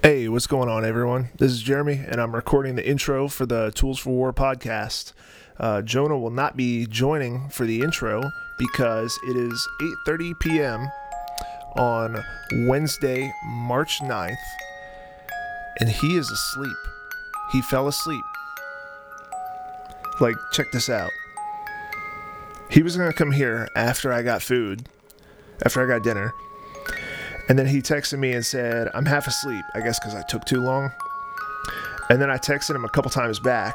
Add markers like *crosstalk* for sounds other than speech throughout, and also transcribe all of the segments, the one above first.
Hey, what's going on, everyone? This is Jeremy, and I'm recording the intro for the Tools for War podcast. Uh, Jonah will not be joining for the intro because it is 8:30 p.m. on Wednesday, March 9th, and he is asleep. He fell asleep. Like, check this out. He was gonna come here after I got food, after I got dinner, and then he texted me and said, I'm half asleep, I guess because I took too long. And then I texted him a couple times back.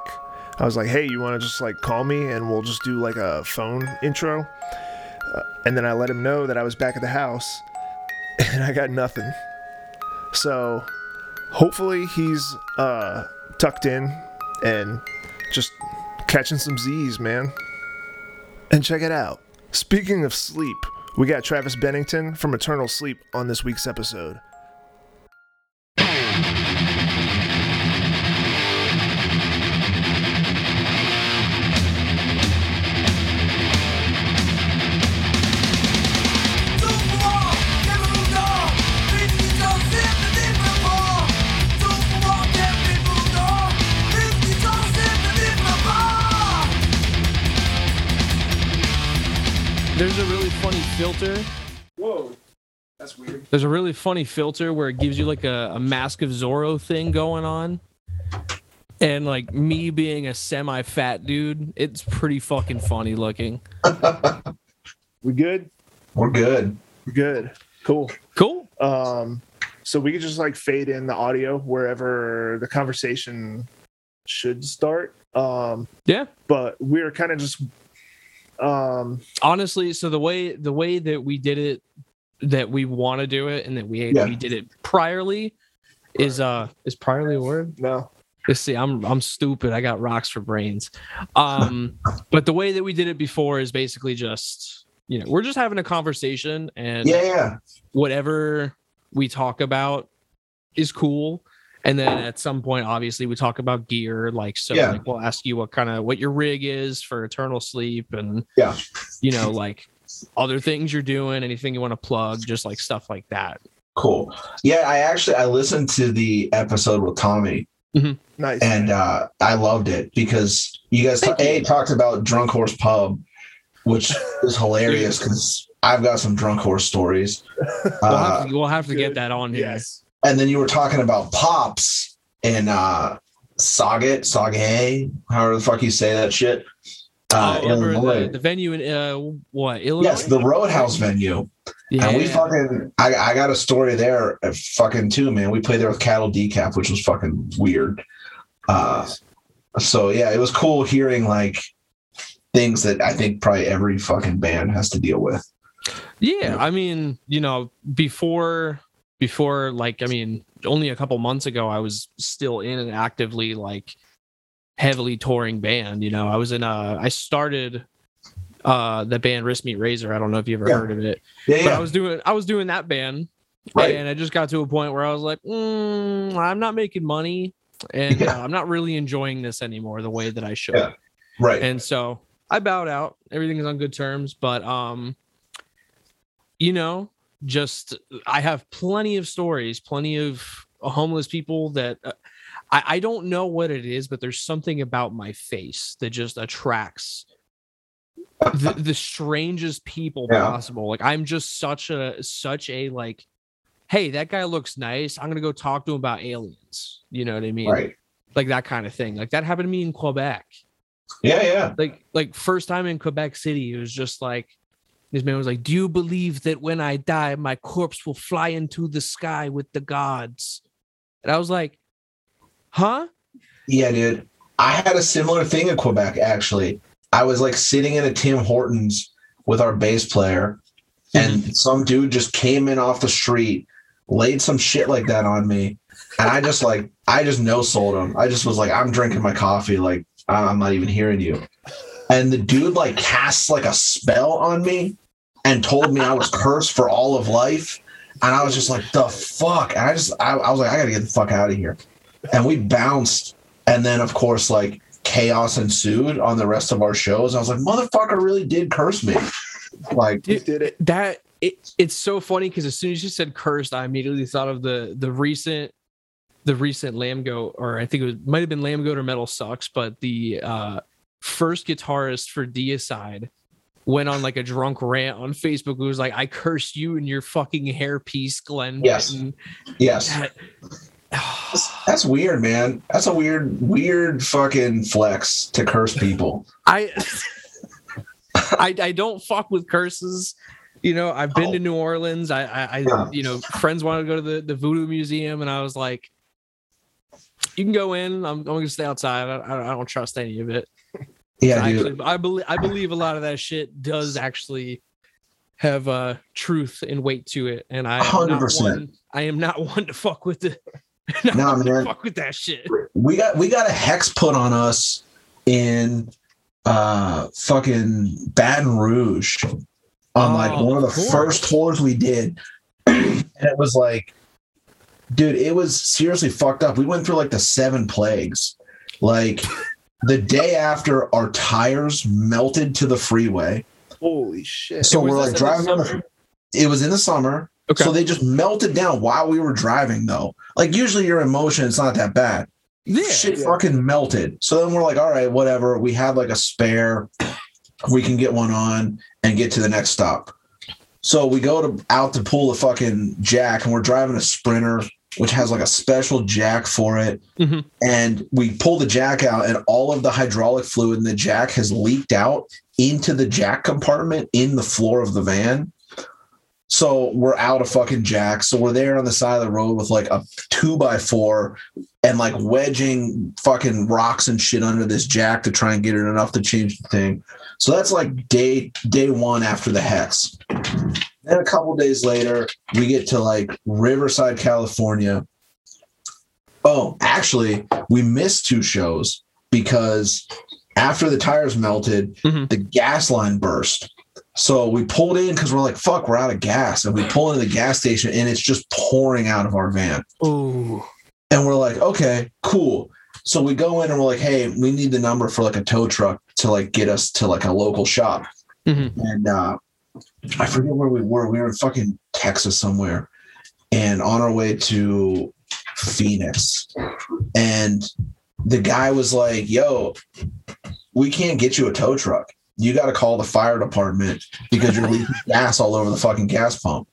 I was like, hey, you want to just like call me and we'll just do like a phone intro? Uh, and then I let him know that I was back at the house *laughs* and I got nothing. So hopefully he's uh, tucked in and just catching some Z's, man. And check it out. Speaking of sleep, we got Travis Bennington from Eternal Sleep on this week's episode. There's a really filter. Whoa, that's weird. There's a really funny filter where it gives you like a, a Mask of Zorro thing going on. And like me being a semi fat dude, it's pretty fucking funny looking. *laughs* We good? We're good. We're good. Cool. Cool. Um, so we could just like fade in the audio wherever the conversation should start. Um, Yeah. but we're kind of just um Honestly, so the way the way that we did it that we want to do it and that we Yeah. we did it priorly is uh is priorly a word? no Let's see, I'm I'm stupid. I got rocks for brains. Um, *laughs* but the way that we did it before is basically just you know we're just having a conversation and Yeah, yeah. whatever we talk about is cool. And then at some point, obviously, we talk about gear. Like, so Yeah. like we'll ask you what kind of what your rig is for eternal sleep, and Yeah. you know, like other things you're doing, anything you want to plug, just like stuff like that. Cool. Yeah, I actually I listened to the episode with Tommy nice and uh I loved it because you guys Thank a you. talked about Drunk Horse Pub, which *laughs* is hilarious because I've got some drunk horse stories. We'll Uh, have to, we'll have to get that on here. yes and then you were talking about pops and uh Sauget, Sauget, however the fuck you say that shit. Uh, Oh, Illinois. the, the venue in uh, what Illinois? yes, the Roadhouse venue. yeah. And we fucking, I, I got a story there, uh, fucking too, man. We played there with Cattle Decap, which was fucking weird. Uh, so yeah, it was cool hearing like things that I think probably every fucking band has to deal with. Yeah, I mean, you know, before before like I mean, only a couple months ago I was still in an actively like heavily touring band, you know. I was in a I started uh the band Wrist Meet Razor. I don't know if you ever Yeah. heard of it. Yeah, But I was doing I was doing that band right. and I just got to a point where I was like, mm, I'm not making money and Yeah. uh, I'm not really enjoying this anymore the way that I should Yeah. Right. and so I bowed out. Everything is on good terms, but um, you know, just I have plenty of stories, plenty of homeless people that uh, I I don't know what it is, but there's something about my face that just attracts the, *laughs* the strangest people Yeah. possible. Like I'm just such a such a like, hey, that guy looks nice. I'm gonna go talk to him about aliens. You know what I mean? right. Like that kind of thing. Like that happened to me in Quebec Yeah, yeah. like like first time in Quebec City, it was just like this man was like, "Do you believe that when I die, my corpse will fly into the sky with the gods?" And I was like, "Huh?" Yeah, dude. I had a similar thing in Quebec, actually. I was like sitting in a Tim Hortons with our bass player, and mm-hmm. some dude just came in off the street, laid some shit like that on me. And I just like, I just no sold him. I just was like, I'm drinking my coffee. Like, I'm not even hearing you. And the dude like casts like a spell on me and told me I was cursed for all of life. And I was just like, the fuck? And I just, I, I was like, I gotta get the fuck out of here. And we bounced. And then, of course, like chaos ensued on the rest of our shows. I was like, motherfucker really did curse me. Like, you did it That it, it's so funny because as soon as you said cursed, I immediately thought of the the recent the recent Lambgoat, or I think it was, might have been Lambgoat or MetalSucks, but the uh, first guitarist for Deicide went on like a drunk rant on Facebook. It was like, "I curse you and your fucking hairpiece, Glen." Yes. Benton." Yes. That- That's, that's weird, man. That's a weird, weird fucking flex to curse people. I, I I don't fuck with curses. You know, I've been Oh. to New Orleans. I, I, I Yeah. you know, friends wanted to go to the, the Voodoo Museum, and I was like, "You can go in. I'm, I'm going to stay outside. I, I don't trust any of it." Yeah, I, dude. actually, I believe I believe a lot of that shit does actually have uh truth and weight to it, and I 100%. I am not *laughs* one to fuck with the. *laughs* Not Nah, man. fuck with that shit. we got we got a hex put on us in uh fucking Baton Rouge on like Oh, one of the of first tours we did. *clears throat* and it was like dude, it was seriously fucked up. We went through like the seven plagues. Like the day after our tires melted to the freeway. Holy shit. So was we're like driving the it was in the summer. Okay. So they just melted down while we were driving though. Like usually you're in motion, it's not that bad yeah. shit yeah. fucking melted. So then we're like, all right, whatever. We have like a spare. We can get one on and get to the next stop. So we go to out to pull the fucking jack, and we're driving a sprinter, which has like a special jack for it. Mhm. And we pull the jack out, and all of the hydraulic fluid in the jack has leaked out into the jack compartment in the floor of the van. So we're out of fucking jack. So we're there on the side of the road with like a two by four and like wedging fucking rocks and shit under this jack to try and get it enough to change the thing. So that's like day day one after the hex. Then a couple days later, we get to like Riverside, California. Oh, actually, we missed two shows because after the tires melted, Mhm. the gas line burst. So we pulled in because we're like, fuck, we're out of gas. And we pull into the gas station and it's just pouring out of our van. Oh. And we're like, okay, cool. So we go in and we're like, hey, we need the number for like a tow truck to like get us to like a local shop. Mhm. And uh I forget where we were. We were in fucking Texas somewhere and on our way to Phoenix. And the guy was like, yo, we can't get you a tow truck. You got to call the fire department because you're leaking *laughs* gas all over the fucking gas pump.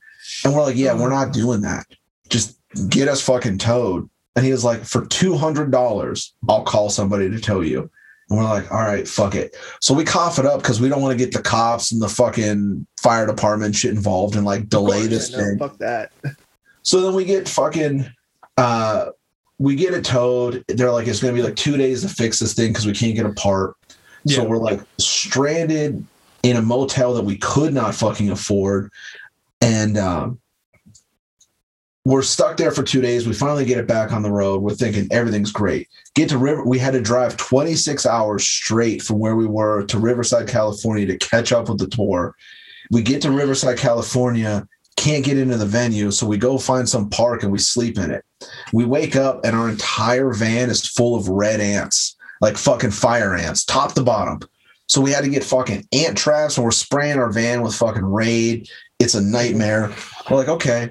And we're like, yeah, we're not doing that. Just get us fucking towed. And he was like, for $200, I'll call somebody to tow you. And we're like, all right, fuck it. So we cough it up because we don't want to get the cops and the fucking fire department shit involved and like delay this no, thing. fuck that. So then we get fucking uh we get it towed. They're like, it's gonna be like two days to fix this thing because we can't get a part. So we're like stranded in a motel that we could not fucking afford. And um we're stuck there for two days. We finally get it back on the road. We're thinking everything's great. Get to River. We had to drive 26 hours straight from where we were to Riverside, California to catch up with the tour. We get to Riverside, California, can't get into the venue. So we go find some park and we sleep in it. We wake up and our entire van is full of red ants, like fucking fire ants, top to bottom. So we had to get fucking ant traps and we're spraying our van with fucking raid. It's a nightmare. We're like, okay,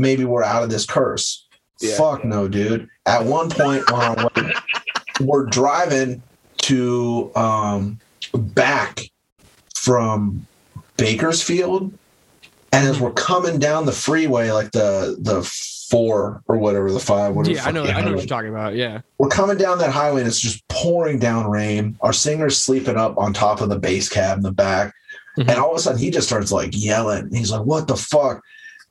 maybe we're out of this curse. Yeah. Fuck no, dude. At one point on our way, we're driving to um back from Bakersfield. And as we're coming down the freeway, like the the four or whatever, the five, whatever. Yeah, I know. I know what you're talking about. Yeah. we're coming down that highway and it's just pouring down rain. Our singer's sleeping up on top of the bass cab in the back. Mhm. And all of a sudden he just starts like yelling. He's like, What the fuck?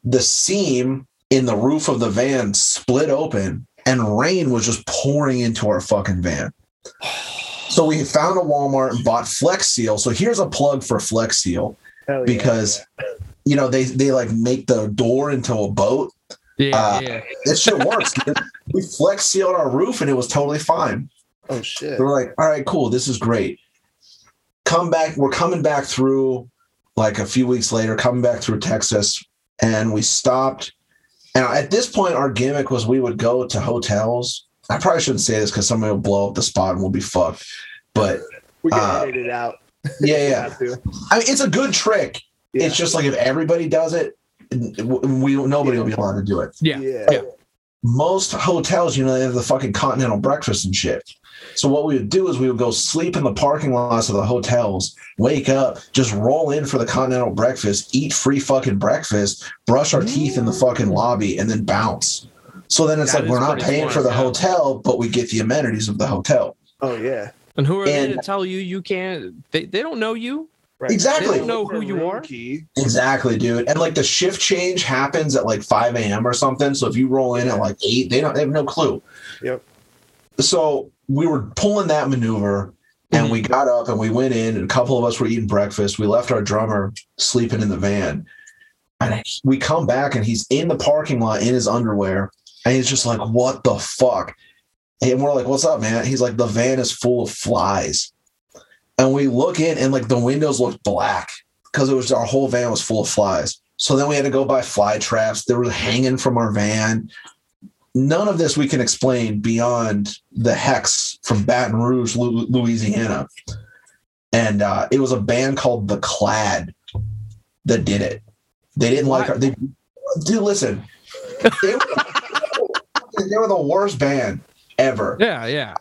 The seam in the roof of the van split open and rain was just pouring into our fucking van. So we found a Walmart and bought Flex Seal. So here's a plug for Flex Seal yeah. because you know they they like make the door into a boat. Yeah. Uh, yeah. This shit works. we flex sealed our roof and it was totally fine. oh shit. We're like, all right, cool, this is great. Come back, we're coming back through like a few weeks later, coming back through Texas, and we stopped. And at this point, our gimmick was we would go to hotels. I probably shouldn't say this because somebody will blow up the spot and we'll be fucked. But We can uh, edit it out. yeah, yeah. *laughs* I mean, it's a good trick. Yeah. It's just like if everybody does it, we nobody will be allowed to do it. Yeah. yeah. Yeah. most hotels, you know, they have the fucking continental breakfast and shit. So what we would do is we would go sleep in the parking lots of the hotels, wake up, just roll in for the continental breakfast, eat free fucking breakfast, brush our teeth in the mm. fucking lobby, and then bounce. So then it's That like we're not paying smart, for the yeah. hotel, but we get the amenities of the hotel. Oh yeah. And who are they to tell you you can't? They, they don't know you. Right. Exactly. They don't know who you are. Exactly, dude. And like the shift change happens at like 5 a.m. or something. So if you roll in at like eight, they don't they have no clue. Yep. So we were pulling that maneuver and Mhm. we got up and we went in and a couple of us were eating breakfast. We left our drummer sleeping in the van. And we come back and he's in the parking lot in his underwear. And he's just like, what the fuck? And we're like, what's up, man? He's like, the van is full of flies. And we look in and like the windows look black because it was our whole van was full of flies. So then we had to go buy fly traps. They were hanging from our van. None of this we can explain beyond the hex from Baton Rouge, Louisiana. And uh, it was a band called The Clad that did it. They didn't like our, they, dude, listen, they were, they were the worst band ever Yeah, yeah.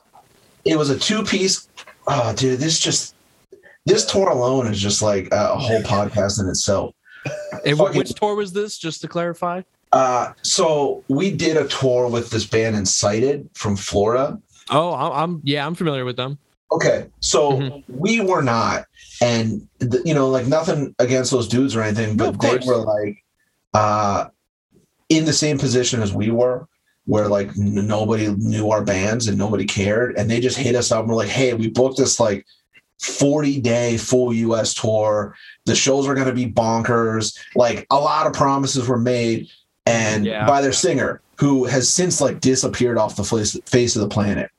it was a two piece. Oh, dude, this just this tour alone is just like a whole podcast in itself. And Fucking- which tour was this? Just to clarify. Uh, so we did a tour with this band Incited from Florida. Oh, I'm, I'm yeah, I'm familiar with them. Okay, so Mhm. we were not, and th- you know, like nothing against those dudes or anything, but of they were like uh in the same position as we were, where like n- nobody knew our bands and nobody cared, and they just hit us up and were like, "Hey, we booked this like 40 day full US tour. The shows are going to be bonkers. Like a lot of promises were made, and Yeah. by their singer, who has since like disappeared off the face, face of the planet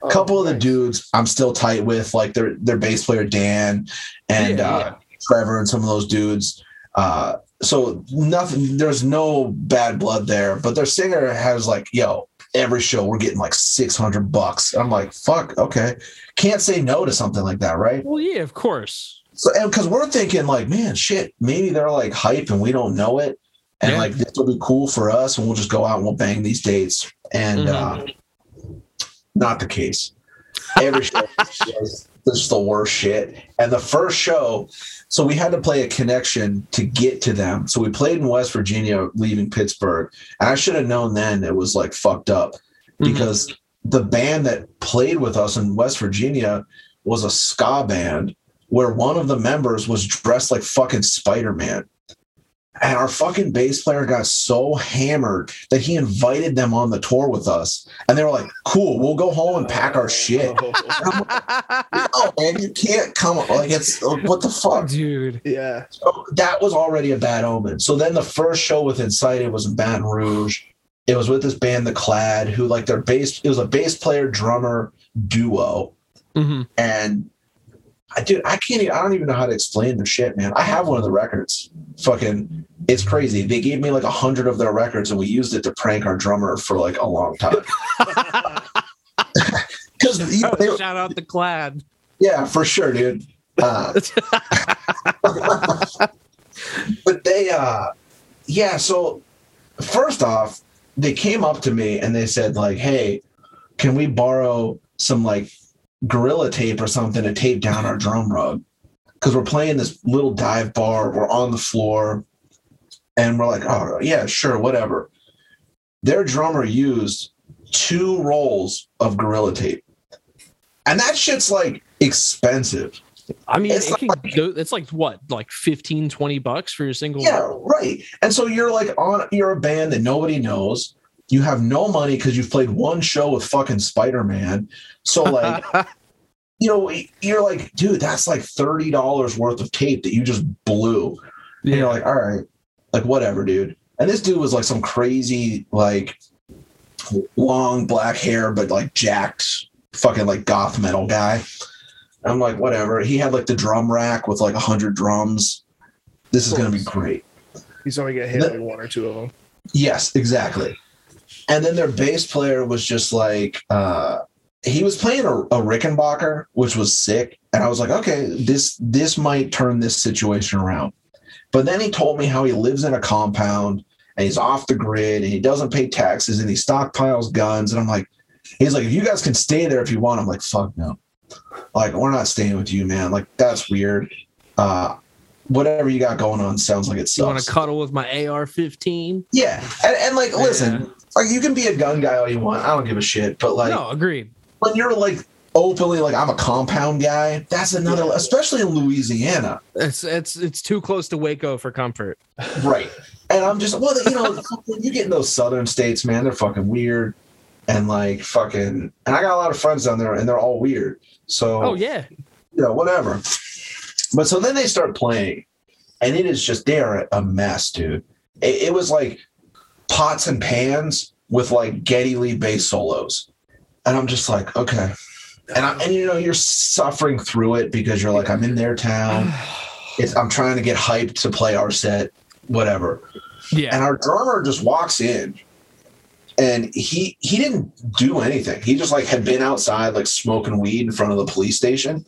Oh, couple of the nice. dudes I'm still tight with, like their their bass player Dan and Yeah, uh, yeah. Trevor and some of those dudes. Uh, so nothing. There's no bad blood there, but their singer has like, yo, every show we're getting like 600 bucks. I'm like, fuck, okay, can't say no to something like that, right? Well, yeah, of course. So because we're thinking like, man, shit, maybe they're like hype and we don't know it, and Yeah. like this will be cool for us, and we'll just go out and we'll bang these dates. And Mhm. uh, not the case. Every show *laughs* is just the worst shit. And the first show, so we had to play a connection to get to them. So we played in West Virginia, leaving Pittsburgh, and I should have known then it was like fucked up Mhm. because the band that played with us in West Virginia was a ska band where one of the members was dressed like fucking Spider Man. And our fucking bass player got so hammered that he invited them on the tour with us. And they were like, cool, we'll go home and pack our shit. *laughs* Oh, man, you can't come. Like, it's what the fuck? Dude. yeah. So that was already a bad omen. So then the first show with Incited was in Baton Rouge. It was with this band, The Clad, who like their bass. It was a bass player drummer duo, hmm and I dude, I can't. Even, I don't even know how to explain their shit, man. I have one of the records. Fucking, it's crazy. They gave me like a hundred of their records, and we used it to prank our drummer for like a long time. *laughs* *laughs* Because you know, they, Shout out the clad. yeah, for sure, dude. Uh, *laughs* but they uh yeah so first off they came up to me and they said like hey can we borrow some like gorilla tape or something to tape down our drum rug because we're playing this little dive bar we're on the floor and we're like oh yeah sure whatever their drummer used two rolls of gorilla tape and that shit's like expensive I mean, It's it can go, it's like what, like 15, 20 bucks for your single. Yeah, right. And so you're like on you're a band that nobody knows. You have no money because you've played one show with fucking Spider-Man. So like, *laughs* you know, you're like, dude, that's like $30 worth of tape that you just blew. And yeah. you're like, all right, like whatever, dude. And this dude was like some crazy, like long black hair, but like jacked fucking like goth metal guy. I'm like, whatever. He had like the drum rack with like a hundred drums. This is gonna be great. He's only gonna hit like one or two of them. Yes, exactly. And then their bass player was just like uh he was playing a, a Rickenbacker, which was sick. And I was like, okay, this this might turn this situation around. But then he told me how he lives in a compound and he's off the grid and he doesn't pay taxes and he stockpiles guns. And I'm like, he's like, if you guys can stay there if you want. I'm like, fuck no. Like, we're not staying with you, man. Like, that's weird. Uh, whatever you got going on sounds like it sucks. You want to cuddle with my AR-15? yeah. And, and like, listen. Like you can be a gun guy all you want. I don't give a shit. But like, no, agreed. when you're like openly like I'm a compound guy, that's another, especially in Louisiana. It's it's it's too close to Waco for comfort. *laughs* Right. And I'm just well, you know, when you get in those southern states, man, they're fucking weird. And like fucking and I got a lot of friends down there and they're all weird. So Oh yeah, you know, whatever. But so then they start playing, and it is just they are a mess, dude. It, it was like pots and pans with like Geddy Lee bass solos. And I'm just like, okay. And I and you know, you're suffering through it because you're like, I'm in their town. *sighs* It's I'm trying to get hyped to play our set, whatever. yeah. And our drummer just walks in and he he didn't do anything. He just like had been outside like smoking weed in front of the police station.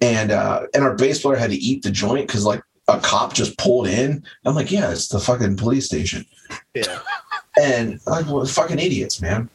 And uh and our bass player had to eat the joint because like a cop just pulled in. I'm like, yeah, it's the fucking police station. Yeah. *laughs* And like well, fucking idiots, man.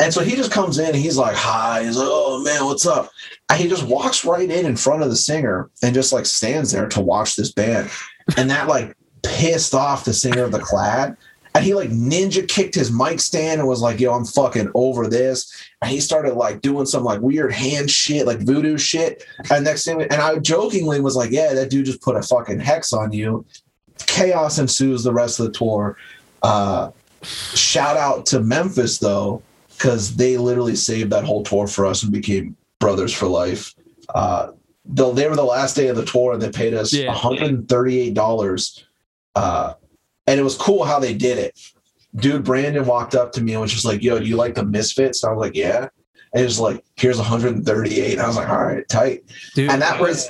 And so he just comes in and he's like, hi. He's like, oh man, what's up? And he just walks right in in front of the singer and just like stands there to watch this band. And that like pissed off the singer of the Clad. And he like ninja kicked his mic stand and was like, yo, I'm fucking over this. And he started like doing some like weird hand shit, like voodoo shit. And next thing, and I jokingly was like, yeah, that dude just put a fucking hex on you. Chaos ensues the rest of the tour. Uh, shout out to Memphis though, because they literally saved that whole tour for us and became brothers for life. Uh, they were the last day of the tour and they paid us Yeah. $138. Uh, and it was cool how they did it. Dude, Brandon walked up to me and was just like, Yo, do you like the Misfits? And I was like, Yeah. And he was like, Here's 138. And I was like, All right, tight. Dude, And that was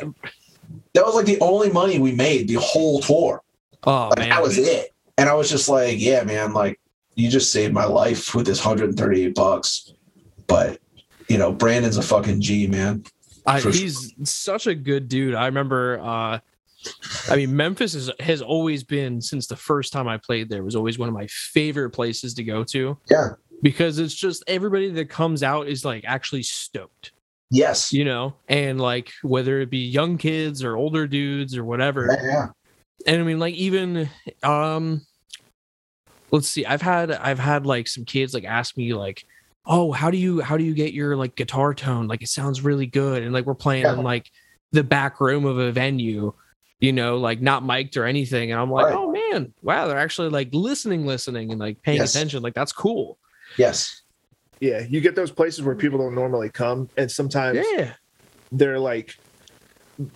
that was like the only money we made the whole tour. oh Like, man, that was it. And I was just like, yeah, man, like you just saved my life with this 138 bucks. But you know, Brandon's a fucking G, man. I, he's such a good dude. I remember. uh I mean, Memphis is, has always been since the first time I played there was always one of my favorite places to go to Yeah. because it's just everybody that comes out is like actually stoked, Yes. you know, and like whether it be young kids or older dudes or whatever. Yeah, yeah. and I mean, like even um, let's see, I've had I've had like some kids like ask me like, oh, how do you how do you get your like guitar tone? Like it sounds really good, and like we're playing Yeah. in like the back room of a venue, you know, like not mic'd or anything, and I'm like, Right. oh man, wow, they're actually like listening, listening, and like paying Yes. attention. Like that's cool. Yes. Yeah, you get those places where people don't normally come, and sometimes Yeah, they're like,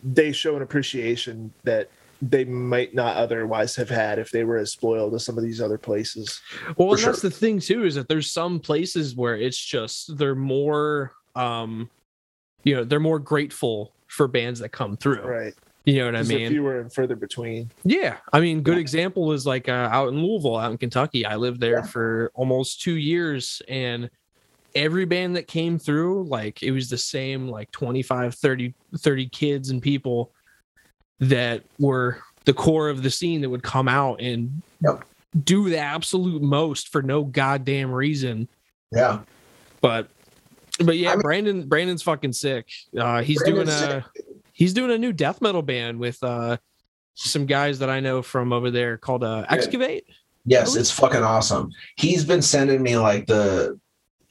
they show an appreciation that they might not otherwise have had if they were as spoiled as some of these other places. Well, For and that's the thing too is that there's some places where it's just they're more, um, you know, they're more grateful for bands that come through. Right. You know what I mean? fewer and further between. Yeah, I mean, good example is like uh, out in Louisville, out in Kentucky. I lived there Yeah. for almost two years, and every band that came through, like it was the same, like 25, 30, 30 kids and people that were the core of the scene that would come out and Yep. do the absolute most for no goddamn reason. Yeah. But but yeah, I mean- Brandon Brandon's fucking sick. Uh he's Brandon's doing a he's doing a new death metal band with uh some guys that I know from over there called uh Excavate. Yes, it's fucking awesome. He's been sending me like the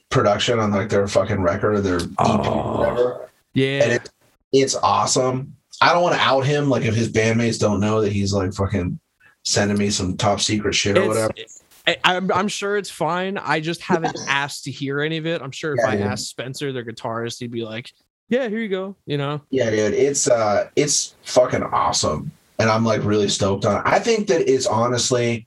production on like their fucking record or their EP Oh. whatever. And Yeah. it, it's awesome. I don't want to out him like if his bandmates don't know that he's like fucking sending me some top secret shit or It's- whatever. I, I'm I'm sure it's fine. I just haven't *laughs* asked to hear any of it. I'm sure if Yeah, I dude. asked Spencer, their guitarist, he'd be like, "Yeah, here you go." You know? Yeah, dude, it's uh it's fucking awesome. And I'm like really stoked on it. I think that it's honestly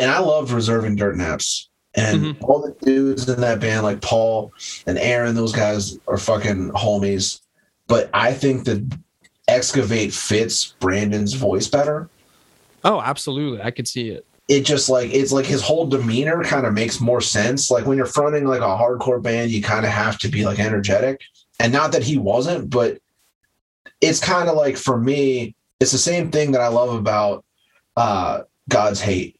and I love reserving dirt naps. And Mm-hmm. all the dudes in that band, like Paul and Aaron, those guys are fucking homies. But I think that excavate fits Brandon's voice better. Oh, absolutely. I could see it. It just like it's like his whole demeanor kind of makes more sense. Like when you're fronting like a hardcore band, you kind of have to be like energetic. And not that he wasn't, but it's kind of like for me, it's the same thing that I love about uh God's hate.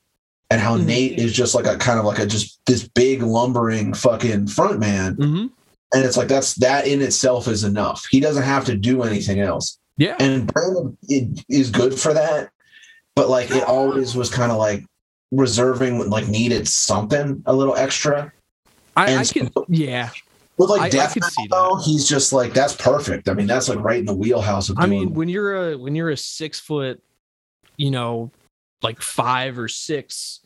and how Mhm. Nate is just like a kind of like a just this big lumbering fucking front man. hmm And it's like that's that in itself is enough. He doesn't have to do anything else. Yeah. And Brandon is good for that, but like it always was kind of like reserving like needed something a little extra. I, I And can. Yeah. With I- I like death see metal, he's just like that's perfect. I mean, that's like right in the wheelhouse of I mean, when you're a when you're a six foot, you know, like five or six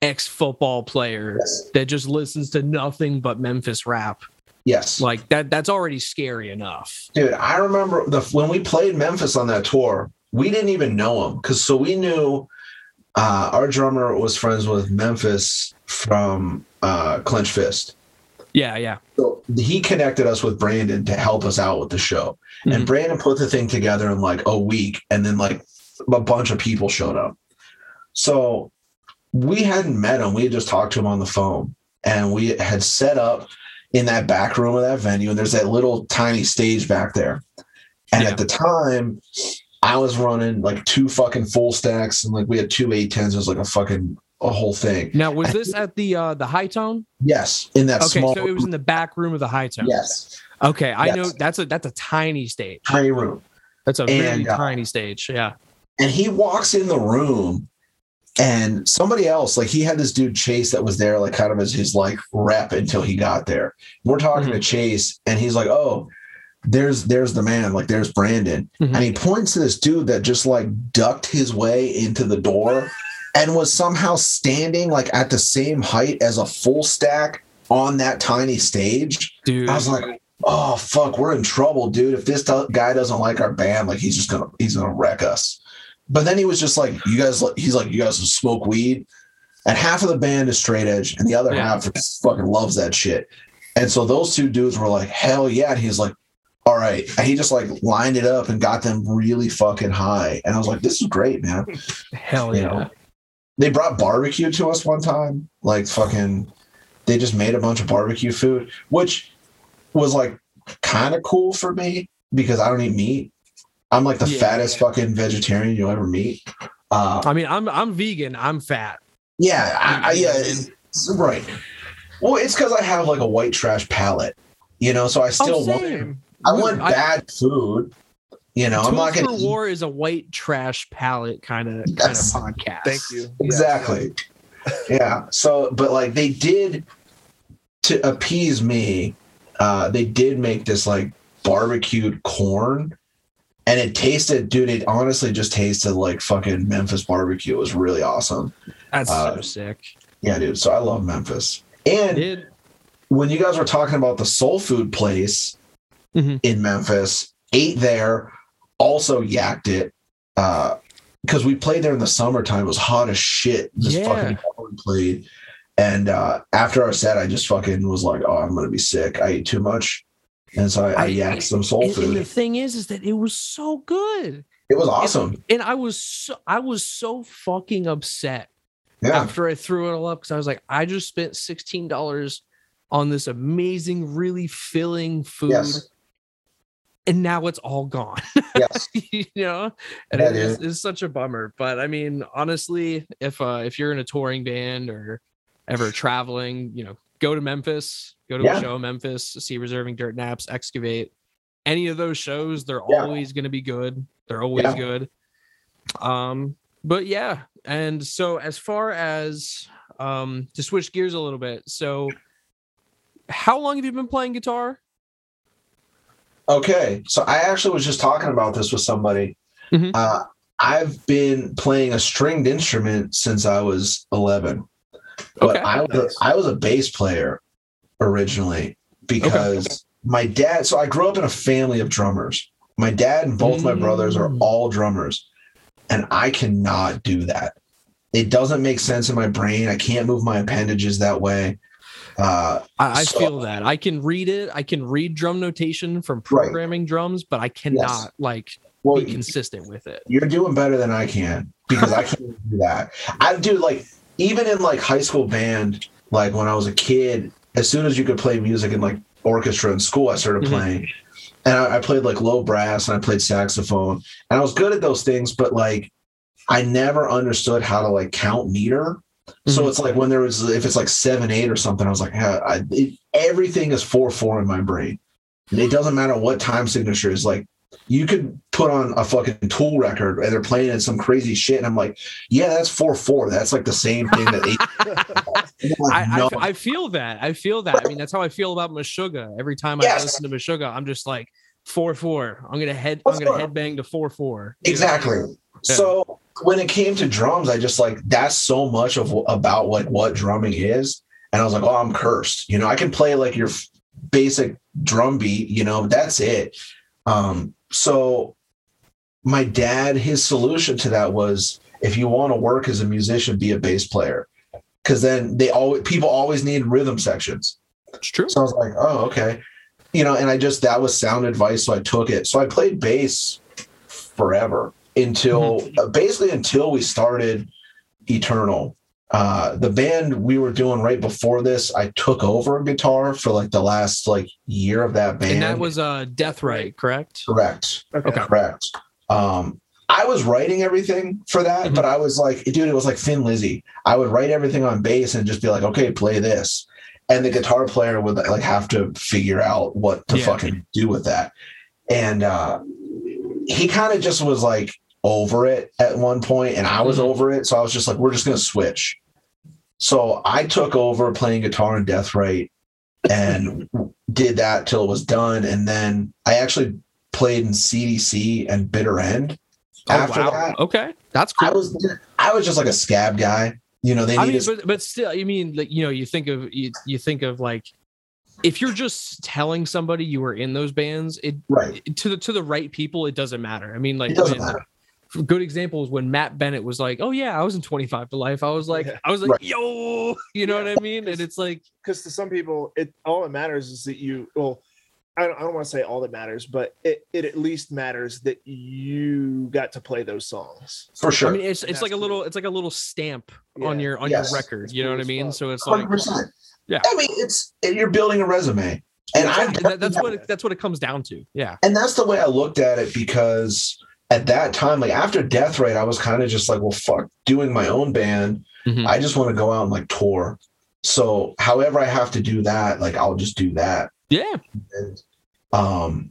ex football player yes, that just listens to nothing but Memphis rap, yes. like that that's already scary enough. dude. I remember the when we played Memphis on that tour. We didn't even know him because so we knew uh, our drummer was friends with Memphis from uh, Clench Fist. Yeah, yeah. So he connected us with Brandon to help us out with the show. Mhm. And Brandon put the thing together in like a week, and then like a bunch of people showed up. So we hadn't met him. We had just talked to him on the phone, and we had set up in that back room of that venue. And there's that little tiny stage back there. And Yeah. at the time, I was running like two fucking full stacks, and like we had two eight tens. It was like a fucking a whole thing. Now, was this at the uh the Hi-Tone? Yes, in that Okay, small. so it was in the back room of the Hi-Tone. yes, Okay, I Yes. know that's a that's a tiny stage. tiny room. That's a really uh, tiny stage. Yeah. and he walks in the room and somebody else like he had this dude chase that was there like kind of as his like rep until he got there we're talking to chase and he's like oh there's there's the man like there's brandon Mhm. and he points to this dude that just like ducked his way into the door and was somehow standing like at the same height as a full stack on that tiny stage Dude. I was like, oh fuck, we're in trouble, dude. If this do- guy doesn't like our band, like he's just gonna he's gonna wreck us. But then he was just like, you guys, he's like, you guys smoke weed, and half of the band is straight edge, and the other Yeah. half fucking loves that shit. And so those two dudes were like, hell yeah, and he's like. All right. And he just like lined it up and got them really fucking high. And I was like, this is great, man. *laughs* Hell you yeah. know. They brought barbecue to us one time. Like fucking they just made a bunch of barbecue food, which was like kind of cool for me because I don't eat meat. I'm like the Yeah. fattest fucking vegetarian you'll ever meet. Uh, I mean, I'm I'm vegan. I'm fat. yeah, I, I, yeah, You know what I it's- right. Well, it's because I have like a white trash palate, you know. So I still oh, want. I want bad food. You know, I'm not gonna for War is a white trash palette kind of kind Yes. of podcast. Thank you. Exactly. yeah. So, but like they did to appease me, uh, they did make this like barbecued corn. And it tasted, dude, it honestly just tasted like fucking Memphis barbecue. It was really awesome. That's Uh, so sick. Yeah, dude. So I love Memphis. And Did when you guys were talking about the soul food place Mhm. in Memphis, ate there, also yacked it. Uh because we played there in the summertime. It was hot as shit. This Yeah. fucking played. And uh after our set, I just fucking was like, Oh, I'm gonna be sick. I ate too much. And so I, I, I- yacked some soul and, and the thing is, is that it was so good, it was awesome. and I was so I was so fucking upset Yeah. after I threw it all up because I was like, I just spent sixteen dollars on this amazing, really filling food, Yes. And now it's all gone. Yes. *laughs* you know, and Yeah, it is, it's such a bummer. But I mean, honestly, if uh if you're in a touring band or ever traveling, you know, go to Memphis, go to Yeah. a show in Memphis, see Reserving Dirt Naps, Excavate. Any of those shows, they're Yeah. always going to be good. They're always good. Um, but yeah, and so as far as um to switch gears a little bit, so how long have you been playing guitar? Okay, so I actually was just talking about this with somebody. Mhm. Uh, I've been playing a stringed instrument since I was 11, but Okay. I, was a, I was a bass player originally because my dad. So I grew up in a family of drummers. My dad and both my brothers are Mm. all drummers, and I cannot do that. It doesn't make sense in my brain. I can't move my appendages that way. Uh, I, I So- feel that I can read it. I can read drum notation from programming drums, but I cannot like well, be consistent with it. you're doing better than I can because I *laughs* can't do that. I do like even in like high school band, like when I was a kid, as soon as you could play music in like orchestra in school, I started Mhm. playing. And I, I played like low brass and I played saxophone. And I was good at those things, but like I never understood how to like count meter. So Mhm. it's like when there was, if it's like seven, eight or something, I was like, I, it, everything is four, four in my brain. And it doesn't matter what time signature is. Like, you could put on a fucking tool record and they're playing in some crazy shit. And I'm like, yeah, that's four, four. That's like the same thing that eight. *laughs* *laughs* I'm like, no. I, I feel that. I feel that. I mean, that's how I feel about Meshuggah. Every time I listen to Meshuggah, I'm just like four four. I'm gonna head. Four, I'm gonna four. headbang to four four. Exactly. Yeah. So when it came to drums, I just like that's so much of about like what drumming is, and I was like, oh, I'm cursed. You know, I can play like your basic drum beat. You know, that's it. Um, so my dad, his solution to that was, if you want to work as a musician, be a bass player, because then they always people always need rhythm sections. It's true. So I was like, oh, okay. You know, and I just, that was sound advice. So I took it. So I played bass forever until uh, basically until we started Eternal. Uh, the band we were doing right before this, I took over guitar for like the last like year of that band. And that was uh Death Right, correct? correct. Okay. Correct. Um, I was writing everything for that, Mhm. but I was like, dude, it was like Thin Lizzy. I would write everything on bass and just be like, okay, play this. And the guitar player would like have to figure out what to Yeah. fucking do with that. And uh he kind of just was like over it at one point, and I was Mhm. over it. So I was just like, we're just gonna switch. So I took over playing guitar in Death Right and did that till it was done. And then I actually played in CDC and Bitter End. After that, Okay. That's cool. I was I was just like a scab guy. You know, they I mean, needed but but still, you mean like you know, you think of you, you think of like if you're just telling somebody you were in those bands, it right. to the to the right people, it doesn't matter. I mean, like It doesn't when- matter. A good example is when Matt Bennett was like, "Oh yeah, I was in 25 to life." I was like, Yeah. I was like, Right. "Yo," *laughs* you know Yeah. what I mean? And it's like, because to some people, it all that matters is that you. Well, I don't, I don't want to say all that matters, but it, it at least matters that you got to play those songs. For sure. I mean, it's it's That's like a little, it's like a little stamp on your on Yes. your record. It's You know what I mean? fuck. So it's like, Hundred percent. Yeah. I mean, it's you're building a resume, and I and that, that's what it, that's what it comes down to. Yeah. and that's the way I looked at it because at that time, like after Death Rate, I was kind of just like, well, fuck, doing my own band. Mhm. I just want to go out and like tour. So, however I have to do that, like I'll just do that. Yeah. And, um,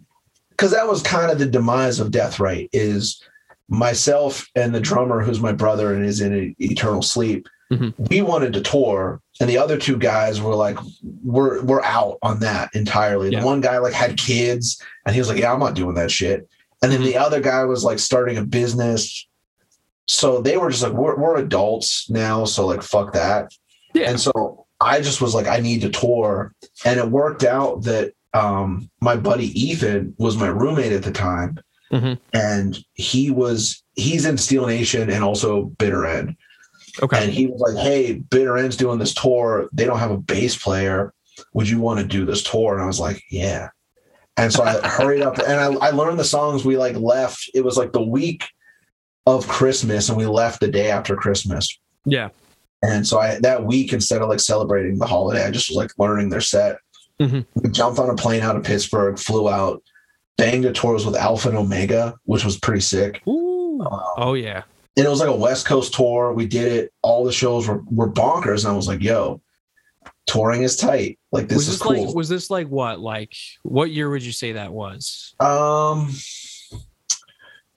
because that was kind of the demise of Death Right is myself and the drummer, who's my brother and is in eternal sleep. Mhm. We wanted to tour, and the other two guys were like, "We're we're out on that entirely." Yeah. The one guy like had kids, and he was like, "Yeah, I'm not doing that shit." And then Mhm. the other guy was like starting a business. So they were just like, "We're we're adults now, so like fuck that." Yeah. And so I just was like, I need to tour. And it worked out that um, my buddy Ethan was my roommate at the time. Mhm. And he was, he's in Steel Nation and also Bitter End. Okay. And he was like, Hey, Bitter End's doing this tour. They don't have a bass player. Would you want to do this tour? And I was like, Yeah. And so I hurried up and I, I learned the songs. We like left. It was like the week of Christmas and we left the day after Christmas. yeah. And so I that week, instead of like celebrating the holiday, I just was like learning their set. Mhm. We jumped on a plane out of Pittsburgh, flew out, banged a tours with Alpha and Omega, which was pretty sick. Ooh. Um, Oh yeah. and it was like a West Coast tour. We did it. All the shows were, were bonkers. And I was like, yo, touring is tight. Like this was is this cool. like was this like what like what year would you say that was? um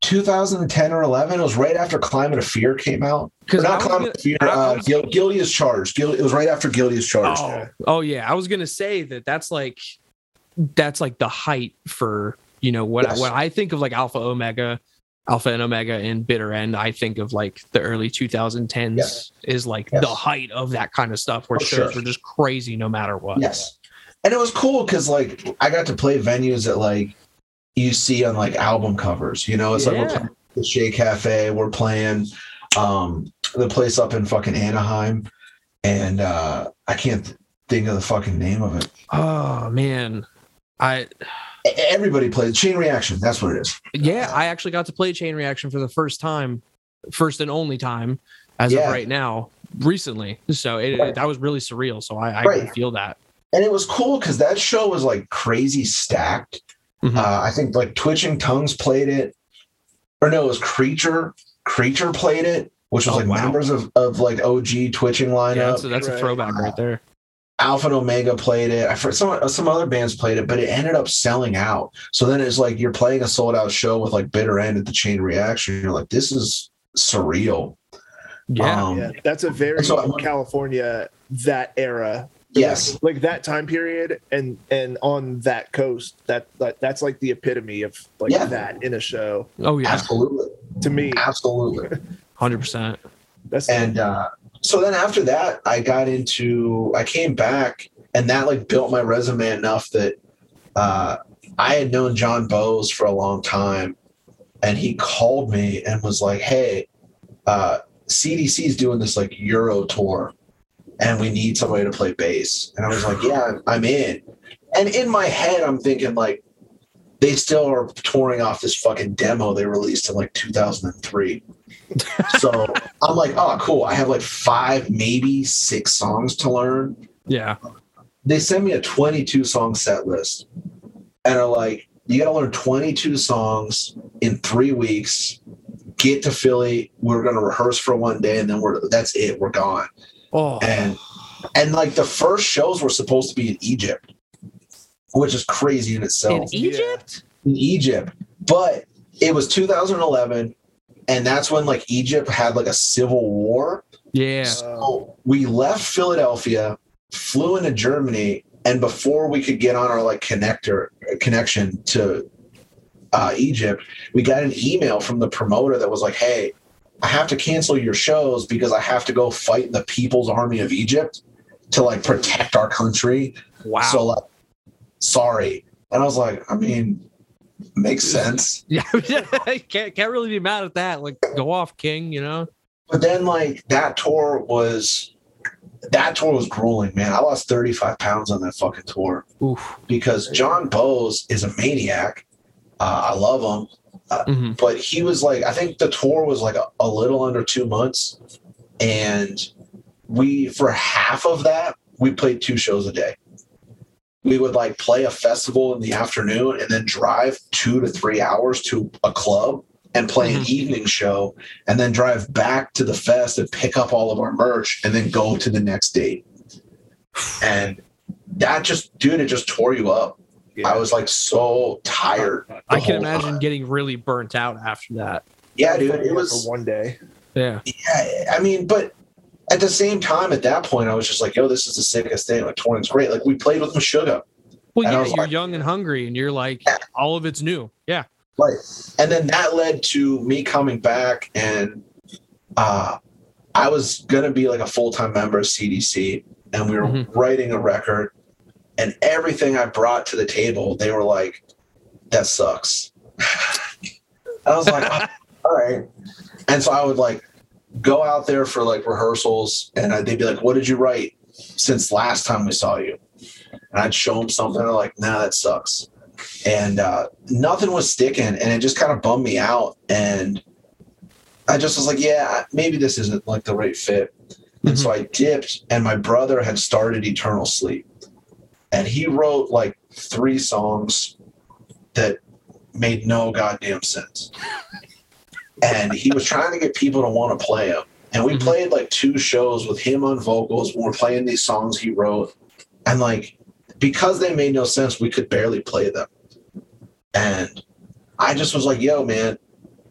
2010 or 11. It was right after Climate of Fear came out. Because not Climate of Fear. Uh, Guil- Guilty as Charged. Guil- it was right after Guilty as Charged. Oh, oh yeah. I was gonna say that that's like that's like the height for you know what Yes. when I think of like Alpha Omega, Alpha and Omega and Bitter End, I think of like the early 2010s Yes. is like Yes. the height of that kind of stuff where For shows sure. were just crazy no matter what. Yes. And it was cool because like I got to play venues that like you see on like album covers. You know, it's like we're playing the Che Cafe, we're playing um the place up in fucking Anaheim. And uh I can't think of the fucking name of it. Oh man. I Everybody plays Chain Reaction, that's what it is. yeah, I actually got to play Chain Reaction for the first time, first and only time as Yeah. of right now, recently. So it, Right. that was really surreal. So I, I Right. can feel that. And it was cool because that show was like crazy stacked. Mhm. Uh, I think like Twitching Tongues played it, or no, it was Creature. Creature played it. which was Oh, like wow. members of, of like OG twitching Yeah, lineup. that's, a, that's a Right. throwback right there. Alpha and Omega played it. I heard some some other bands played it, but it ended up selling out. So then it's like you're playing a sold out show with like Bitter End at the Chain Reaction. You're like, this is surreal. Yeah. Um, Yeah, that's a very so California that era. Yes. like that time period, and and on that coast, that, that that's like the epitome of like Yeah. that in a show. oh yeah, Absolutely. To me, Absolutely. *laughs* hundred percent. that's and uh, so then after that i got into i came back and that like built my resume enough that uh, i had known john bose for a long time and he called me and was like hey uh, cdc is doing this like euro tour and we need somebody to play bass. And i was like yeah i'm in. And in my head i'm thinking like they still are touring off this fucking demo they released in like 2003 so *laughs* I'm like, oh, cool. I have like five, maybe six songs to learn. Yeah. They send me a 22 song set list and are like, you got to learn 22 songs in three weeks. Get to Philly. We're going to rehearse for one day and then we're that's it. We're gone. Oh. And and like the first shows were supposed to be in Egypt, which is crazy in itself In Egypt? in Egypt, but it was 2011, and that's when like Egypt had like a civil war. Yeah. So we left Philadelphia, flew into Germany, and before we could get on our like connector connection to uh, Egypt, we got an email from the promoter that was like, "Hey, I have to cancel your shows because I have to go fight the People's Army of Egypt to like protect our country." Wow. So like, sorry. And I was like, I mean, makes sense. *laughs* yeah. *laughs* can't can't really be mad at that. Like, go off, King. You know. But then like that tour was that tour was grueling, man. I lost 35 pounds on that fucking tour Oof. because John Bose is a maniac. Uh, I love him. Mhm. But he was like, I think the tour was like a, a little under two months. And we, for half of that, we played two shows a day. We would like play a festival in the afternoon and then drive two to three hours to a club and play an Mhm. evening show and then drive back to the fest and pick up all of our merch and then go to the next date. *sighs* And that just, dude, it just tore you up. I was like so tired. I can imagine time. getting really burnt out after that. Yeah, dude, it was for one day. Yeah. Yeah, I mean, but at the same time, at that point, I was just like, "Yo, this is the sickest thing." Like touring's great. Like we played with Meshuggah, Well, And yeah, you're like- young and hungry, and you're like, Yeah. all of it's new. Yeah. right? And then that led to me coming back, and uh, I was gonna be like a full time member of CDC, and we were Mhm. writing a record, and everything I brought to the table, they were like, "That sucks." *laughs* I was like, *laughs* "All right," and so I would like go out there for like rehearsals, and I, they'd be like, "What did you write since last time we saw you?" And I'd show them something, they're like, "Nah, that sucks." and uh, nothing was sticking and it just kind of bummed me out and i just was like yeah maybe this isn't like the right fit and so i dipped and my brother had started eternal sleep and he wrote like three songs that made no goddamn sense *laughs* and he was trying to get people to want to play him and we Mhm. played like two shows with him on vocals we're playing these songs he wrote and like because they made no sense, we could barely play them. And I just was like, yo, man,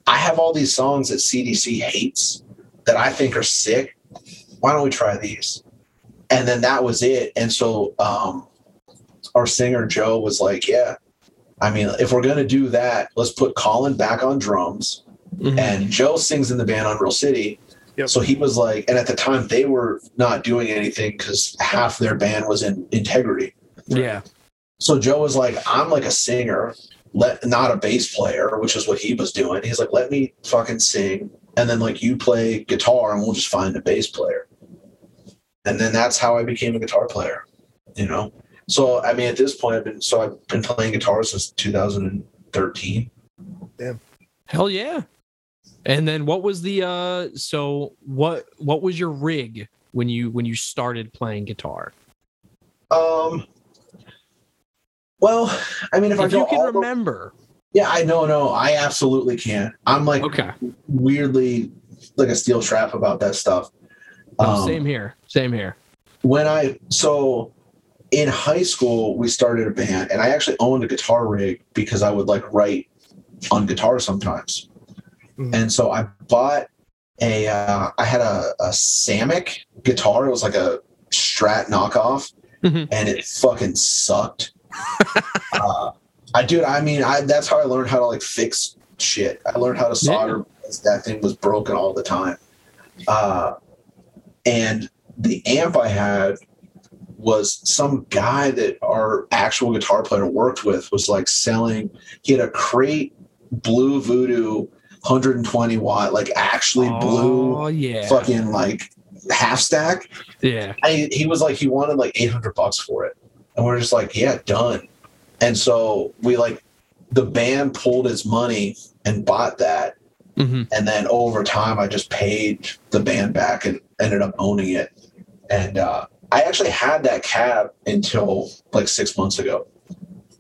I have all these songs that CDC hates that I think are sick. Why don't we try these? And then that was it. And so um, our singer, Joe, was like, yeah, I mean, if we're going to do that, let's put Colin back on drums. Mhm. And Joe sings in the band Unreal City. Yep. So he was like, and at the time they were not doing anything because half their band was in integrity. yeah. So Joe was like, I'm like a singer, let not a bass player, which is what he was doing. He's like, let me fucking sing, and then like you play guitar, and we'll just find a bass player. And then that's how I became a guitar player, you know. So I mean, at this point, I've been so I've been playing guitar since 2013. Damn. Hell yeah. And then what was the uh so what what was your rig when you when you started playing guitar? Um. Well, I mean, if, I If go you can all remember. yeah, I know, no, I absolutely can. I'm like Okay. weirdly like a steel trap about that stuff. No, Um, same here. Same here. when I so in high school we started a band and I actually owned a guitar rig because I would like write on guitar sometimes. Mhm. And so I bought a uh, I had a, a Samick guitar. It was like a Strat knockoff Mhm. and it fucking sucked. *laughs* uh, I dude, I mean, I that's how I learned how to like fix shit. I learned how to solder because that thing was broken all the time. Uh, and the amp I had was some guy that our actual guitar player worked with was like selling. He had a crate blue voodoo 120 watt, like actually blue Oh yeah. fucking like half stack. Yeah. I, he was like he wanted like 800 bucks for it. And we're just like yeah done. And so we like the band pulled its money and bought that. Hmm and then over time i just paid the band back and ended up owning it. And uh, i actually had that cab until like six months ago.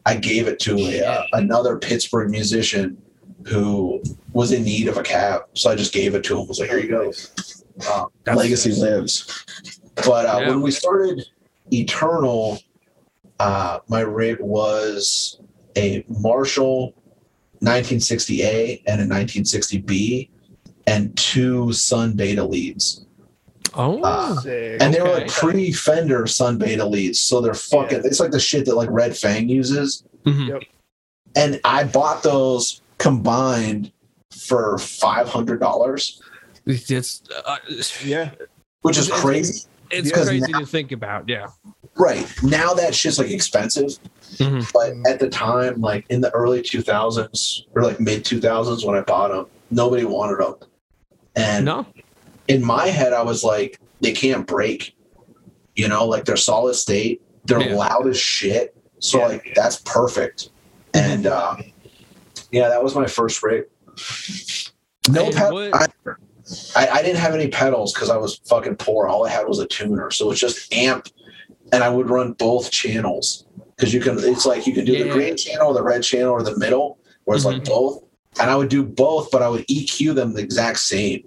I gave it to a, uh, another pittsburgh musician who was in need of a cab. So i just gave it to him. Was like here you go. Uh, That's- legacy lives. But uh, Yeah. when we started eternal uh, my rig was a marshall 1960a and a 1960b and two Sunn Beta Leads. Oh. Uh, and they were like pre fender Sunn Beta Leads. So they're fucking Yeah. it's like the shit that like red fang uses. Mhm. and i bought those combined for $500 It's uh, yeah. which is It's- crazy it's Because crazy now- to think about. Yeah. right now that shit's like expensive Mhm. but at the time like in the early 2000s or like mid 2000s when i bought them nobody wanted them and No. in my head i was like they can't break you know like they're solid state they're Yeah. loud as shit so Yeah. like that's perfect and um yeah that was my first rig no And pedal I, I, I didn't have any pedals because i was fucking poor all i had was a tuner so it's just amp and i would run both channels because you can it's like you can do the green channel or the red channel or the middle where it's like mm-hmm. both and i would do both but i would eq them the exact same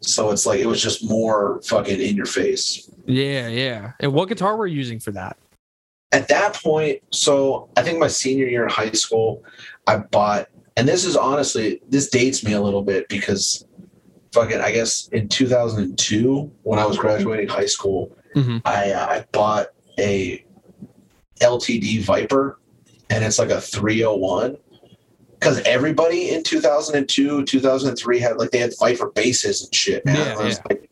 so it's like it was just more fucking in your face Yeah. Yeah. And what guitar were you using for that? at that point so i think my senior year in high school i bought and this is honestly this dates me a little bit because fucking i guess in 2002 when i was graduating high school Mhm. i uh, i bought a ltd viper and it's like a 301 because everybody in 2002 2003 had like they had viper basses and shit man. Yeah, I was yeah. like-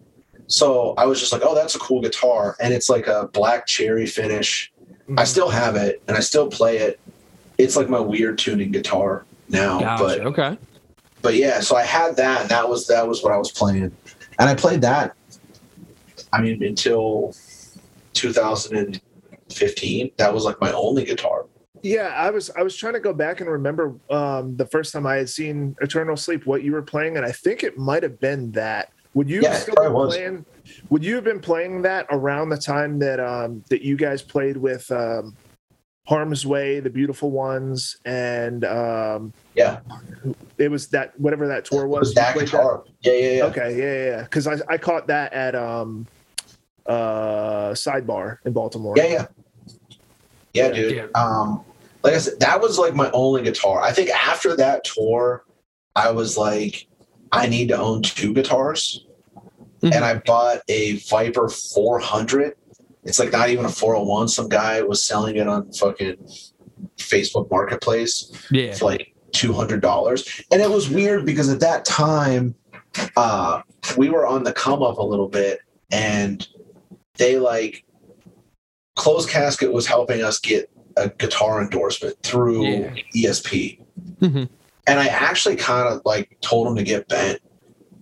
so i was just like oh that's a cool guitar and it's like a black cherry finish I still have it and I still play it. It's like my weird tuning guitar now. Gotcha. But okay. but yeah, so I had that and that was that was what I was playing. And I played that I mean until 2015. That was like my only guitar. Yeah, I was I was trying to go back and remember um, the first time I had seen Eternal Sleep, what you were playing, and I think it might have been that. Would you Yeah, still probably been was. playing? Would you have been playing that around the time that um, that you guys played with um, Harm's Way, the Beautiful Ones, and um, Yeah. it was that whatever that tour was. was you that played guitar. Yeah, yeah, yeah. Okay, yeah, yeah, yeah. Because I I caught that at um, uh, Sidebar in Baltimore. Yeah, yeah. Yeah, dude. Yeah. Um, like I said, that was like my only guitar. I think after that tour, I was like, I need to own two guitars. Mhm. And I bought a Viper 400. It's like not even a 401. Some guy was selling it on fucking Facebook Marketplace Yeah. for like $200. And it was weird because at that time, uh, we were on the come up a little bit and they like closed casket was helping us get a guitar endorsement through Yeah. ESP. Mhm. And I actually kind of like told them to get bent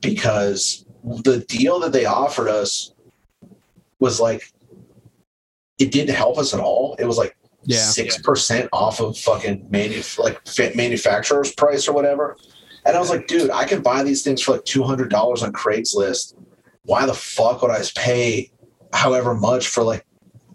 because the deal that they offered us was like it didn't help us at all. It was like Yeah. six percent off of fucking manu- like fit manufacturer's price or whatever. And I was like, dude, I can buy these things for like two hundred dollars on Craigslist. Why the fuck would I pay however much for like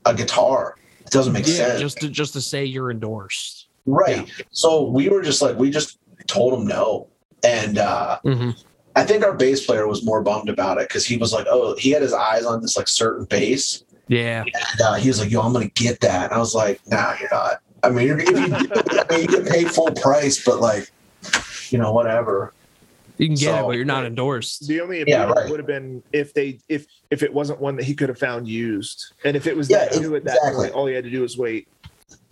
a guitar? It doesn't make Yeah. sense. Just to just to say you're endorsed. right. So we were just like, we just told him no. And uh Mhm. I think our bass player was more bummed about it because he was like, oh, he had his eyes on this like certain bass. Yeah. And uh, he was like, yo, I'm gonna get that. And I was like, nah, you're not. I mean, you're, if you, I mean, you can pay full price, but like, you know, whatever. You can get it, but you're not endorsed. The only Yeah, right. would have been if they if if it wasn't one that he could have found used, and if it was Yeah, that new at that exactly. point, all he had to do was wait.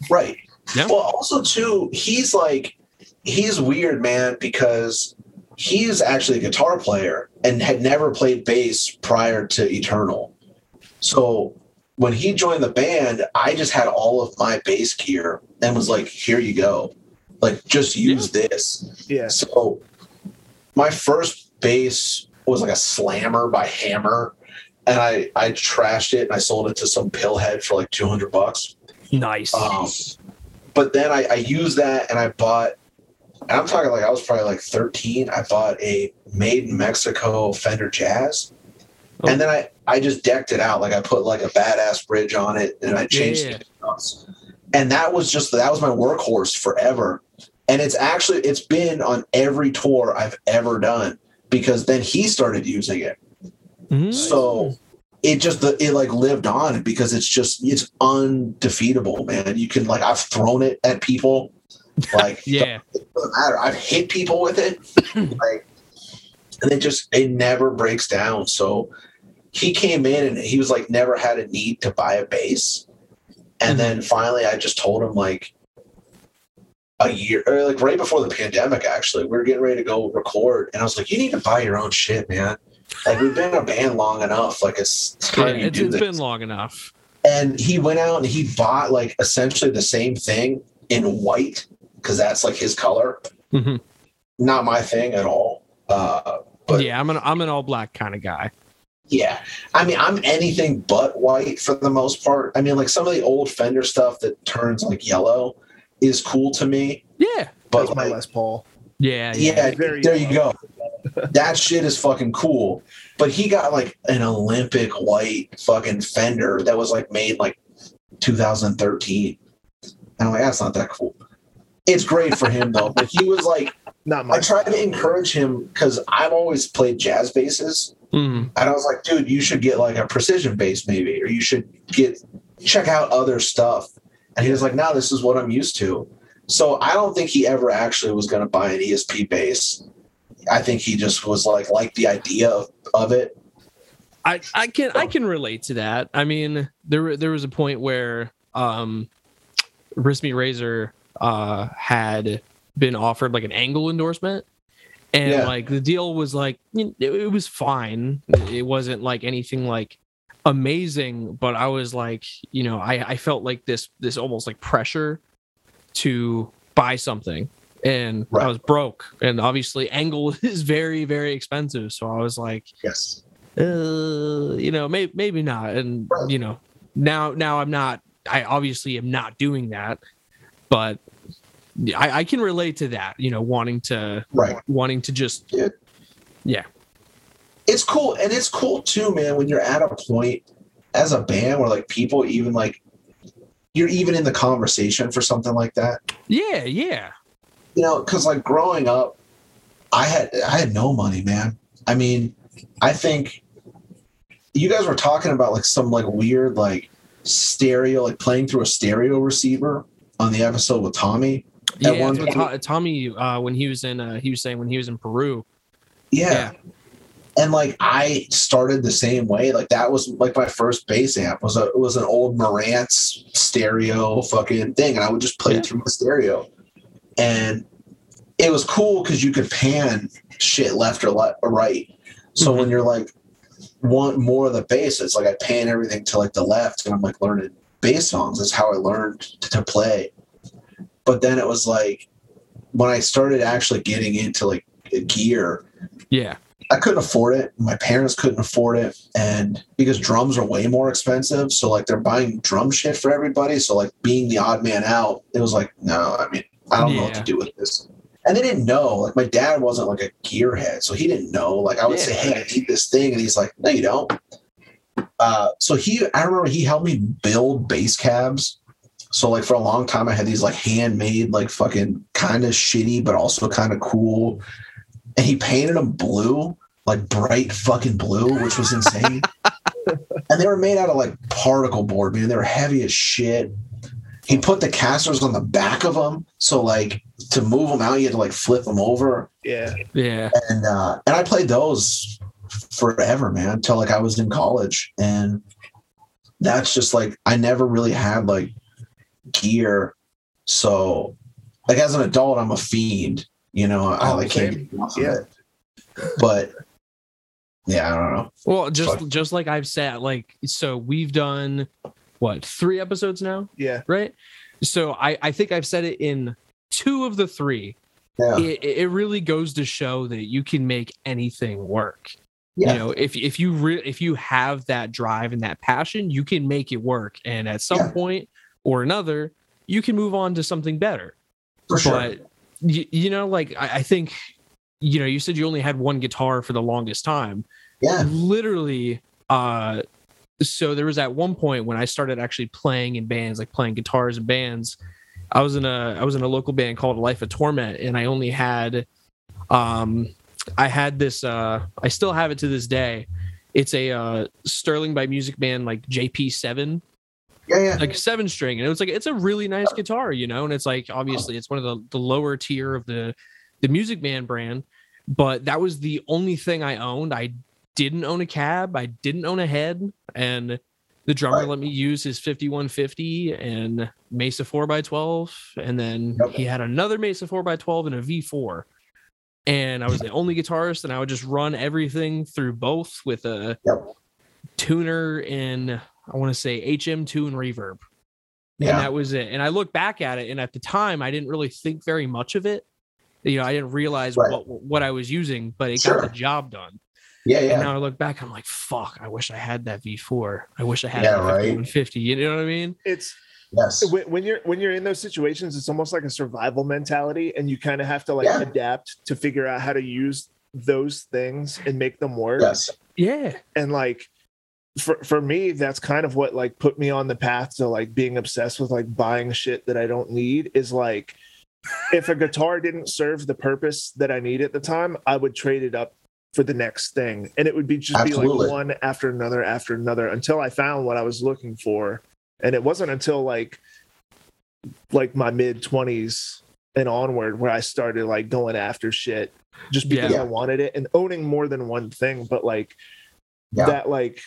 Right. Yeah. Well, also too, he's like he's weird, man, because he's actually a guitar player and had never played bass prior to Eternal. So when he joined the band, I just had all of my bass gear and was like, "Here you go, like just use this." Yeah, So my first bass was like a slammer by Hammer, and I I trashed it and I sold it to some pillhead for like two hundred bucks. Nice. Um, but then I, I used that and I bought, and I'm talking like I was probably like 13. I bought a made in Mexico Fender Jazz. Oh. And then I, I just decked it out. Like I put like a badass bridge on it and I changed Yeah. the knobs. And that was just, that was my workhorse forever. And it's actually, it's been on every tour I've ever done because then he started using it. Mhm. So it just the it like lived on because it's just it's undefeatable, man. You can like I've thrown it at people, like *laughs* Yeah. it doesn't matter. I've hit people with it, *clears throat* like, and it just it never breaks down. So he came in and he was like never had a need to buy a bass, and then finally I just told him like a year or like right before the pandemic actually we were getting ready to go record. And i was like you need to buy your own shit man. Like we've been a band long enough. Like it's Yeah, time you it's, do it's this been long enough. and he went out and he bought like essentially the same thing in white because that's like his color. Mhm. not my thing at all. Uh but yeah, I'm an I'm an all black kind of guy. Yeah i mean i'm anything but white for the most part i mean like some of the old fender stuff that turns like yellow is cool to me Yeah. but that's my like, Les Paul. Yeah. Yeah. yeah, Very there you go. that shit is fucking cool. But he got like an Olympic white fucking Fender that was like made like 2013. And I'm like, that's not that cool. It's great for him though. But he was like, *laughs* Not I tried to encourage him because I've always played jazz basses. Mhm. And I was like, dude, you should get like a precision bass maybe, or you should get check out other stuff. And he was like, no, this is what I'm used to. So I don't think he ever actually was going to buy an ESP bass. I think he just was like, like the idea of, of it. I, I can I can relate to that. I mean, there there was a point where um Wristmeetrazor uh had been offered like an ENGL endorsement. And Yeah. like the deal was like it, it was fine. It wasn't like anything like amazing, but I was like, you know, I, I felt like this this almost like pressure to buy something. And I was broke. And obviously ENGL *laughs* is very, very expensive. So I was like, Yes. uh, you know, maybe maybe not. And Right. you know, now now I'm not. I obviously am not doing that, but I, I can relate to that. You know, wanting to Right. wanting to just Yeah. yeah It's cool. And it's cool too, man, when you're at a point as a band where like people even like, you're even in the conversation for something like that. yeah yeah you know because like growing up i had i had no money man i mean i think you guys were talking about like some like weird like stereo like playing through a stereo receiver on the episode with tommy yeah. At one point- To- Tommy uh, when he was in uh, he was saying when he was in Peru. yeah. Yeah. and like i started the same way like that was like my first bass amp was a it was an old marantz stereo fucking thing and i would just play Yeah. through the stereo and it was cool because you could pan shit left or or right so Mhm. when you're like want more of the bass it's like i pan everything to like the left and i'm like learning bass songs that's how i learned to play but then it was like when i started actually getting into like gear Yeah. I couldn't afford it. My parents couldn't afford it. And because drums are way more expensive. So like they're buying drum shit for everybody. So like being the odd man out, it was like, no, I mean, I don't know what to do with this. And they didn't know. Like my dad wasn't like a gearhead. So he didn't know. Like I would say, hey, I need this thing. And he's like, no, you don't. Uh, so he I remember he helped me build bass cabs. So like for a long time I had these like handmade, like fucking kind of shitty, but also kind of cool and he painted them blue, like bright fucking blue, which was insane. *laughs* and they were made out of like particle board, man. They were heavy as shit. He put the casters on the back of them, so like to move them out, you had to like flip them over. Yeah. Yeah. And uh, and I played those forever, man, until like I was in college, and that's just like I never really had like gear. So, like as an adult, I'm a fiend. You know, I Oh, like can't same. get enough of it. But yeah, I don't know. Well, just Fuck. just like I've said, like so we've done what three episodes now, Yeah. right? So I I think I've said it in two of the three. Yeah, It, it really goes to show that you can make anything work. yeah, You know, if if you re- if you have that drive and that passion, you can make it work. And at some Yeah. point or another, you can move on to something better. for sure. But you, you know, like I, I think, you know, you said you only had one guitar for the longest time. yeah, Literally, uh, so there was at one point when I started actually playing in bands, like playing guitars in bands. I was in a I was in a local band called Life of Torment, and I only had, um, I had this. Uh, I still have it to this day. It's a uh, Sterling by Music Man like JP seven yeah, yeah. like seven string and it was like it's a really nice guitar you know and it's like obviously it's one of the, the lower tier of the the music man brand but that was the only thing i owned i didn't own a cab i didn't own a head and the drummer Right. let me use his 5150 and mesa 4x12 and then Yep. he had another mesa 4x12 and a v4 and i was the only guitarist and i would just run everything through both with a Yep. tuner and i want to say hm2 and reverb and Yeah, that was it. And I look back at it, and at the time, I didn't really think very much of it. You know, I didn't realize Right. what what I was using, but it Sure. got the job done. yeah, yeah. And now I look back, I'm like, fuck, I wish I had that V4. I wish I had Yeah, that right. 5150. You know what I mean? It's Yes. when, when you're when you're in those situations, it's almost like a survival mentality, and you kind of have to like Yeah. adapt to figure out how to use those things and make them work. Yes. Yeah. And like for for me, that's kind of what like put me on the path to like being obsessed with like buying shit that I don't need. Is like if a guitar didn't serve the purpose that I need at the time, I would trade it up for the next thing, and it would be just be like one after another after another until I found what I was looking for. And it wasn't until like like my mid twenties and onward where I started like going after shit just because Yeah. I wanted it and owning more than one thing, but like Yeah. that like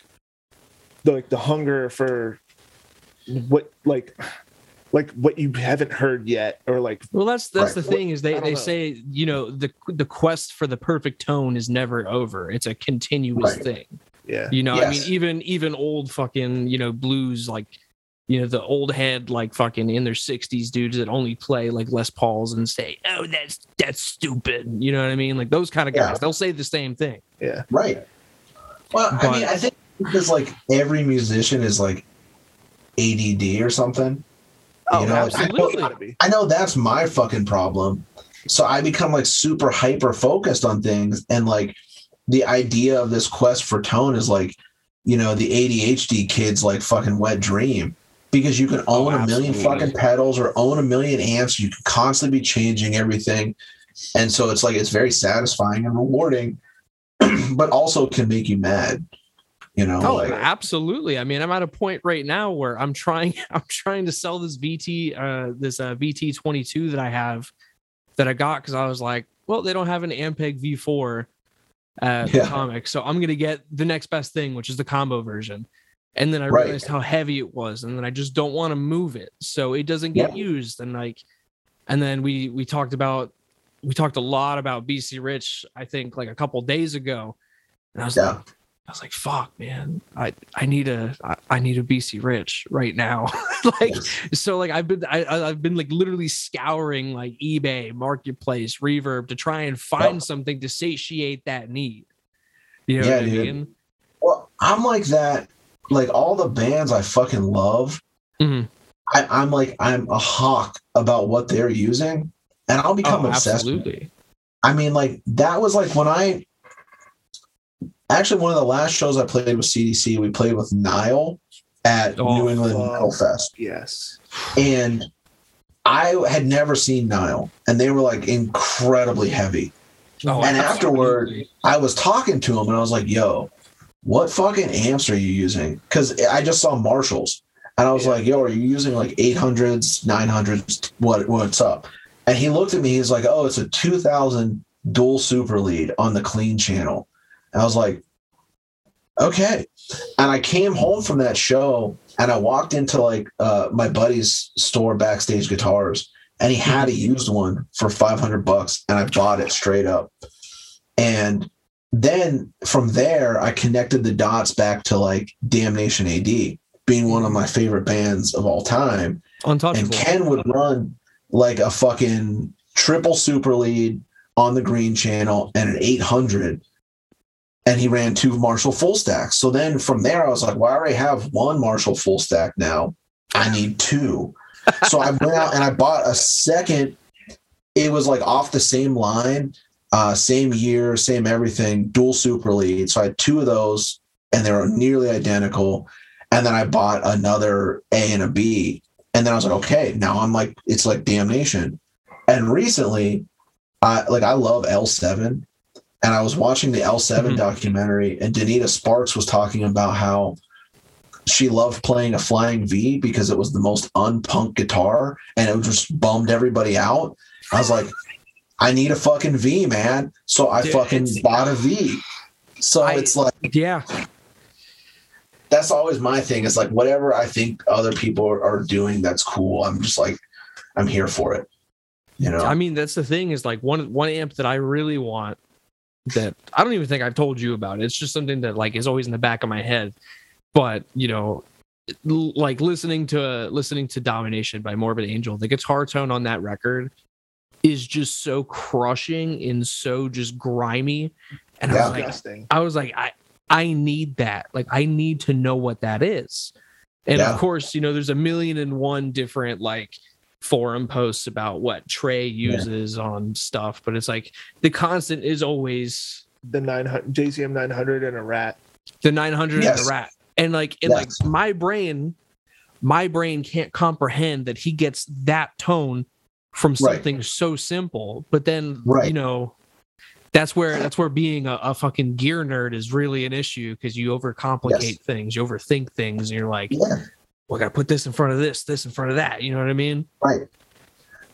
the, like the hunger for what like like what you haven't heard yet or like Well, that's that's Right. the thing is they they know. say you know the the quest for the perfect tone is never over. It's a continuous Right. thing. yeah You know, I mean, even even old fucking you know blues like you know the old head like fucking in their 60s dudes that only play like Les Pauls and say, "Oh, that's that's stupid." You know what I mean? Like those kind of guys, Yeah. they'll say the same thing. yeah Right. Well, I mean, I think because like every musician is like ADD or something. Oh, You know, like, I know- absolutely. I know that's my fucking problem. So I become like super hyper focused on things. And like the idea of this quest for tone is like, you know, the ADHD kids like fucking wet dream because you can own a oh, million fucking pedals or own a million amps. You can constantly be changing everything. And so it's like, it's very satisfying and rewarding, *clears throat* but also can make you mad. You know, Oh, like, absolutely. I mean, I'm at a point right now where I'm trying *laughs* I'm trying to sell this VT uh this uh VT22 that I have that I got cuz I was like, well, they don't have an Ampeg V4 at Yeah. comic, so I'm going to get the next best thing, which is the combo version. And then I Right. realized how heavy it was and then I just don't want to move it. So it doesn't get used and like and then we we talked about we talked a lot about BC Rich I think like a couple days ago. And I was Yeah. like I was like, fuck, man. I, I need a I, I need a BC Rich right now. *laughs* like so like I've been I I've been like literally scouring like eBay, marketplace, reverb to try and find something to satiate that need. You know Yeah, what I dude. mean? well, I'm like that. Like all the bands I fucking love, Mhm. I, I'm like I'm a hawk about what they're using, and I'll become Oh, obsessed. absolutely. I mean, like that was like when I actually one of the last shows I played with CDC. We played with Nile at Oh, New England fuck. Metal Fest, yes and I had never seen Nile, and they were like incredibly heavy. Oh, And afterward- absolutely. I was talking to him and I was like, yo, what fucking amps are you using? Because I just saw Marshalls. And I was Yeah. like, yo, are you using like 800s, 900s? What, what's up? And he looked at me. He's like, oh, it's a 2000 dual super lead on the clean channel. And I was like, okay. And I came home from that show and I walked into like uh, my buddy's store, Backstage Guitars, and he had a used one for 500 bucks. And I bought it straight up. And then from there, I connected the dots back to like Damnation AD being one of my favorite bands of all time. Untouchable. And Ken would run like a fucking triple super lead on the green channel and an 800. And he ran two Marshall full stacks. So then from there, I was like, well, I already have one Marshall full stack now. I need two. so I went out and I bought a second. It was like off the same line, uh, same year, same everything, dual super lead. So I had two of those and they were nearly identical. And then I bought another A and a B. And then I was like, okay, now I'm like, it's like damnation. And recently, I like I love L7. And I was watching the L7 Mhm. documentary, and Donita Sparks was talking about how she loved playing a flying V because it was the most unpunk guitar and it just bummed everybody out. I was like, I need a fucking V, man. So I Dude, fucking bought a V. So I- it's like yeah. that's always my thing. Is like whatever I think other people are, are doing that's cool. I'm just like, I'm here for it. You know? I mean, that's the thing is like one one amp that I really want that I don't even think I've told you about. It's just something that like is always in the back of my head. But you know, like listening to listening to Domination by Morbid Angel, the guitar tone on that record is just so crushing and so just grimy. And I was like, I was like, I I need that. Like I need to know what that is. And Yeah. of course, you know, there's a million and one different like forum posts about what Trey uses on stuff, but it's like the constant is always The 900 JCM 900 and a rat. the 900 and Yes. the rat. And like and like my brain my brain can't comprehend that he gets that tone from Right. something so simple. But then Right. you know that's where that's where being a, a fucking gear nerd is really an issue because you overcomplicate Yes. things, you overthink things, and you're like, yeah. Well, I gotta put this in front of this, this in front of that. You know what I mean? Right.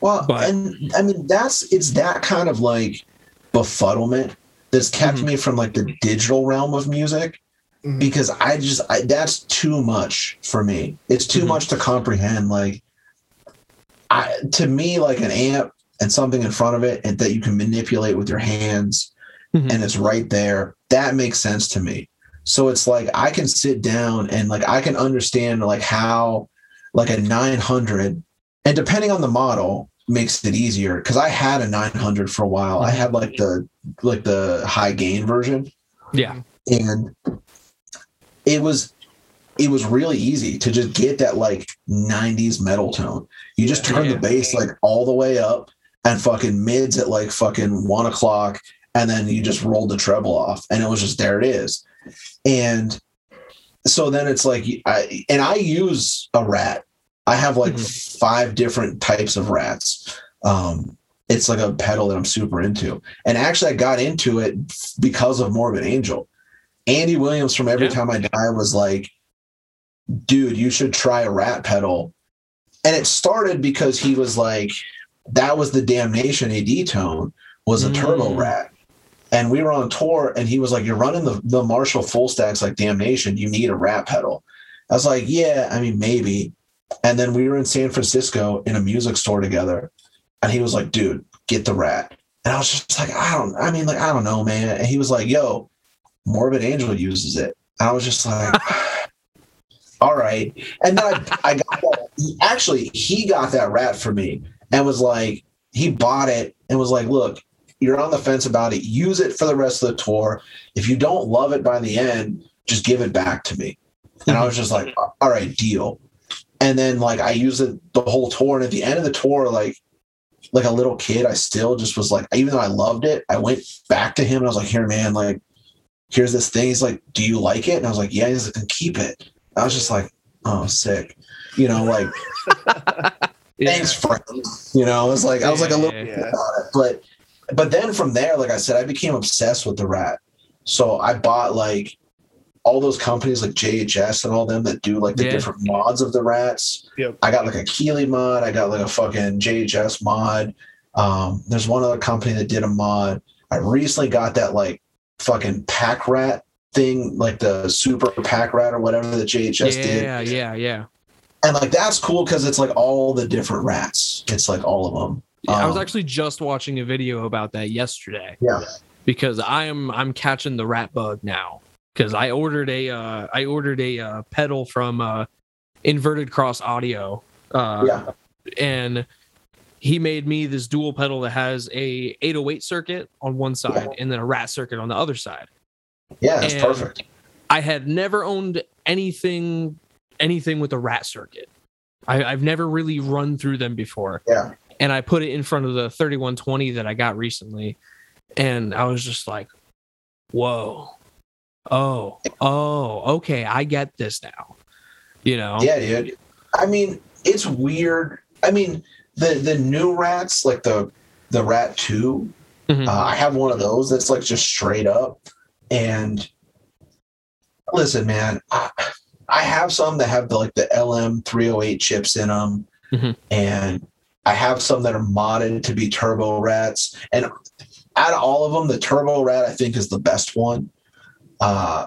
Well, But- and I mean that's it's that kind of like befuddlement that's kept Mhm. me from like the digital realm of music Mhm. because I just I, that's too much for me. It's too Mhm. much to comprehend. Like, I to me like an amp and something in front of it and that you can manipulate with your hands Mhm. and it's right there. That makes sense to me. So it's like I can sit down and like I can understand like how like a 900 and depending on the model makes it easier because I had a 900 for a while. I had like the like the high gain version Yeah. and it was it was really easy to just get that like 90s metal tone. You just turn Yeah. the bass like all the way up and fucking mids at like fucking one o'clock, and then you just rolled the treble off, and it was just there it is. And so then it's like I and I use a rat. I have like five different types of rats. Um, it's like a pedal that I'm super into. And actually, I got into it because of Morbid Angel. Andy Williams from Every Yeah. Time I Die was like, dude, you should try a rat pedal. And it started because he was like, that was the damnation AD tone, was a turbo Mm. rat. And we were on tour, and he was like, You're running the, the Marshall full stacks like damnation. You need a rat pedal. I was like, Yeah, I mean, maybe. And then we were in San Francisco in a music store together. And he was like, Dude, get the rat. And I was just like, I don't, I mean, like, I don't know, man. And he was like, Yo, Morbid Angel uses it. And I was just like, *laughs* all right. And then I, I got that. He, actually, he got that rat for me and was like, he bought it and was like, look, you're on the fence about it. Use it for the rest of the tour. If you don't love it by the end, just give it back to me. And I mm-hmm. was just like, all right, deal. And then like I used it the whole tour. And at the end of the tour, like like a little kid, I still just was like, even though I loved it, I went back to him and I was like, here, man, like, here's this thing. He's like, do you like it? And I was like, yeah. He's like, keep it. I was just like, oh, sick. You know, like, *laughs* Yeah. thanks, friend. You know, I was like, I was like a little Yeah. Yeah. about it, but but then from there, like I said, I became obsessed with the rat. So I bought like all those companies like JHS and all them that do like the Yeah. different mods of the rats. Yep. I got like a Keeley mod. I got like a fucking JHS mod. Um, there's one other company that did a mod. I recently got that like fucking pack rat thing, like the super pack rat or whatever that JHS did. yeah, yeah, yeah. And like that's cool because it's like all the different rats. It's like all of them. I was Um, actually just watching a video about that yesterday Yeah. because I am I'm catching the rat bug now because I ordered a uh, I ordered a uh, pedal from uh, Inverted Cross Audio uh, Yeah. and he made me this dual pedal that has a 808 circuit on one side and then a rat circuit on the other side. Yeah, it's And- perfect. I had never owned anything anything with a rat circuit. I, I've never really run through them before. Yeah. And I put it in front of the 3120 that I got recently. And I was just like, whoa. Oh, oh, okay. I get this now. You know? Yeah, dude. I mean, it's weird. I mean, the the new rats, like the the rat 2 Mhm. uh, I have one of those that's like just straight up. And listen, man, I, I have some that have the like the LM 308 chips in them, Mhm. and I have some that are modded to be turbo rats. And out of all of them, the turbo rat I think is the best one. Uh,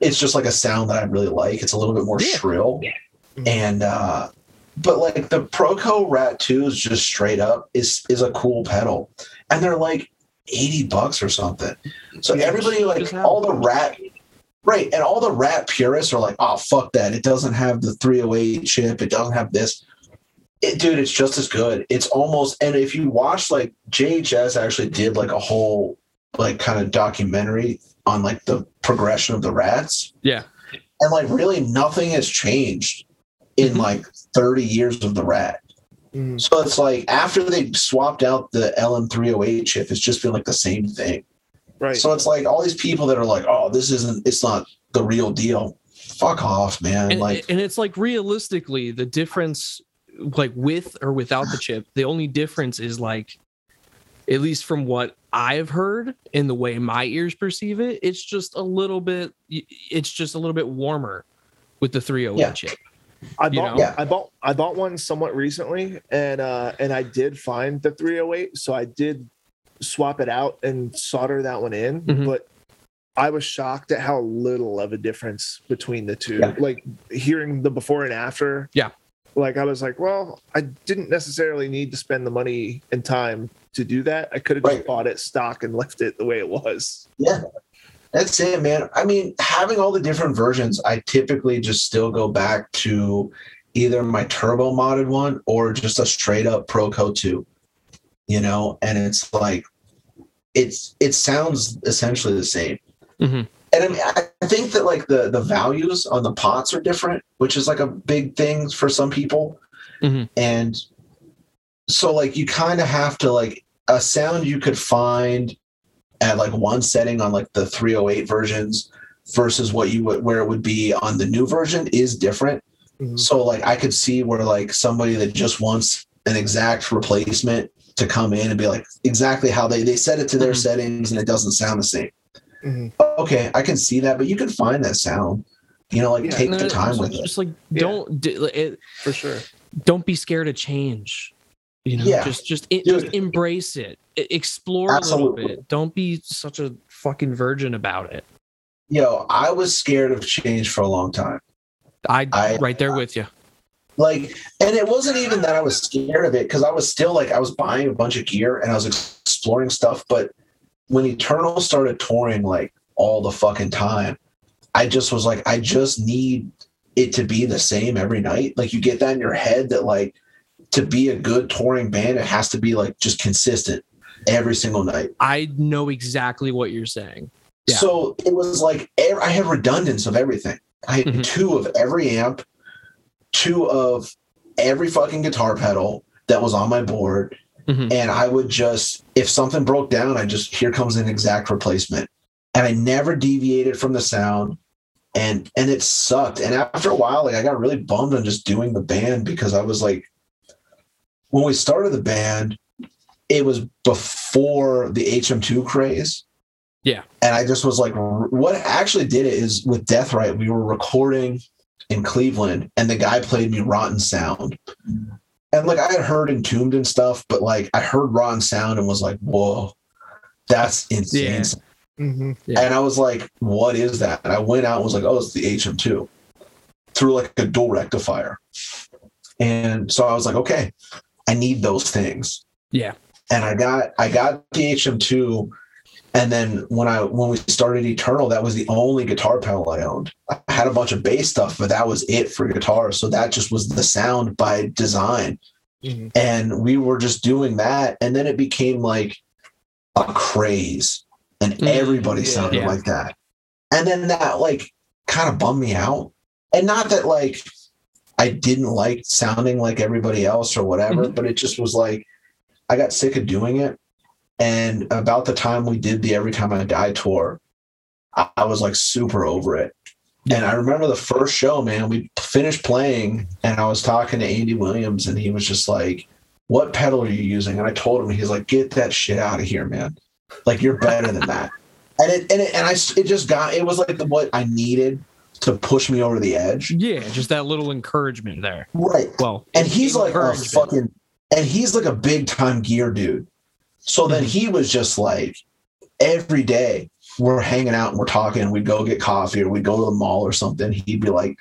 it's just like a sound that I really like. It's a little bit more Yeah. shrill, Yeah. and uh, but like the Proco Rat Two is just straight up is is a cool pedal, and they're like eighty bucks or something. So Yeah, everybody like all the them. rat. Right, and all the rat purists are like, "Oh fuck that! It doesn't have the 308 chip. It doesn't have this." It, dude, it's just as good. It's almost, and if you watch like JHS actually did like a whole like kind of documentary on like the progression of the rats, Yeah. and like really nothing has changed in Mhm. like 30 years of the rat. Mhm. So it's like after they swapped out the LM308 chip, it's just been like the same thing. Right. So it's like all these people that are like, oh, this isn't, it's not the real deal. Fuck off, man. and, like, and it's like realistically the difference like with or without the chip the only difference is like at least from what i've heard in the way my ears perceive it it's just a little bit it's just a little bit warmer with the 308 Yeah. chip I bought know? I bought I bought one somewhat recently and uh and I did find the 308 so I did swap it out and solder that one in Mhm. but I was shocked at how little of a difference between the two Yeah. like hearing the before and after Yeah. Like I was like well I didn't necessarily need to spend the money and time to do that I could have just bought it stock and *laughs* left it the way it was yeah, that's it, man. I mean, having all the different versions, I typically just still go back to either my turbo modded one or just a straight up Proco 2, you know, and it's like, it's, it sounds essentially the same. Mhm. And I mean, I think that like the the values on the pots are different, which is like a big thing for some people. Mhm. And so like you kind of have to like a sound you could find at like one setting on like the 308 versions versus what you would where it would be on the new version is different. Mhm. So like I could see where like somebody that just wants an exact replacement to come in and be like exactly how they they set it to their Mhm. settings and it doesn't sound the same Mhm. okay, I can see that, but you can find that sound. You know, like Yeah. take No, the time it's with it. just like don't d- it, for sure don't be scared of change you know Yeah. just just it, just embrace it explore a little bit don't be such a fucking virgin about it Yo, I was scared of change for a long time. i, I- right there with you Like, and it wasn't even that I was scared of it because I was still like I was buying a bunch of gear and I was exploring stuff. But when Eternal started touring like all the fucking time, I just was like, I just need it to be the same every night. Like you get that in your head that like to be a good touring band, it has to be like just consistent every single night. i know exactly what you're saying Yeah. So it was like I had redundance of everything. I had Mhm. two of every amp, two of every fucking guitar pedal that was on my board, Mhm. and I would just if something broke down, I just here comes an exact replacement, and I never deviated from the sound, and and it sucked. And after a while, like I got really bummed on just doing the band because I was like, when we started the band, it was before the HM2 craze. Yeah. And I just was like, what actually did it is with Death Right, we were recording in Cleveland and the guy played me Rotten Sound. And like I had heard Entombed and stuff, but like I heard Rotten Sound and was like, whoa, that's insane. Yeah. Mm-hmm. Yeah. And I was like, what is that? And I went out and was like, oh, it's the HM2 through like a dual rectifier. And so I was like, okay, I need those things. Yeah. And I got I got the HM2 and then when I when we started Eternal, that was the only guitar pedal I owned. I had a bunch of bass stuff, but that was it for guitar. So that just was the sound by design. Mhm. And we were just doing that. And then it became like a craze. And Mm, everybody sounded Yeah. like that. And then that like kind of bummed me out. And not that like I didn't like sounding like everybody else or whatever, but it just was like I got sick of doing it. And about the time we did the Every Time I Die tour, I, I was like super over it. And I remember the first show, man, we finished playing and I was talking to Andy Williams and he was just like, What pedal are you using? And I told him, he's like, Get that shit out of here, man. Like you're better than that. And it and it, and I it just got it was like the, what I needed to push me over the edge. Yeah, just that little encouragement there. Right. Well, and he's like a fucking and he's like a big time gear dude so then mm-hmm. he was just like every day we're hanging out and we're talking we'd go get coffee or we'd go to the mall or something he'd be like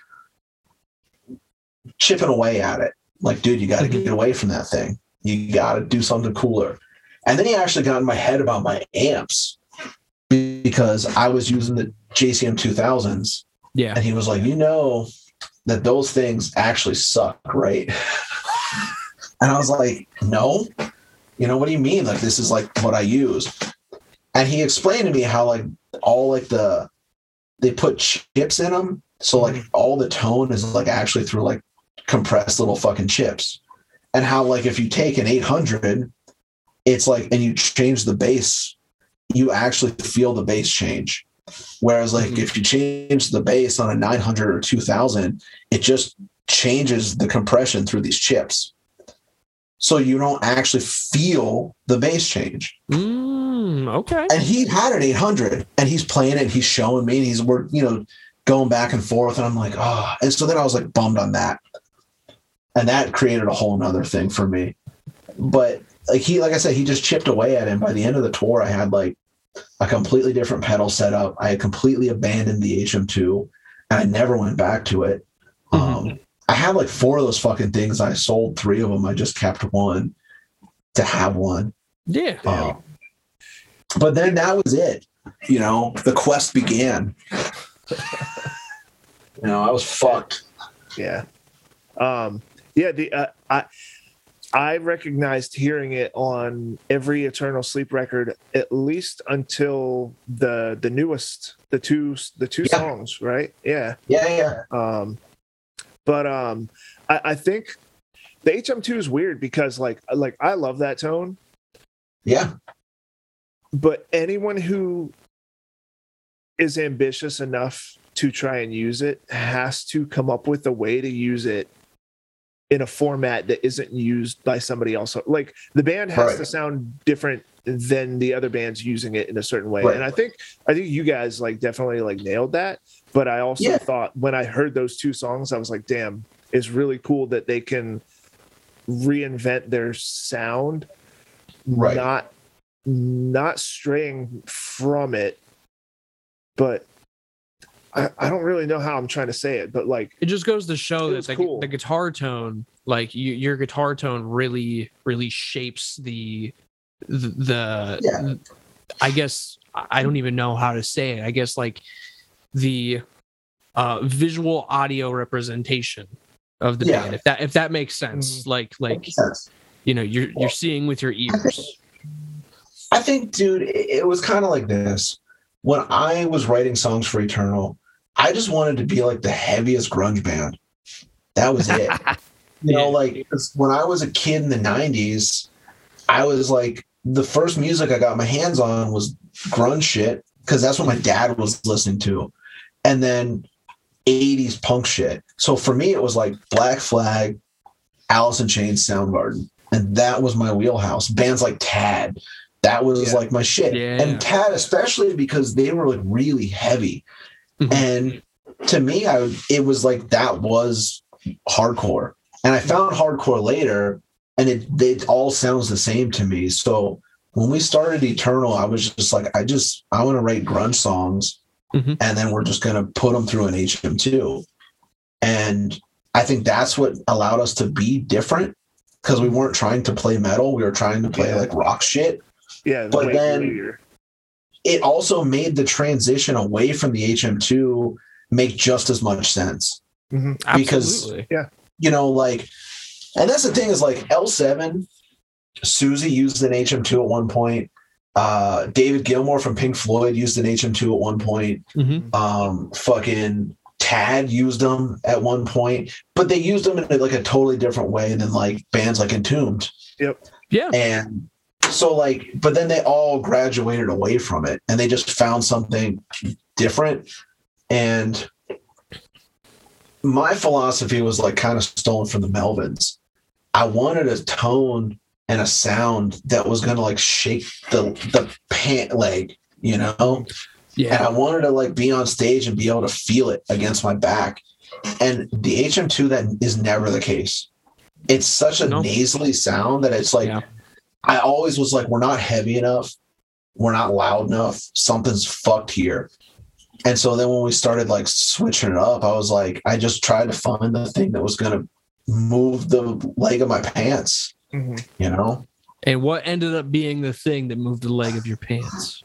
chipping away at it. Like dude you got to mm-hmm. get away from that thing. You got to do something cooler. And then he actually got in my head about my amps because i was using the jcm 2000s yeah, and he was like, You know that those things actually suck, right? *laughs* and I was like, No. You know, what do you mean? Like, this is like what I use. And he explained to me how, like, all like the, they put chips in them. So, like, all the tone is like actually through like compressed little fucking chips. And how, like, if you take an 800, it's like, and you change the bass, you actually feel the bass change. Whereas, like, Mhm. if you change the bass on a 900 or 2000, it just changes the compression through these chips. So you don't actually feel the bass change. Mm, okay. And he had an 800 and he's playing it and he's showing me and he's, we're, you know, going back and forth. And I'm like, oh. And so then I was like bummed on that. And that created a whole nother thing for me. But like he, like I said, he just chipped away at it. And by the end of the tour, I had like a completely different pedal setup. I had completely abandoned the HM2 and I never went back to it. Um, I had like four of those fucking things. I sold three of them. I just kept one to have one. yeah. Um, but then that was it. You know, the quest began. you know, I was fucked. Yeah. Um, yeah. The uh, I I recognized hearing it on every Eternal Sleep record at least until the the newest the two the two Yeah. songs right yeah Yeah, yeah. um but um I, I think the HM2 is weird because like like I love that tone Yeah. but anyone who is ambitious enough to try and use it has to come up with a way to use it in a format that isn't used by somebody else like the band has Right. to sound different than the other bands using it in a certain way Right. and i think i think you guys like definitely like nailed that but i also Yeah. thought when i heard those two songs i was like damn it's really cool that they can reinvent their sound Right. not not straying from it but I, I don't really know how i'm trying to say it but like It just goes to show that was the, cool. the guitar tone, like you, your guitar tone, really, really shapes the the. the Yeah. I guess I I don't even know how to say it. I guess like the uh, visual audio representation of the Yeah. band, if that if that makes sense. Like like sense. you know you're you're seeing with your ears. I think, dude, it, it was kind of like this. When I was writing songs for Eternal, I just wanted to be like the heaviest grunge band. That was it. *laughs* you know, like when I was a kid in the 90s, I was like, the first music I got my hands on was grunge shit because that's what my dad was listening to. And then 80s punk shit. So for me, it was like Black Flag, Alice in Chains, Soundgarden. and that was my wheelhouse. Bands like Tad, that was Yeah. like my shit. Yeah. And Tad, especially because they were like really heavy. Mhm. And to me, I it was like that was hardcore. And I found hardcore later, and it it all sounds the same to me. So when we started Eternal, I was just like, I just I want to write grunge songs, Mhm. and then we're just gonna put them through an HM2. And I think that's what allowed us to be different because we weren't trying to play metal; we were trying to play Yeah. like rock shit Yeah, But way then- grittier. it also made the transition away from the HM2 make just as much sense. because- Absolutely. You know, like, and that's the thing is like L7, Suzi used an HM2 at one point. Uh, David Gilmour from Pink Floyd used an HM2 at one point. Mhm. Um, fucking Tad used them at one point, but they used them in like a totally different way than like bands like Entombed. Yep. Yeah. And so like, but then they all graduated away from it and they just found something different. And my philosophy was like kind of stolen from the Melvins. I wanted a tone and a sound that was gonna like shake the the pant leg, you know? Yeah. And. I wanted to like be on stage and be able to feel it against my back. And the HM2 that is never the case. It's such a No. nasally sound that it's like Yeah. I always was like, we're not heavy enough, we're not loud enough, something's fucked here. And so then when we started like switching it up, I was like, I just tried to find the thing that was gonna move the leg of my pants, Mhm. you know? And what ended up being the thing that moved the leg of your pants?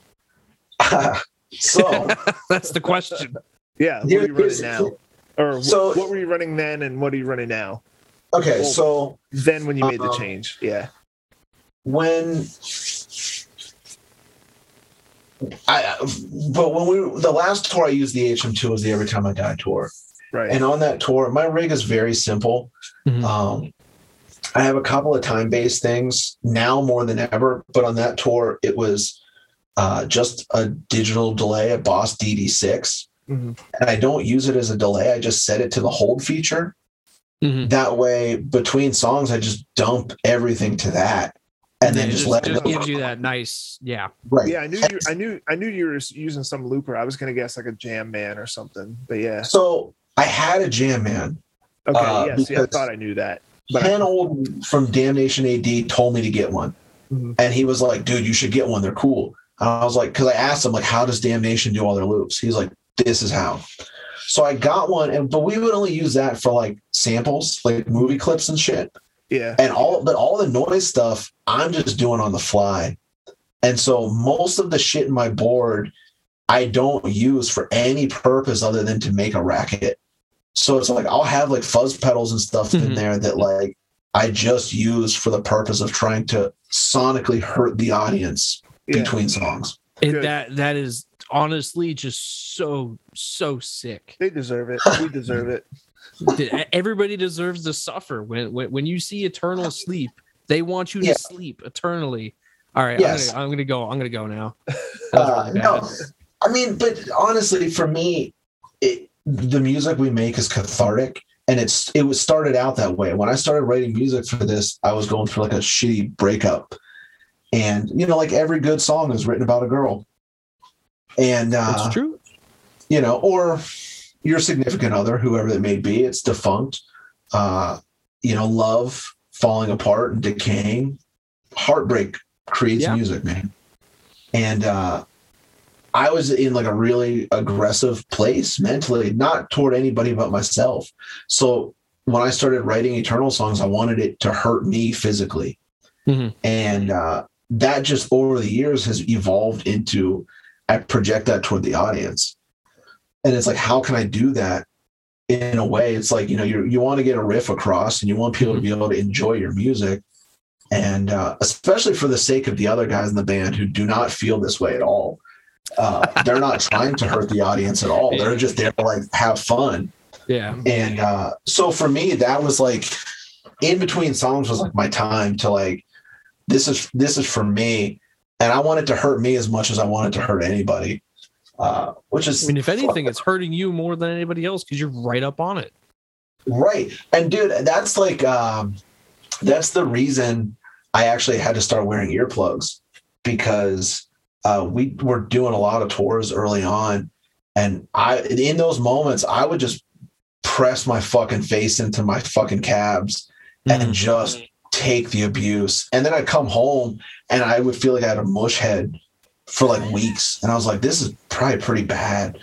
*laughs* so *laughs* That's the question. Yeah, what Here- are you running now? Or So- what were you running then, and what are you running now? okay, Well, so Then when you made the Um, change, yeah, when I but when we the last tour I used the HM2 was the Every Time I Die tour. right. And on that tour, my rig is very simple. Mhm. Um I have a couple of time-based things now more than ever, but on that tour it was uh, just a digital delay, a Boss DD6, Mhm. and I don't use it as a delay. I just set it to the hold feature. Mhm. That way, between songs, I just dump everything to that, and then Yeah, it just, let it just go. gives you that nice, yeah. right. Yeah, I knew you. I knew. I knew you were using some looper. I was gonna guess like a Jam Man or something. But yeah. So I had a jam man. Okay. Uh, yes. Yeah, I thought I knew that. But Ken Olden from Damnation AD told me to get one. Mhm. And he was like, dude, you should get one. They're cool. And I was like, because I asked him, like, how does Damnation do all their loops? He's like, this is how. So I got one, and but we would only use that for like samples, like movie clips and shit. yeah. And all but all the noise stuff, I'm just doing on the fly. And so most of the shit in my board, I don't use for any purpose other than to make a racket. So it's like I'll have like fuzz pedals and stuff in Mhm. there that like I just use for the purpose of trying to sonically hurt the audience Yeah. between songs. And Good. that that is honestly just so so sick. They deserve it. We deserve it. *laughs* Everybody deserves to suffer when when, when you see eternal sleep. They want you to sleep eternally. All right, Yes. I'm, gonna, I'm gonna go. I'm gonna go now. *laughs* Uh, really no. I mean, but honestly, for me, it, the music we make is cathartic, and it's it was started out that way. When I started writing music for this, I was going through like a shitty breakup, and you know, like every good song is written about a girl, and uh, It's true. you know, or your significant other, whoever that may be, it's defunct. Uh, you know, love falling apart and decaying. Heartbreak creates Yeah. music, man. And uh I was in like a really aggressive place mentally, not toward anybody but myself. So when I started writing eternal songs, I wanted it to hurt me physically. Mhm. And uh that just over the years has evolved into I project that toward the audience. And it's like, how can I do that in a way? It's like, you know, you you want to get a riff across and you want people to be able to enjoy your music. And uh, especially for the sake of the other guys in the band who do not feel this way at all. Uh, they're not trying to hurt the audience at all. They're just there to like have fun. Yeah. And uh, so for me, that was like in between songs was like my time to like this is this is for me, and I want it to hurt me as much as I want it to hurt anybody. Uh, which is I mean, if anything, it's hurting you more than anybody else because you're right up on it. right. And dude, that's like um, that's the reason I actually had to start wearing earplugs because uh, we were doing a lot of tours early on, and I in those moments I would just press my fucking face into my fucking cabs and Mhm. just take the abuse. And then I'd come home and I would feel like I had a mush head for like weeks. And I was like, this is probably pretty bad.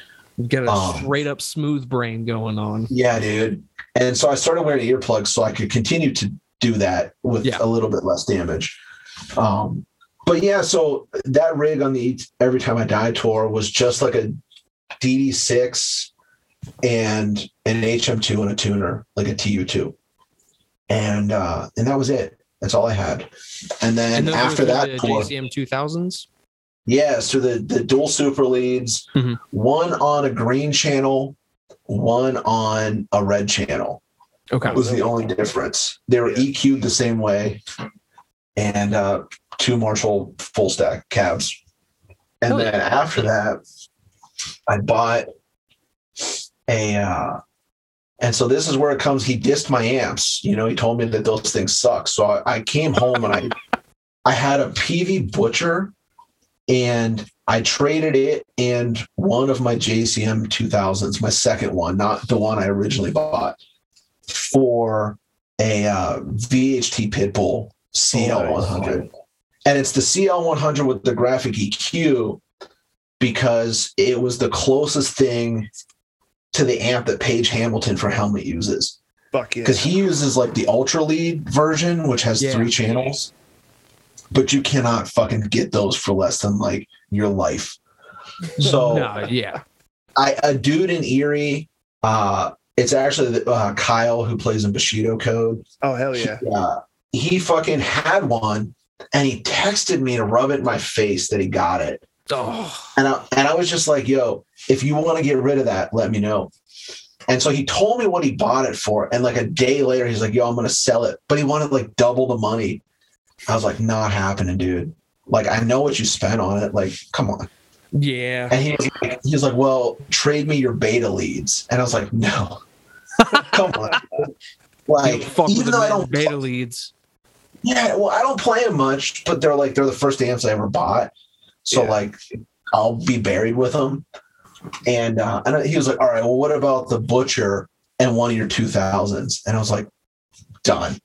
Get a Um, straight up smooth brain going on. Yeah, dude. And so I started wearing earplugs so I could continue to do that with Yeah. a little bit less damage. Um, but yeah, so that rig on the Every Time I Die tour was just like a DD6 and an HM2 and a tuner, like a TU2. And uh, and that was it. That's all I had. And then And after that the tour, JCM 2000s. yeah, so the the dual super leads, Mhm. one on a green channel, one on a red channel Okay. was the only difference. They were EQ'd the same way, and uh, two Marshall full stack cabs. And Hell then yeah. after that, I bought a. Uh, and so this is where it comes. He dissed my amps. You know, he told me that those things suck. So I, I came home and I, *laughs* I had a PV Butcher, and I traded it and one of my JCM 2000s, my second one, not the one I originally bought, for a uh, VHT Pitbull CL100. And it's the CL100 with the graphic EQ because it was the closest thing to the amp that Page Hamilton for Helmet uses. Fuck yeah. Because he uses like the Ultra Lead version, which has Yeah. three channels, but you cannot fucking get those for less than like your life. *laughs* So no, yeah. I a dude in Erie, uh, it's actually the, uh, Kyle who plays in Bushido Code. Oh hell yeah. Uh, he fucking had one, and he texted me to rub it in my face that he got it, Oh, and I and I was just like, "Yo, if you want to get rid of that, let me know." And so he told me what he bought it for, and like a day later, he's like, "Yo, I'm gonna sell it," but he wanted like double the money. I was like, "Not happening, dude." Like I know what you spent on it. Like, come on. yeah. And he was like, he was like, "Well, trade me your beta leads," and I was like, "No, *laughs* come on." Like, fuck even though I don't, beta leads. Yeah, well, I don't play them much, but they're like they're the first amps I ever bought, so Yeah. like I'll be buried with them. And uh, and he was like, "All right, well, what about the butcher and one of your two thousands? And I was like, "Done."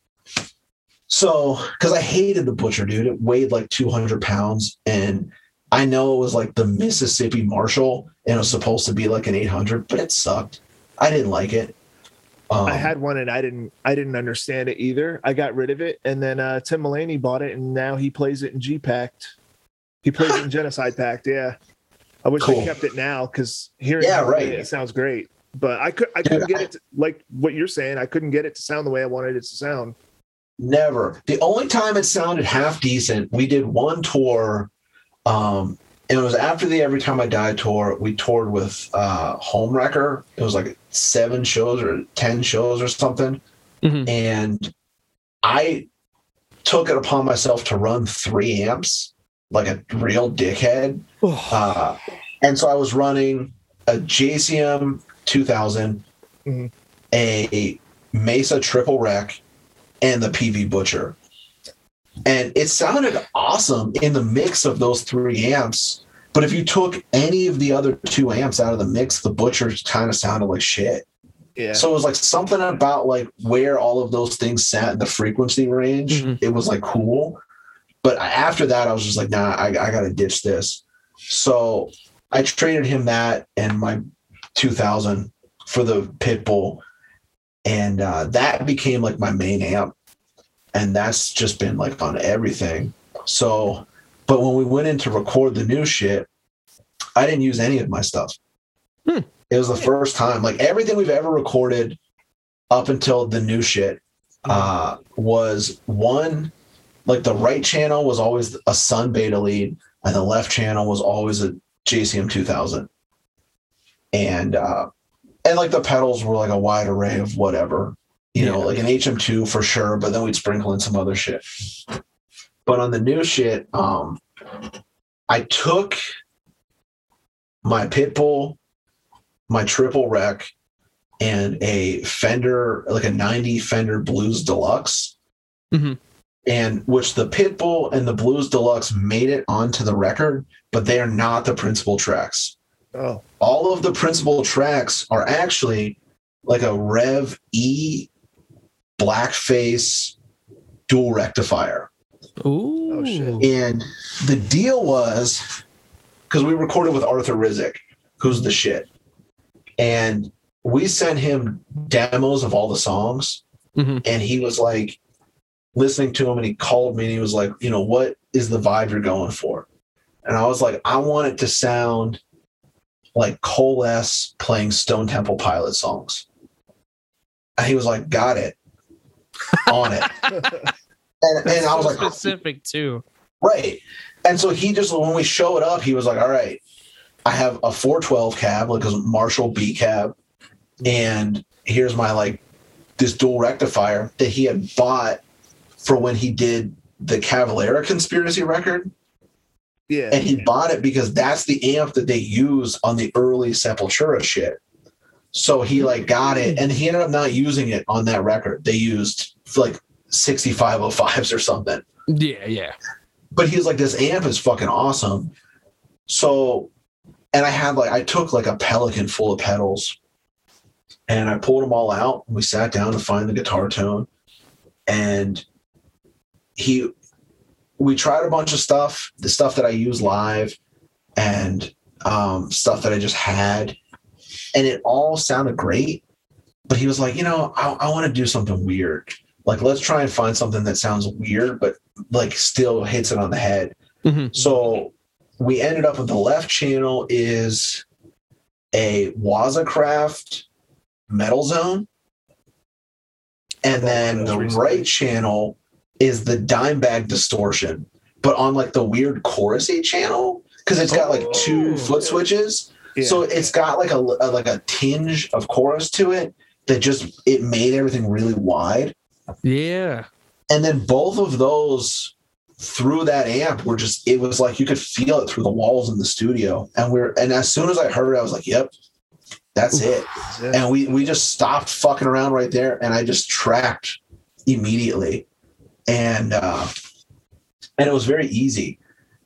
So, because I hated the butcher, dude, it weighed like two hundred pounds, and I know it was like the Mississippi Marshall, and it was supposed to be like an eight hundred, but it sucked. I didn't like it. Um, I had one and I didn't I didn't understand it either. I got rid of it and then uh Tim Mulaney bought it and now he plays it in G Pact. He plays it in *laughs* Genocide Pact, yeah. I wish Cool. they kept it now because hearing Yeah, right. it, it sounds great. But I could I Dude, couldn't get I- it to, like what you're saying. I couldn't get it to sound the way I wanted it to sound. Never. The only time it sounded half decent, we did one tour. Um, it was after the Every Time I Die tour. We toured with uh, Home Wrecker. It was like seven shows or 10 shows or something. Mhm. And I took it upon myself to run three amps like a real dickhead. Uh, and so I was running a JCM 2000, Mhm. a Mesa Triple Rec, and the PV Butcher. And it sounded awesome in the mix of those three amps. But if you took any of the other two amps out of the mix, the Butcher kind of sounded like shit. yeah. So it was like something about like where all of those things sat in the frequency range. Mhm. It was like cool. But after that, I was just like, nah, I, I got to ditch this. So I traded him that and my 2000 for the Pitbull. And uh, that became like my main amp. And that's just been like on everything. So, but when we went in to record the new shit, I didn't use any of my stuff. Hmm. It was the first time. Like everything we've ever recorded up until the new shit uh, was one, like the right channel was always a Sunn Beta lead, and the left channel was always a JCM 2000. And uh, and like the pedals were like a wide array of whatever, you know, Yeah. like an HM2 for sure, but then we'd sprinkle in some other shit. But on the new shit, um, I took my Pitbull, my triple rec, and a Fender, like a 90 Fender Blues Deluxe, Mhm. and which the Pitbull and the Blues Deluxe made it onto the record, but they are not the principal tracks. Oh, All of the principal tracks are actually like a Rev E blackface dual rectifier. Ooh. shit. And the deal was because we recorded with Arthur Rizk, who's the shit. And we sent him demos of all the songs. Mhm. And he was like listening to him and he called me and he was like, you know, what is the vibe you're going for? And I was like, I want it to sound like Coalesce playing Stone Temple Pilot songs. And he was like, got it. On it. And, and I was So like, specific too. Right. And so he just when we showed up, he was like, All right, I have a 412 cab, like a Marshall B cab, and here's my like this dual rectifier that he had bought for when he did the Cavalera conspiracy record. yeah. And he bought it because that's the amp that they use on the early Sepultura shit. So he like got it and he ended up not using it on that record. They used like 6505s or something Yeah, yeah. but he was like, this amp is fucking awesome. So, and I had like, I took like a Pelican full of pedals and I pulled them all out. And we sat down to find the guitar tone. And he, we tried a bunch of stuff, the stuff that I use live and um, stuff that I just had. And it all sounded great. But he was like, you know, I, I want to do something weird. Like, let's try and find something that sounds weird, but like still hits it on the head. Mhm. So we ended up with the left channel is a Waza Craft metal zone. And then the right channel is the Dimebag distortion, but on like the weird chorusy channel because it's got like two foot switches. Yeah. So it's got like a, a like a tinge of chorus to it that just it made everything really wide Yeah. and then both of those through that amp were just it was like you could feel it through the walls in the studio and we're and as soon as i heard it i was like yep that's it Yeah. and we we just stopped fucking around right there and i just tracked immediately and uh and it was very easy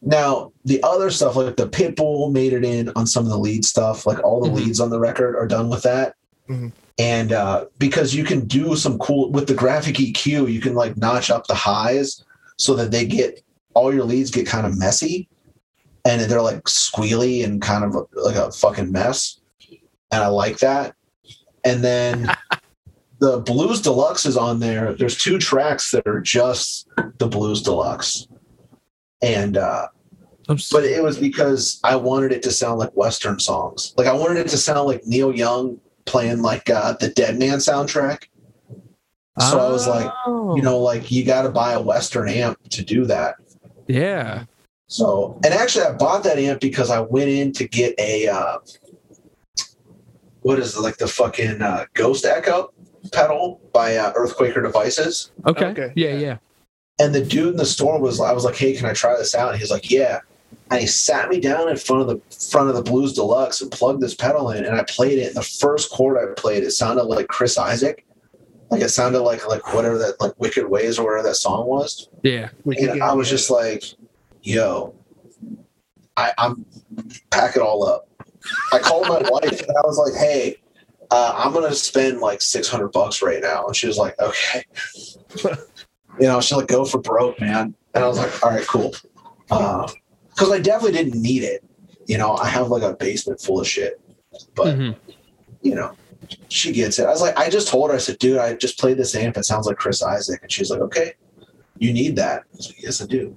now the other stuff like the pitbull made it in on some of the lead stuff like all the Mhm. leads on the record are done with that Mhm. and uh because you can do some cool with the graphic eq you can like notch up the highs so that they get all your leads get kind of messy and they're like squealy and kind of like a fucking mess and I like that. And then *laughs* the Blues Deluxe is on there. There's two tracks that are just the Blues Deluxe. And uh I'm but it was because I wanted it to sound like Western songs. Like I wanted it to sound like Neil Young playing like uh the Dead Man soundtrack. So I was like, Oh. you know, like you gotta buy a Western amp to do that. yeah. So, and actually, I bought that amp because I went in to get a uh, what is it like the fucking uh, Ghost Echo pedal by uh, Earthquaker Devices, Okay. Okay. Yeah, yeah. And the dude in the store was I was like, "Hey, can I try this out?" And he's like, "Yeah." And he sat me down in front of the front of the Blues Deluxe and plugged this pedal in, and I played it. And the first chord I played, it sounded like Chris Isaak, like it sounded like like whatever that like Wicked Ways or whatever that song was. Yeah. And I was just like, yo, I, I'm pack it all up. I called my *laughs* wife and I was like, hey, uh, I'm gonna spend like 600 bucks right now, and she was like, okay. *laughs* you know, she's like, go for broke, man. And I was like, all right, cool. Because I definitely didn't need it. You know, I have like a basement full of shit, but Mhm. you know, she gets it. I was like, I just told her, I said, dude, I just played this amp. It sounds like Chris Isaak. And she's like, okay, you need that. I like, yes, I do.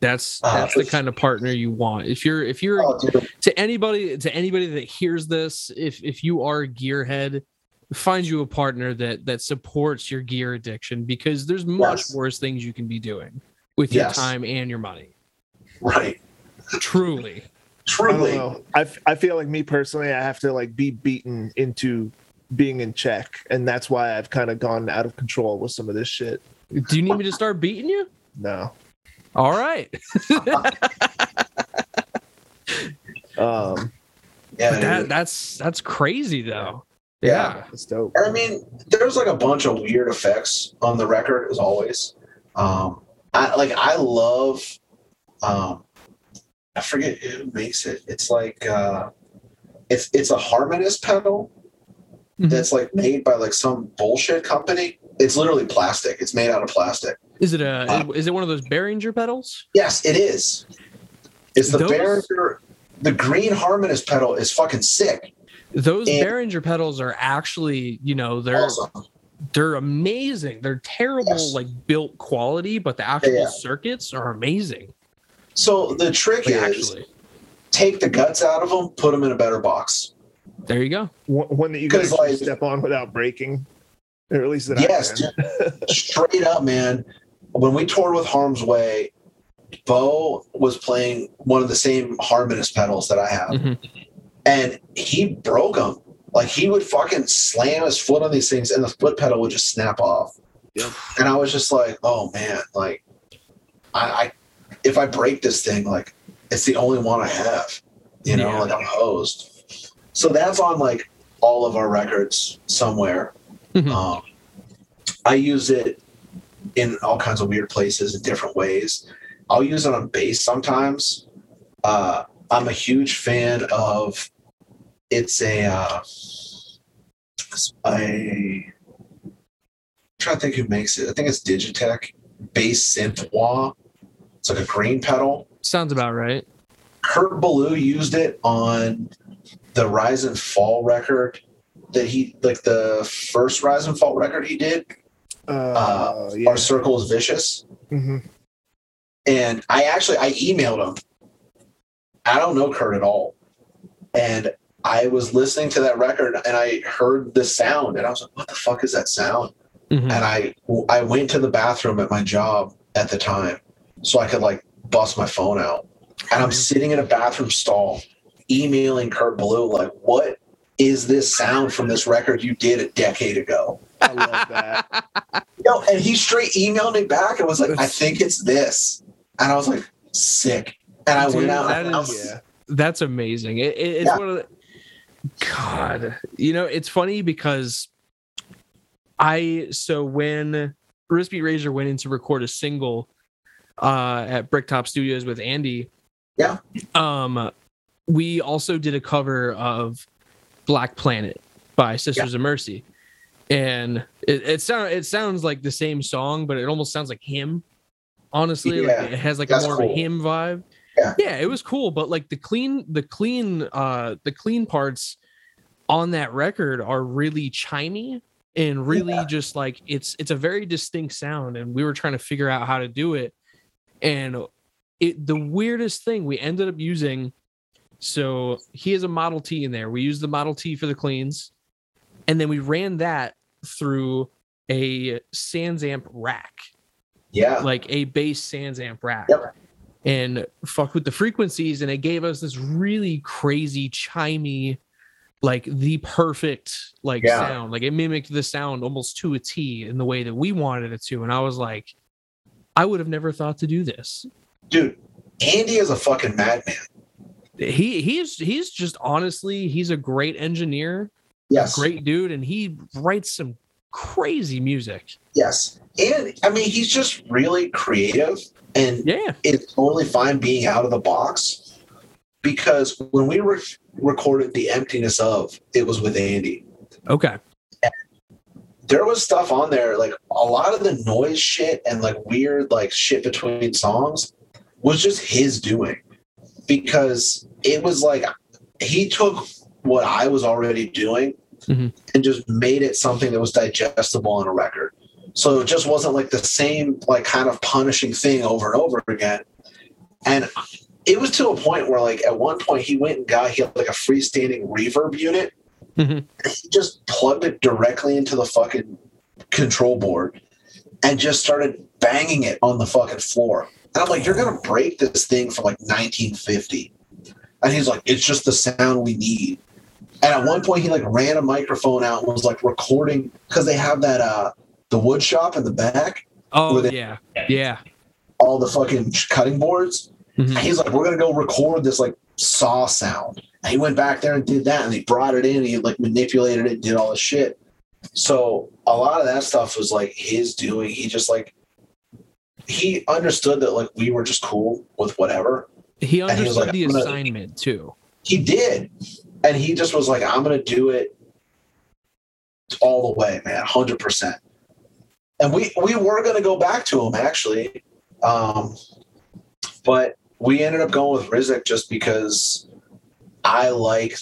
That's Uh, that's the kind of partner you want. If you're if you're Oh, to anybody to anybody that hears this, if if you are a gearhead, find you a partner that that supports your gear addiction because there's much Yes. worse things you can be doing with your Yes. time and your money. Right. Truly. Truly. know. I, f- I feel like me personally, I have to like be beaten into being in check, and that's why I've kind of gone out of control with some of this shit. Do you need me to start beating you? No. All right. *laughs* Um, Yeah. But that that's that's crazy though. Yeah. Yeah. it's dope. I mean, there's like a bunch of weird effects on the record, as always. Um, I like I love. Um, I forget who makes it. It's like uh, it's it's a harmonist pedal Mhm. that's like made by like some bullshit company. It's literally plastic. It's made out of plastic. Is it a Uh, is it one of those Behringer pedals? Yes, it is. It's the Those- Behringer. The green harmonist pedal is fucking sick. Those And- Behringer pedals are actually, you know, they're Awesome. they're amazing. They're terrible Yes. like built quality, but the actual Yeah. circuits are amazing. So the trick Like, is actually, take the guts out of them, put them in a better box. there you go. One, one that you can 'Cause, actually like- step on without breaking. Or at least that Yes, I can. *laughs* straight up, man. When we toured with Harm's Way, Bo was playing one of the same harmonist pedals that I have, Mhm. And he broke them. Like he would fucking slam his foot on these things, and the foot pedal would just snap off. Yep. And I was just like, "Oh man, like, I, I if I break this thing, like, it's the only one I have. You know, Yeah. like I'm hosed." So that's on like all of our records somewhere. Mhm. Um, I use it in all kinds of weird places in different ways. I'll use it on bass sometimes. Uh, I'm a huge fan of. It's a. Uh, it's a I'm trying to think who makes it. I think it's Digitech bass synth wah. It's like a green pedal. Sounds about right. Kurt Ballou used it on the Rise and Fall record that he like the first Rise and Fall record he did. Uh, yeah. Our Circle is Vicious. Mm-hmm. And I actually I emailed him. I don't know Kurt at all. And I was listening to that record and I heard the sound and I was like, what the fuck is that sound? Mhm. and I I went to the bathroom at my job at the time so I could like bust my phone out. And I'm sitting in a bathroom stall emailing Kurt Ballou like, "What is this sound from this record you did a decade ago?" I love that. *laughs* Yo, and he straight emailed me back and was like, "I think it's this," and I was like, "Sick." And I Dude, went out. that and I is- was- Yeah. That's amazing. It, it- it's Yeah. one of the God. You know, it's funny because I so when Wristmeetrazor went in to record a single uh at Bricktop Studios with Andy. Yeah. Um we also did a cover of Black Planet by Sisters of Mercy. And it, it sound it sounds like the same song, but it almost sounds like him. Honestly, Yeah, like it has like a that's more of a him vibe. Yeah. yeah, it was cool, but like the clean, the clean, uh, the clean parts on that record are really chimey and really Yeah. just like it's it's a very distinct sound, and we were trying to figure out how to do it, and it the weirdest thing we ended up using. So he has a Model T in there. We used the Model T for the cleans, and then we ran that through a SansAmp rack yeah, like a bass SansAmp rack Yep. And fuck with the frequencies and it gave us this really crazy chimey like the perfect like Yeah. sound like it mimicked the sound almost to a t in the way that we wanted it to and i was like i would have never thought to do this dude. Andy is a fucking madman. he he's he's just honestly he's a great engineer Yes, great dude and he writes some crazy music. Yes, and I mean he's just really creative and yeah. it's totally fine being out of the box because when we re- recorded the emptiness of it was with andy. Okay. There was stuff on there like a lot of the noise shit and like weird like shit between songs was just his doing because it was like he took what i was already doing Mhm. and just made it something that was digestible on a record so it just wasn't like the same like kind of punishing thing over and over again and it was to a point where like at one point he went and got he had like a freestanding reverb unit Mhm. he just plugged it directly into the fucking control board and just started banging it on the fucking floor. And I'm like, you're gonna break this thing from like 1950. And he's like, it's just the sound we need. And at one point, he like ran a microphone out and was like recording because they have that uh the wood shop in the back, oh they- yeah yeah all the fucking cutting boards. Mhm. And he's like, we're gonna go record this like saw sound. And he went back there and did that, and he brought it in. And he like manipulated it, and did all the shit. So a lot of that stuff was like his doing. He just like he understood that like we were just cool with whatever. He he understood like, the "I'm gonna- assignment too. He did, and he just was like, "I'm gonna do it all the way, man, hundred percent." And we we were gonna go back to him actually, um, but we ended up going with Rizk just because I like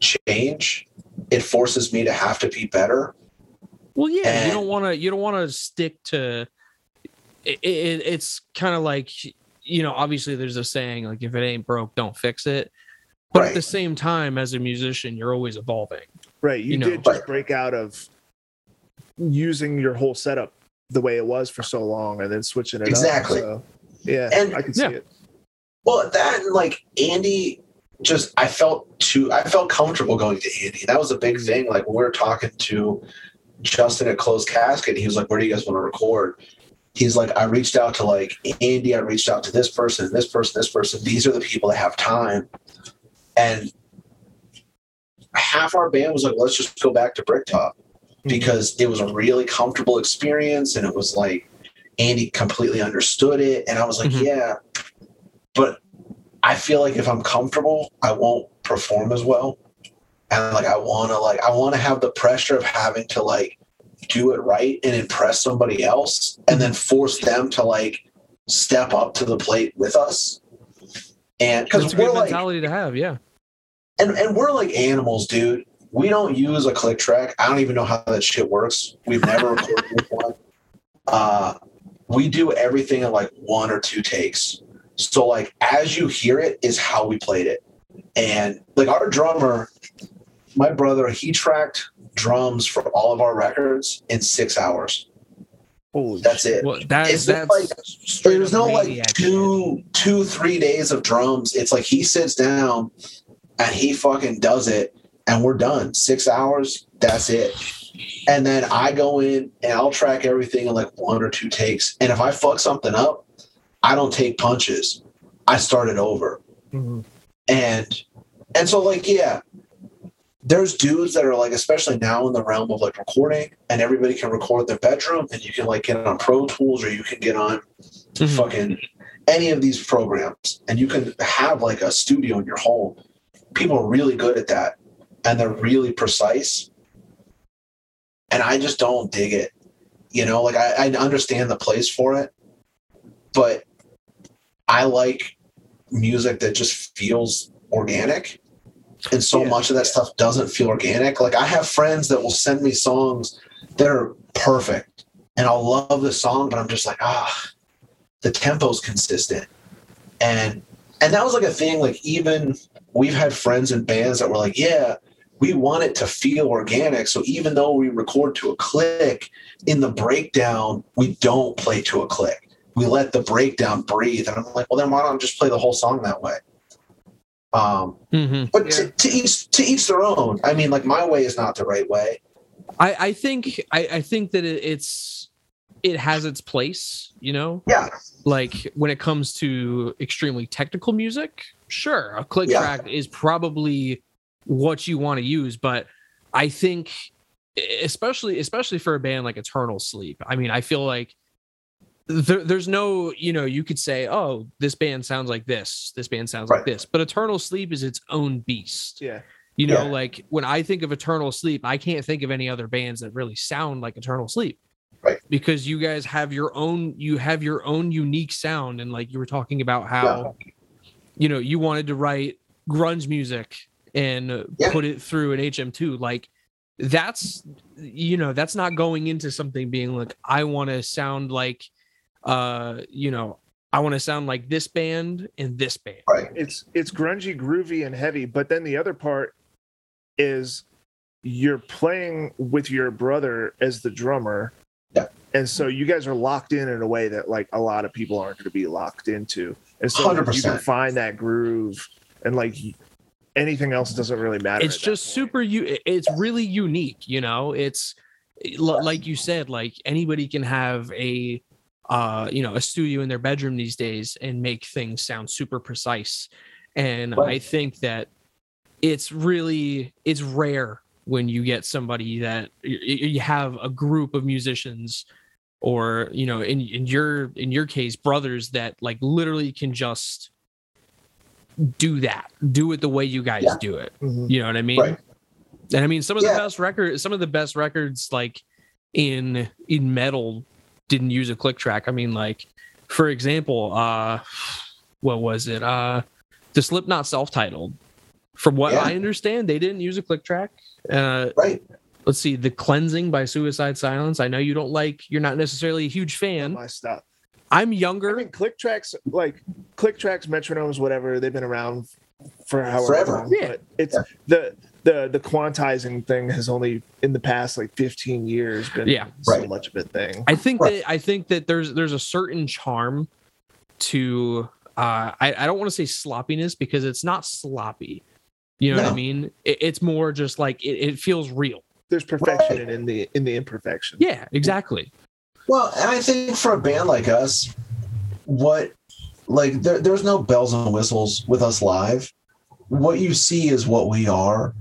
change. It forces me to have to be better. Well, yeah, you don't want to. You don't want to stick to. It, it, it's kind of like you know. Obviously, there's a saying like, "If it ain't broke, don't fix it." But at the same time, as a musician, you're always evolving. Right. You, You know. did just Right. break out of using your whole setup the way it was for so long and then switching it Exactly. up. So, yeah, And- I can see Yeah. it. Well, that and like Andy, just I felt too. I felt comfortable going to Andy. That was a big mm. thing. Like we were talking to Justin at Closed Casket. He was like, "Where do you guys want to record?" He's like, "I reached out to like Andy. I reached out to this person, this person, this person. These are the people that have time." And half our band was like, "Let's just go back to Bricktop," because it was a really comfortable experience, and it was like Andy completely understood it, and I was like, Mhm. "Yeah." but I feel like if I'm comfortable, I won't perform as well. And like I want to like I want to have the pressure of having to like do it right and impress somebody else and then force them to like step up to the plate with us. And a we're good like mentality to have. Yeah. And and we're like animals, dude. We don't use a click track. I don't even know how that shit works. We've never *laughs* recorded with one. Uh, we do everything in like one or two takes. So like as you hear it is how we played it. And like our drummer, my brother, he tracked drums for all of our records in six hours. Holy That's it. Well, that It's that's like- straight There's no like maniac shit. two, two, three days of drums. It's like he sits down and he fucking does it, and we're done. Six hours, that's it. And then I go in and I'll track everything in like one or two takes. And if I fuck something up, I don't take punches. I start it over. Mhm. And and so like yeah, there's dudes that are like, especially now in the realm of like recording, and everybody can record in their bedroom, and you can like get on Pro Tools or you can get on Mhm. fucking any of these programs, and you can have like a studio in your home. People are really good at that, and they're really precise. And I just don't dig it. You know, like I, I understand the place for it, but I like music that just feels organic. And so Yeah. much of that stuff doesn't feel organic. Like I have friends that will send me songs that are perfect and I'll love the song, but I'm just like, ah, the tempo's consistent. And and that was like a thing, like even we've had friends and bands that were like, yeah, we want it to feel organic. So even though we record to a click, in the breakdown, we don't play to a click. We let the breakdown breathe. And I'm like, well, then why don't I just play the whole song that way? Um, Mhm. but Yeah. to, to each to each their own. I mean, like my way is not the right way. I, I think I, I think that it, it's it has its place, you know. Yeah, Like when it comes to extremely technical music, sure, a click Yeah. track is probably what you want to use, but I think especially especially for a band like Eternal Sleep, I mean, I feel like there, there's no, you know, you could say, oh, this band sounds like this, this band sounds like this, but Eternal Sleep is its own beast. Yeah. You know, Yeah. like when I think of Eternal Sleep, I can't think of any other bands that really sound like Eternal Sleep. Right. Because you guys have your own you have your own unique sound and like you were talking about how you know, you wanted to write grunge music and uh, Yeah. put it through an HM2 like that's you know, that's not going into something being like I want to sound like uh, you know, I want to sound like this band and this band. right. It's it's grungy, groovy, and heavy. But then the other part is you're playing with your brother as the drummer. Yeah. And so you guys are locked in in a way that like a lot of people aren't going to be locked into. And so like, you can find that groove and like anything else doesn't really matter. it's just super u- it's really unique you know? It's like you said like anybody can have a uh you know a studio in their bedroom these days and make things sound super precise. And i think that it's really it's rare when you get somebody that y- y- you have a group of musicians or you know in in your in your case brothers that like literally can just do that do it the way you guys Yeah. do it Mhm. you know what i mean Right. and i mean some of the best records some of the best records like in in metal didn't use a click track i mean like for example uh what was it uh the slipknot self-titled from what Yeah. i understand they didn't use a click track uh Right. Let's see the cleansing by suicide silence i know you don't like you're not necessarily a huge fan my stuff. i'm I younger mean, click tracks, like click tracks, metronomes, whatever. They've been around for however Forever. long. Yeah. But it's Yeah. the the the quantizing thing has only in the past like 15 years been Yeah. so Right. much of a thing. i think Right. that i think that there's there's a certain charm to uh i, I don't want to say sloppiness because it's not sloppy you know what i mean it, it's more just like it, it feels real There's perfection Right. in the in the imperfection. yeah exactly Well, and I think for a band like us, what like there, there's no bells and whistles with us live. What you see is what we are.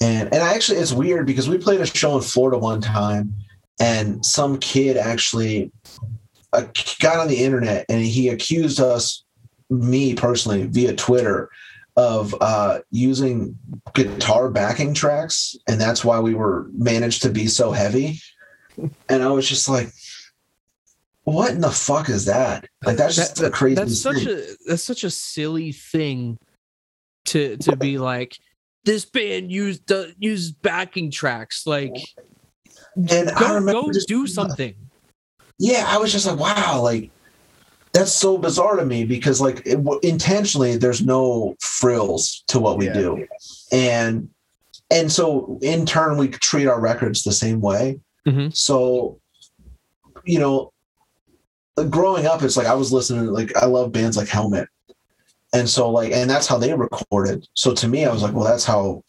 And and I actually it's weird because we played a show in Florida one time and some kid actually uh, got on the internet and he accused us me personally via Twitter of uh, using guitar backing tracks and that's why we were managed to be so heavy and I was just like what in the fuck is that? Like that's just That- a crazy. that's such a that's such a silly thing to to be like this band used uh, used backing tracks like and I go, remember go just- do *laughs* something Yeah, I was just like, wow, like that's so bizarre to me because like it, intentionally, there's no frills to what we Yeah. do, and and so in turn we treat our records the same way. Mhm. So, you know, growing up, it's like I was listening. Like I love bands like Helmet, and so like and that's how they recorded. So to me, I was like, well, that's how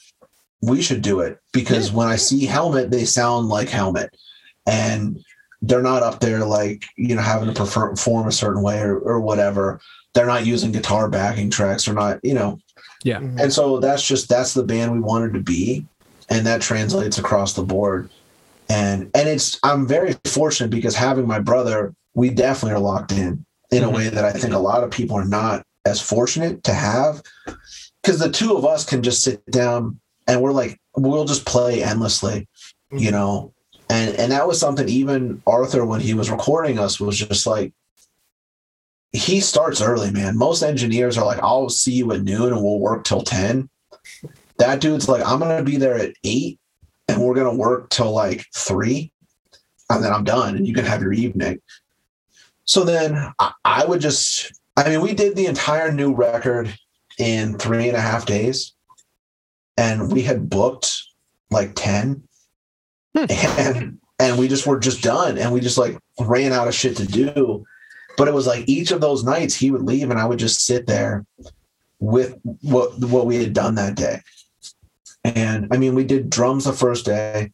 we should do it because when I see Helmet, they sound like Helmet, and they're not up there like you know having to perform perform a certain way or, or whatever. They're not using guitar backing tracks. They're not, you know, yeah and so that's just that's the band we wanted to be, and that translates across the board. And and it's I'm very fortunate because having my brother, we definitely are locked in in a Mhm. way that I think a lot of people are not as fortunate to have. Because the two of us can just sit down and we're like we'll just play endlessly, you know. And and that was something even Arthur when he was recording us was just like he starts early, man. Most engineers are like, I'll see you at noon and we'll work till 10. That dude's like, I'm gonna be there at eight and we're gonna work till like three, and then I'm done, and you can have your evening. So then I, I would just I mean, we did the entire new record in three and a half days, and we had booked like 10 Hmm. and and we just were just done and we just like ran out of shit to do. But it was like each of those nights he would leave and i would just sit there with what what we had done that day. And i mean we did drums the first day.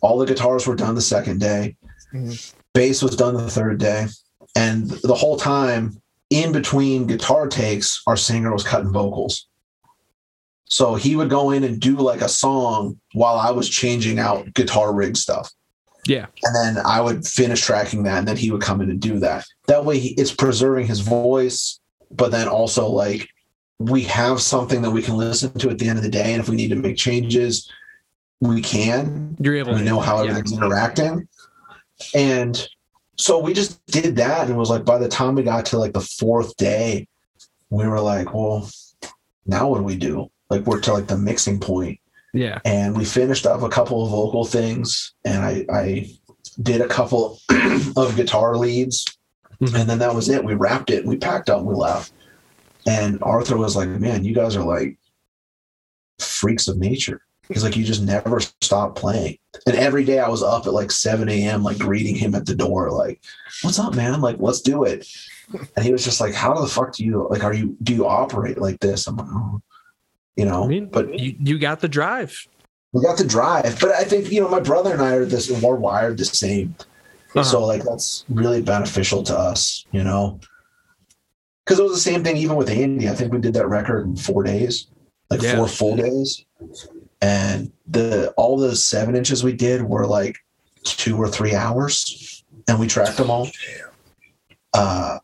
All the guitars were done the second day. Mhm. bass was done the third day. And the whole time in between guitar takes our singer was cutting vocals so he would go in and do like a song while i was changing out guitar rig stuff yeah and then I would finish tracking that, and then he would come in and do that. That way, he, it's preserving his voice, but then also like we have something that we can listen to at the end of the day, and if we need to make changes, we can. you're able to know how yeah. everything's interacting, and so we just did that, and it was like by the time we got to like the fourth day, we were like, well, now what do we do? Like we're to like the mixing point. Yeah. And we finished up a couple of vocal things and i i did a couple *clears throat* of guitar leads. Mhm. and then that was it. We wrapped it. We packed up. And we left. And arthur was like man you guys are like freaks of nature. He's like you just never stop playing. And every day i was up at like 7 a.m like greeting him at the door like what's up man? Like let's do it. And he was just like how the fuck do you like are you do you operate like this? I'm like oh. You know i mean but you, you got the drive. We got the drive. But i think you know my brother and i are this we're wired the same. Uh-huh. so like that's really beneficial to us you know? Because it was the same thing even with andy. I think we did that record in four days like Yeah. four full days. And the all the seven inches we did were like two or three hours. And we tracked them all. Uh,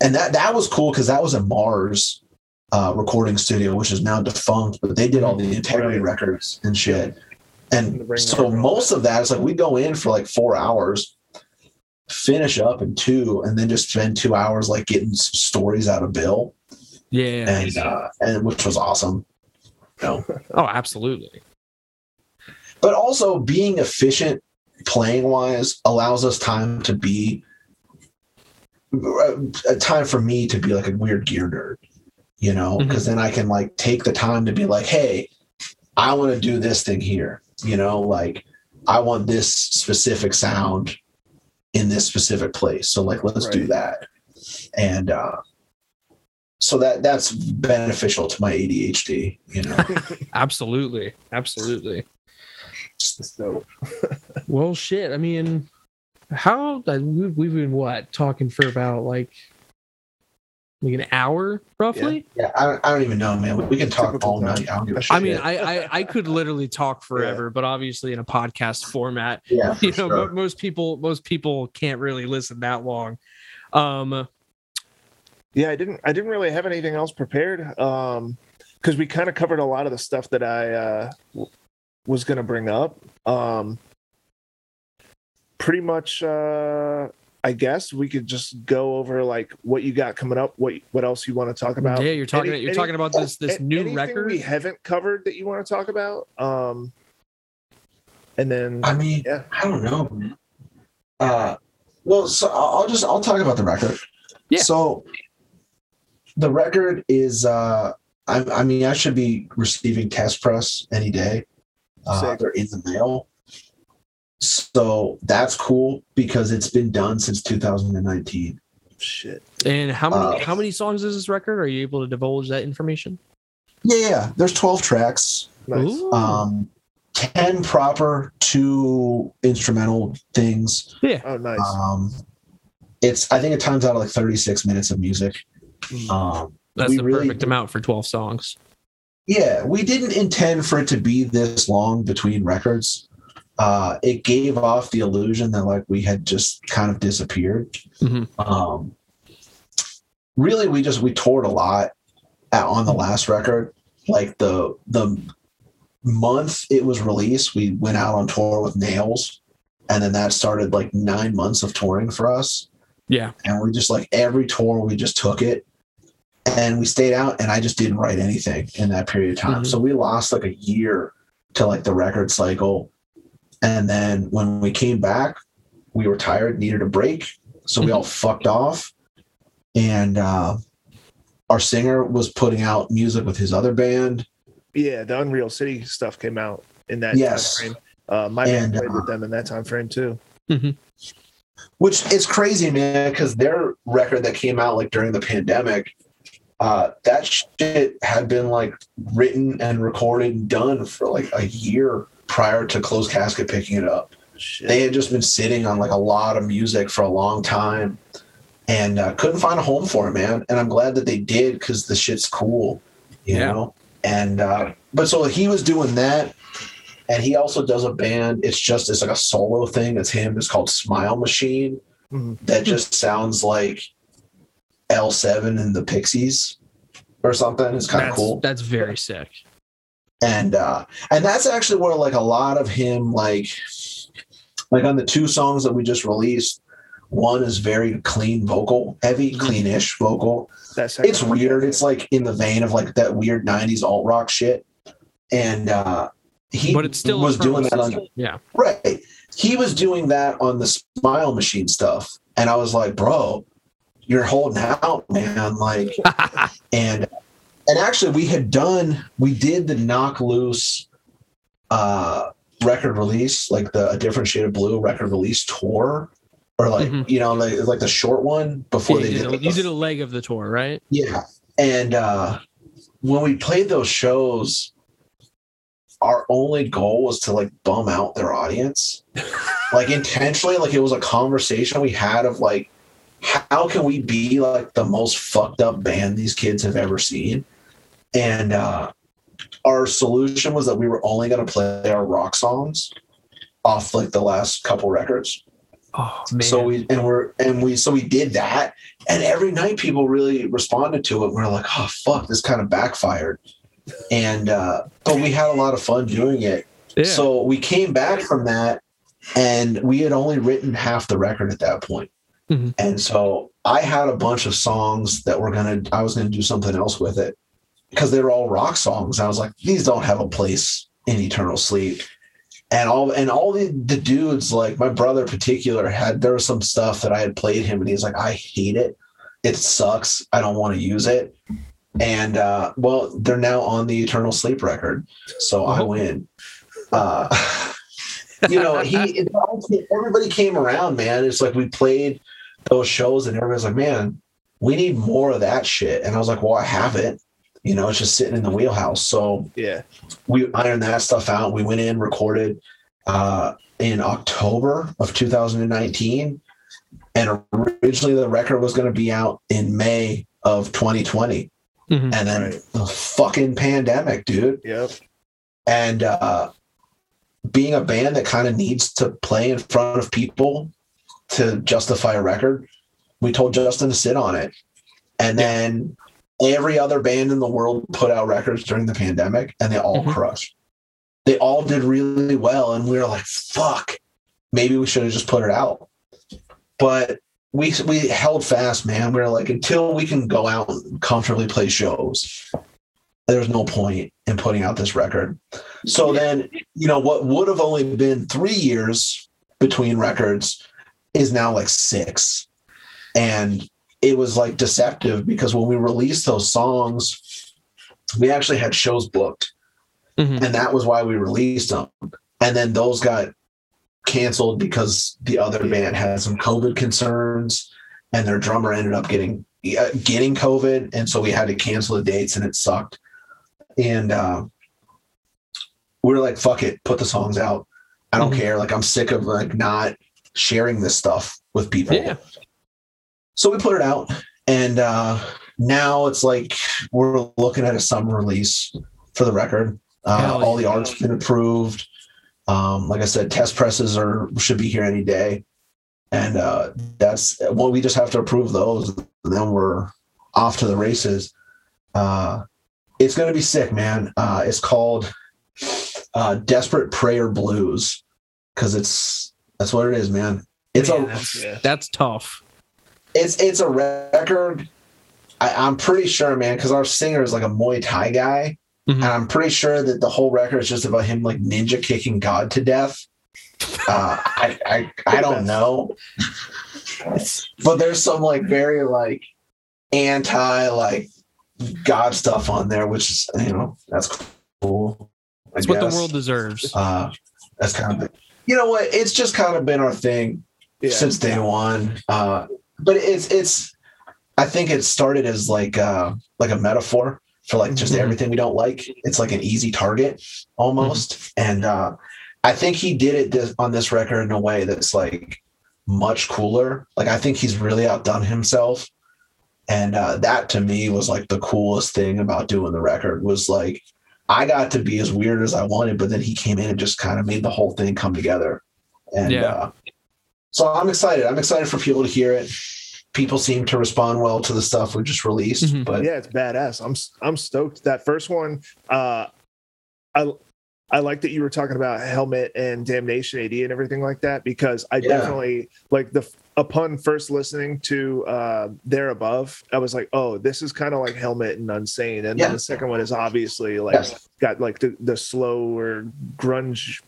and that that was cool because that was a Mars uh, recording studio, which is now defunct, but they did all the integrity Right. records and shit. To And so most of that is like we go in for like four hours, finish up in two, and then just spend two hours like getting s- stories out of Bill, Yeah. and uh, and which was awesome. You *laughs* know? oh, absolutely. but also being efficient playing wise allows us time to be a time for me to be like a weird gear nerd you know because then i can like take the time to be like hey i want to do this thing here you know like i want this specific sound in this specific place so like let's do that and uh so that that's beneficial to my adhd you know *laughs* Absolutely. Absolutely. That's dope. Well, shit. I mean, how we've, we've been what talking for about like like an hour roughly. Yeah, I don't, I don't even know, man. We, we can talk Typical all time. night. I don't give a I. I mean, I, I I could literally talk *laughs* forever, but obviously in a podcast format, yeah, *laughs* you know, sure. most people most people can't really listen that long. Um, Yeah, I didn't. I didn't really have anything else prepared. Um, because we kind of covered a lot of the stuff that I uh w- was gonna bring up. Um, pretty much. Uh, I guess we could just go over like what you got coming up. What what else you want to talk about? yeah, you're talking Any- you're any- talking about this this A- new record. we haven't covered that you want to talk about. Um, and then I mean, Yeah. I don't know, man. Uh, well, so I'll I'll just I'll talk about the record. Yeah. So the record is. uh I, I mean, I should be receiving test press any day. Uh, Sick. they're in the mail. So that's cool because it's been done since 2019. shit. and how many uh, how many songs is this record? Are you able to divulge that information? Yeah, yeah. There's 12 tracks. Nice. Um 10 proper two instrumental things yeah. Oh, nice. um it's i think it times out at like 36 minutes of music Mm. um That's the really- perfect amount for 12 songs. yeah we didn't intend for it to be this long between records uh it gave off the illusion that like we had just kind of disappeared Mhm. um really we just we toured a lot at, on the last record like the the month it was released we went out on tour with nails and then that started like nine months of touring for us Yeah. and we just like every tour we just took it and we stayed out and i just didn't write anything in that period of time Mhm. so we lost like a year to like the record cycle and then when we came back we were tired needed a break so we all fucked off and uh our singer was putting out music with his other band Yeah, the Unreal City stuff came out in that Yes. time frame. Uh, my And, band played uh, with them in that time frame too. which is crazy, man, because their record that came out like during the pandemic, uh, that shit had been like written and recorded and done for like a year prior to Closed Casket picking it up. Shit. They had just been sitting on like a lot of music for a long time and uh, couldn't find a home for it, man. And I'm glad that they did because the shit's cool, you Yeah. know. And uh, but so he was doing that, and he also does a band. It's just it's like a solo thing. It's him. It's called Smile Machine. Mhm. That just sounds like L7 and the Pixies or something. It's kind of cool that's very sick. And uh and that's actually where like a lot of him like like on the two songs that we just released one is very clean vocal heavy Mhm. cleanish vocal. That's it's weird. It's like in the vein of like that weird 90s alt rock shit. And uh he But it's still was doing that on. Yeah. right. He was doing that on the smile machine stuff. And i was like bro you're holding out man. Like *laughs* and and actually we had done we did the Knocked Loose uh record release like the a different shade of blue record release tour or like Mhm. you know like like the short one before Yeah, they did, did a, like, you the- did a leg of the tour, right? yeah and uh when we played those shows our only goal was to like bum out their audience *laughs* like intentionally like it was a conversation we had of like how can we be like the most fucked up band these kids have ever seen and uh our solution was that we were only going to play our rock songs off like the last couple records Oh man. So we and we're and we so we did that, and every night people really responded to it. We're like, oh fuck, this kind of backfired, and uh, but we had a lot of fun doing it. yeah. So we came back from that, and we had only written half the record at that point. Mhm. And so I had a bunch of songs that were gonna I was gonna do something else with it because they were all rock songs. I was like, these don't have a place in Eternal Sleep. And all and all the, the dudes, like my brother in particular, had there was some stuff that I had played him, and he's like, I hate it. It sucks. I don't want to use it. And uh, well, they're now on the Eternal Sleep record, so I win. Uh, *laughs* you know, he it all came- everybody came around, man. It's like we played those shows, and everybody's like, "Man, we need more of that shit." And I was like, "Well, I have it." You know, it's just sitting in the wheelhouse. So Yeah. we ironed that stuff out. We went in, recorded uh, in October of 2019, and originally the record was going to be out in May of 2020, Mhm. and then Right. the fucking pandemic, dude Yep. and uh, being a band that kind of needs to play in front of people to justify a record, we told Justin to sit on it. And then every other band in the world put out records during the pandemic and they all Mhm. crushed. They all did really well. And we were like, fuck, maybe we should have just put it out. But we, we held fast, man. We were like, until we can go out and comfortably play shows, there's no point in putting out this record. So then, you know, what would have only been three years between records is now like six. And it was like deceptive because when we released those songs, we actually had shows booked. Mhm. And that was why we released them. And then those got canceled because the other band had some COVID concerns and their drummer ended up getting uh, getting COVID. And so we had to cancel the dates and it sucked. And uh, we were like, fuck it, put the songs out. I don't Mhm. care. Like I'm sick of like not sharing this stuff with people. Yeah. So we put it out, and uh, now it's like we're looking at a summer release for the record. Uh, Hell all the art's been approved. Um, like I said, test presses are should be here any day, and uh, that's well, we just have to approve those, and then we're off to the races. Uh, it's gonna be sick, man. Uh, it's called uh, Desperate Prayer Blues because it's that's what it is, man. It's Man, a that's, Yeah. that's tough. It's it's a record. I, I'm pretty sure, man, because our singer is like a Muay Thai guy, Mhm. and I'm pretty sure that the whole record is just about him like ninja kicking God to death. Uh, I, I I don't know, but there's some like very like anti like God stuff on there, which is you know that's cool. That's what the world deserves. Uh, that's kind of you know what it's just kind of been our thing Yeah. since day one. Uh, but it's it's I think it started as like uh like a metaphor for like just Mhm. everything we don't like. It's like an easy target almost. And uh I think he did it this, on this record in a way that's like much cooler. Like I think he's really outdone himself. And uh that to me was like the coolest thing about doing the record was like I got to be as weird as I wanted, but then he came in and just kind of made the whole thing come together. And Yeah. uh, so I'm excited. I'm excited for people to hear it. People seem to respond well to the stuff we just released, Mhm. but yeah, it's badass. I'm I'm stoked. That first one, uh, I I like that you were talking about helmet and damnation AD and everything like that because I Yeah. definitely like the upon first listening to uh, there above, I was like, oh, this is kind of like helmet and unsane, and Yeah. then the second one is obviously like Yes. got like the the slow or grunge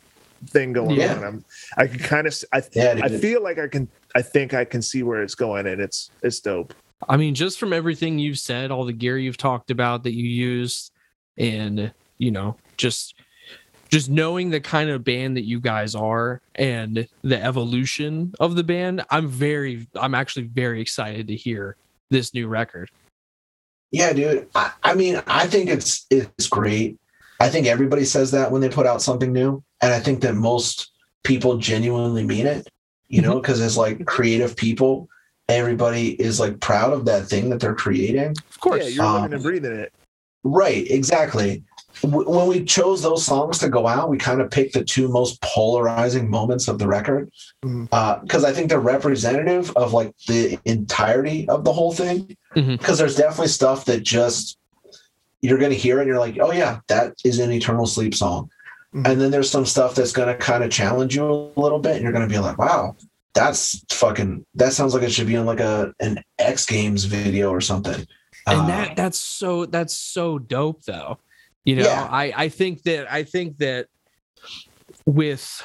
thing going Yeah. on. I'm I can kind of I Yeah, I feel like I can I think I can see where it's going and it's it's dope. I mean, just from everything you've said, all the gear you've talked about that you use, and you know, just just knowing the kind of band that you guys are and the evolution of the band, I'm very, I'm actually very excited to hear this new record. yeah, dude. I, I mean, I think it's it's great. I think everybody says that when they put out something new, and I think that most people genuinely mean it. You know, mm-hmm. because as like creative people, everybody is like proud of that thing that they're creating. Of course, Yeah, you're Um, living and breathing it. Right, exactly. when we chose those songs to go out, we kind of picked the two most polarizing moments of the record mm-hmm. uh, because I think they're representative of like the entirety of the whole thing. Mm-hmm. Because there's definitely stuff that just you're going to hear it and you're like, oh yeah, that is an Eternal Sleep song. Mhm. And then there's some stuff that's going to kind of challenge you a little bit, and you're going to be like, wow. That's fucking. That sounds like it should be on like a an X Games video or something. and Uh, that that's so that's so dope though you know Yeah. i i think that i think that with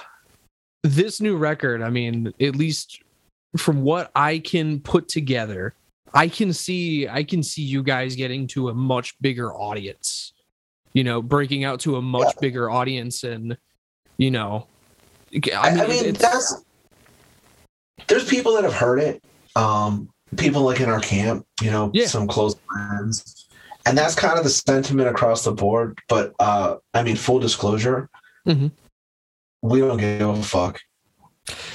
this new record i mean at least from what i can put together i can see i can see you guys getting to a much bigger audience you know breaking out to a much Yeah. bigger audience and you know I, i mean, I mean that's there's people that have heard it. Um, people like in our camp, you know, Yeah. some close friends, and that's kind of the sentiment across the board. But uh, I mean, full disclosure, Mhm. we don't give a fuck.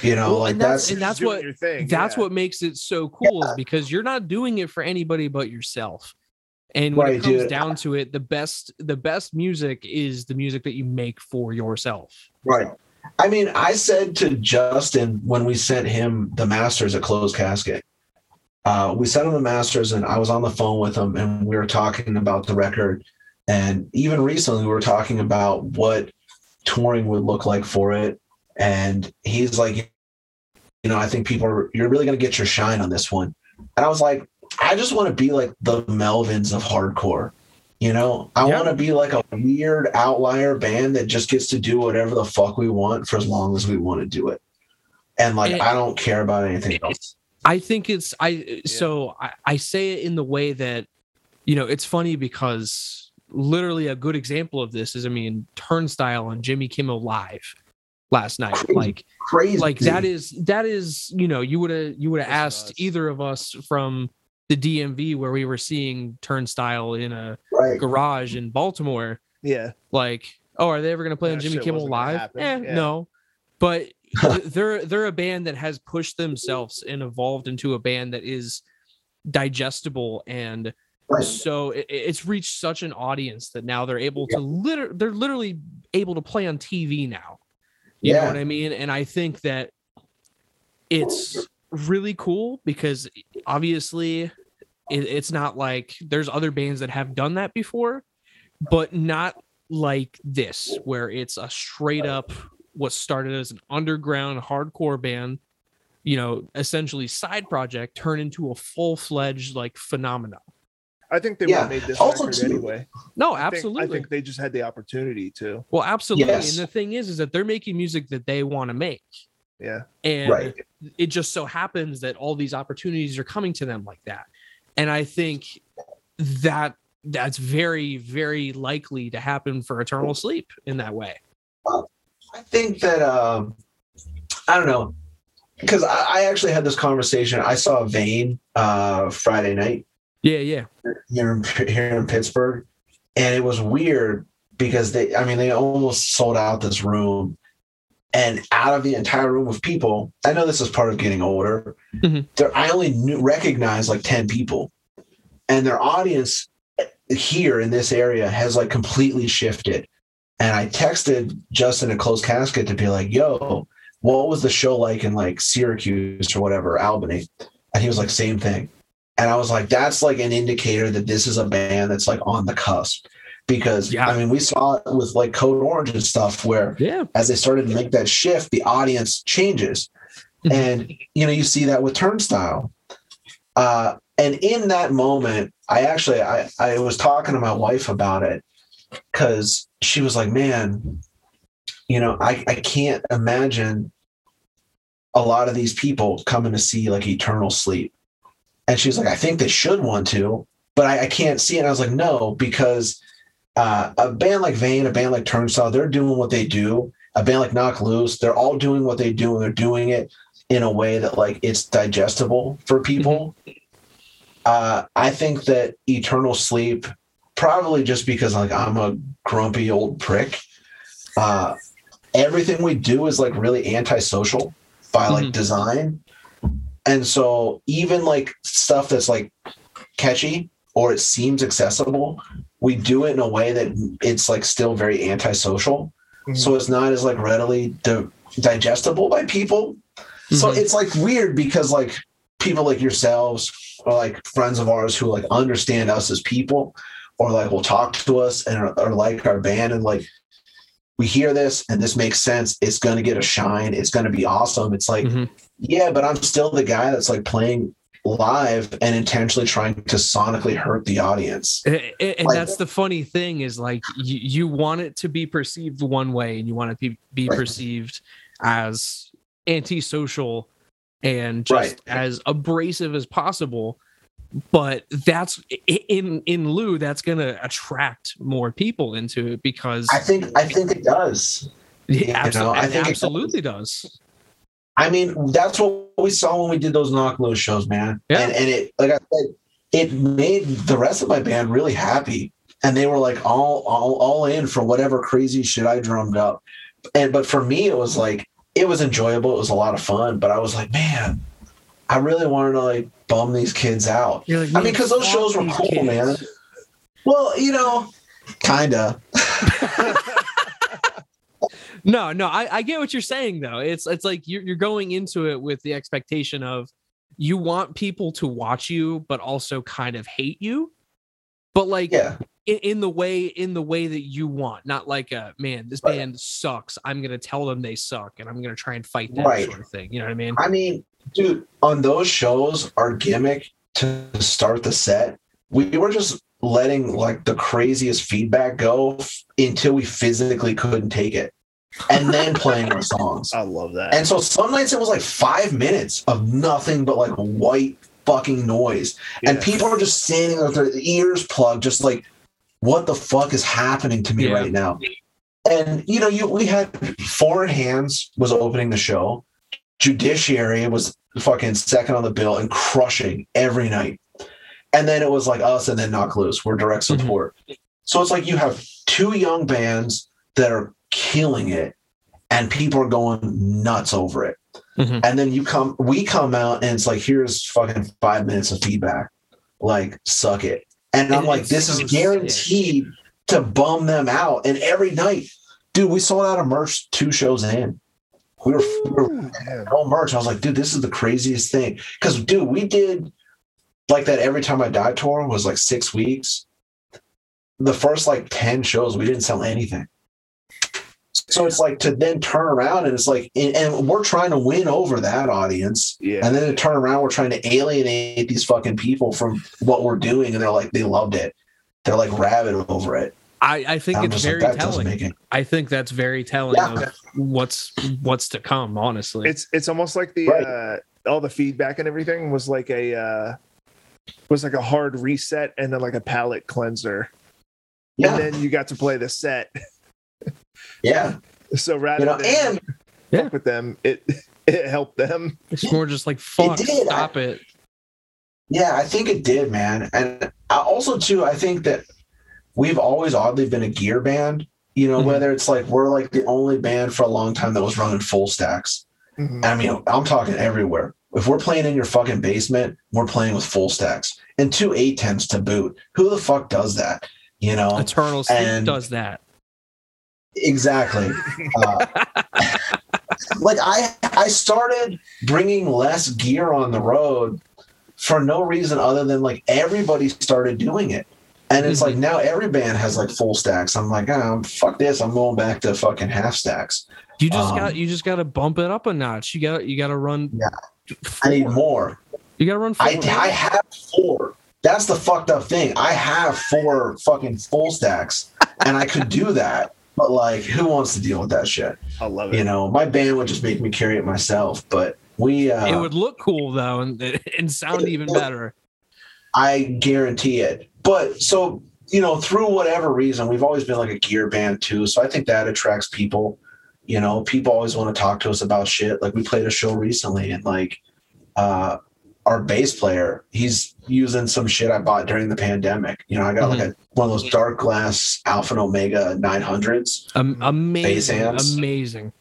You know, Well, like and that's- that's, and that's what- thing. that's yeah. what makes it so cool is because you're not doing it for anybody but yourself and when it comes dude. down to it the best the best music is the music that you make for yourself right. I mean, I said to Justin when we sent him the masters at Closed Casket. Uh, we sent him the masters, and I was on the phone with him, and we were talking about the record. And even recently, we were talking about what touring would look like for it. And he's like, you know, I think people are, you're really going to get your shine on this one. And I was like, I just want to be like the Melvins of hardcore. You know, I Yeah. want to be like a weird outlier band that just gets to do whatever the fuck we want for as long as we want to do it. And like, And- I don't care about anything else. i think it's i so I, I say it in the way that you know it's funny because literally a good example of this is i mean turnstile on jimmy kimmel live last night Crazy. like Crazy. like that is that is you know you would have you would have asked us. either of us from the DMV where we were seeing Turnstile in a right. garage in Baltimore Yeah. like oh are they ever going to play on Jimmy Kimmel live eh, yeah. no but *laughs* they're they're a band that has pushed themselves and evolved into a band that is digestible and Right. so it, it's reached such an audience that now they're able to liter- they're literally able to play on TV now. You know Yeah. what I mean? And I think that it's really cool because obviously it, it's not like there's other bands that have done that before, but not like this, where it's a straight up what started as an underground hardcore band, you know, essentially side project turn into a full fledged like phenomenon. I think they Yeah. would have made this Also, record too- anyway. No, I think- absolutely. I think they just had the opportunity to. well, absolutely. Yes. And the thing is, is that they're making music that they want to make. Yeah. And Right. it just so happens that all these opportunities are coming to them like that. And I think that that's very, very likely to happen for Eternal Sleep in that way. I think that um, I don't know because I, I actually had this conversation. I saw Vein uh, Friday night Yeah, yeah. here in, here in Pittsburgh, and it was weird because they, I mean, they almost sold out this room, and out of the entire room of people, I know this is part of getting older. Mhm. There, I only knew, recognized like ten people, and their audience here in this area has like completely shifted. And I texted Justin a closed casket to be like, "Yo, what was the show like in like Syracuse or whatever, Albany?" And he was like, "Same thing." And I was like, that's like an indicator that this is a band that's like on the cusp. Because Yeah. I mean, we saw it with like Code Orange and stuff where Yeah. as they started to make that shift, the audience changes. Mhm. And you know, you see that with Turnstile. Uh, and in that moment, I actually I, I was talking to my wife about it because she was like, Man, you know, I, I can't imagine a lot of these people coming to see like eternal sleep. And she's like, I think they should want to, but I, I can't see it. And I was like, no, because uh, a band like Vein, a band like Turnstile, they're doing what they do. A band like Knocked Loose, they're all doing what they do, and they're doing it in a way that like it's digestible for people. Uh, I think that Eternal Sleep, probably just because like I'm a grumpy old prick. Uh, everything we do is like really antisocial by like Mhm. design, and so even like stuff that's like catchy or it seems accessible, we do it in a way that it's like still very antisocial. Mhm. So it's not as like readily di- digestible by people. So Mhm. it's like weird because like people like yourselves or like friends of ours who like understand us as people or like will talk to us and are, are like our band and like we hear this and this makes sense. It's gonna get a shine. It's gonna be awesome. It's like, Mhm. yeah, but I'm still the guy that's like playing live and intentionally trying to sonically hurt the audience. A- a- and Like- that's the funny thing is like you, you want it to be perceived one way and you want it to be, be Right. perceived as antisocial and just Right. as abrasive as possible but that's in in lieu that's going to attract more people into it because I think I think it does. it you abso- know, I think it absolutely does. I mean, that's what we saw when we did those Knocked Loose shows, man. Yeah. And, and it, like I said, it made the rest of my band really happy, and they were like all all all in for whatever crazy shit I drummed up. And but for me, it was like it was enjoyable. It was a lot of fun. But I was like, man, I really wanted to like bum these kids out. Like, I mean, because those shows were cool, kids." man. Well, you know, kinda. *laughs* No, no, I, I get what you're saying though. It's it's like you're you're going into it with the expectation of you want people to watch you, but also kind of hate you. But like Yeah. in, in the way in the way that you want, not like a man, this Right. band sucks. I'm gonna tell them they suck and I'm gonna try and fight that Right. sort of thing. You know what I mean? I mean, dude, on those shows, our gimmick to start the set, we were just letting like the craziest feedback go f- until we physically couldn't take it. And then playing our songs. I love that. And so some nights it was like five minutes of nothing but like white fucking noise. And people are just standing with their ears plugged, just like, what the fuck is happening to me Yeah. right now? And you know, you we had Foreign Hands was opening the show. Judiciary was fucking second on the bill and crushing every night. And then it was like us and then Knocked Loose. We're direct Mhm. support. So it's like you have two young bands that are killing it and people are going nuts over it. Mhm. And then you come, we come out and it's like, here's fucking five minutes of feedback. Like, suck it. And I'm And like, this so is sick. guaranteed to bum them out. And every night, dude, we sold out of merch two shows in. We were, we were Ooh, man. no merch. I was like, dude, this is the craziest thing. Because, dude, we did like that Every Time I Die tour was like six weeks. The first like 10 shows, we didn't sell anything. So it's like to then turn around and it's like, and, and we're trying to win over that audience. Yeah. And then to turn around, we're trying to alienate these fucking people from what we're doing. And they're like, they loved it. They're like rabid over it. I, I think I'm it's very like, telling. it. I think that's very telling Yeah. of what's what's to come, honestly. it's it's almost like the Right. uh all the feedback and everything was like a uh was like a hard reset and then like a palate cleanser Yeah. and then you got to play the set *laughs* yeah. so rather You know, than and fuck Yeah. with them it *laughs* it helped them it's more just like fuck, did. stop it. Yeah, I think it did, man. And I also too, I think that we've always oddly been a gear band. You know, Mhm. whether it's like we're like the only band for a long time that was running full stacks. Mhm. I mean, I'm talking everywhere. If we're playing in your fucking basement, we're playing with full stacks and two eight tens to boot. Who the fuck does that? You know, Eternal Sleep and- does that. Exactly. Uh, *laughs* like I, I started bringing less gear on the road for no reason other than like everybody started doing it. And it's like now every band has like full stacks. I'm like, oh, fuck this. I'm going back to fucking half stacks. You just Um, got you just got to bump it up a notch. You got you got to run. Yeah. I need more. You got to run. I, four. I have four. That's the fucked up thing. I have four fucking full stacks and I could do that. But like, who wants to deal with that shit? i love it You know, my band would just make me carry it myself. But we, uh, it would look cool though, and and sound even better. I guarantee it. But so, you know, through whatever reason, we've always been like a gear band too. So I think that attracts people. You know, people always want to talk to us about shit. Like we played a show recently and like uh our bass player, he's using some shit I bought during the pandemic. You know, I got like a one of those Darkglass Alpha and Omega 900s. Um, amazing, amps. amazing.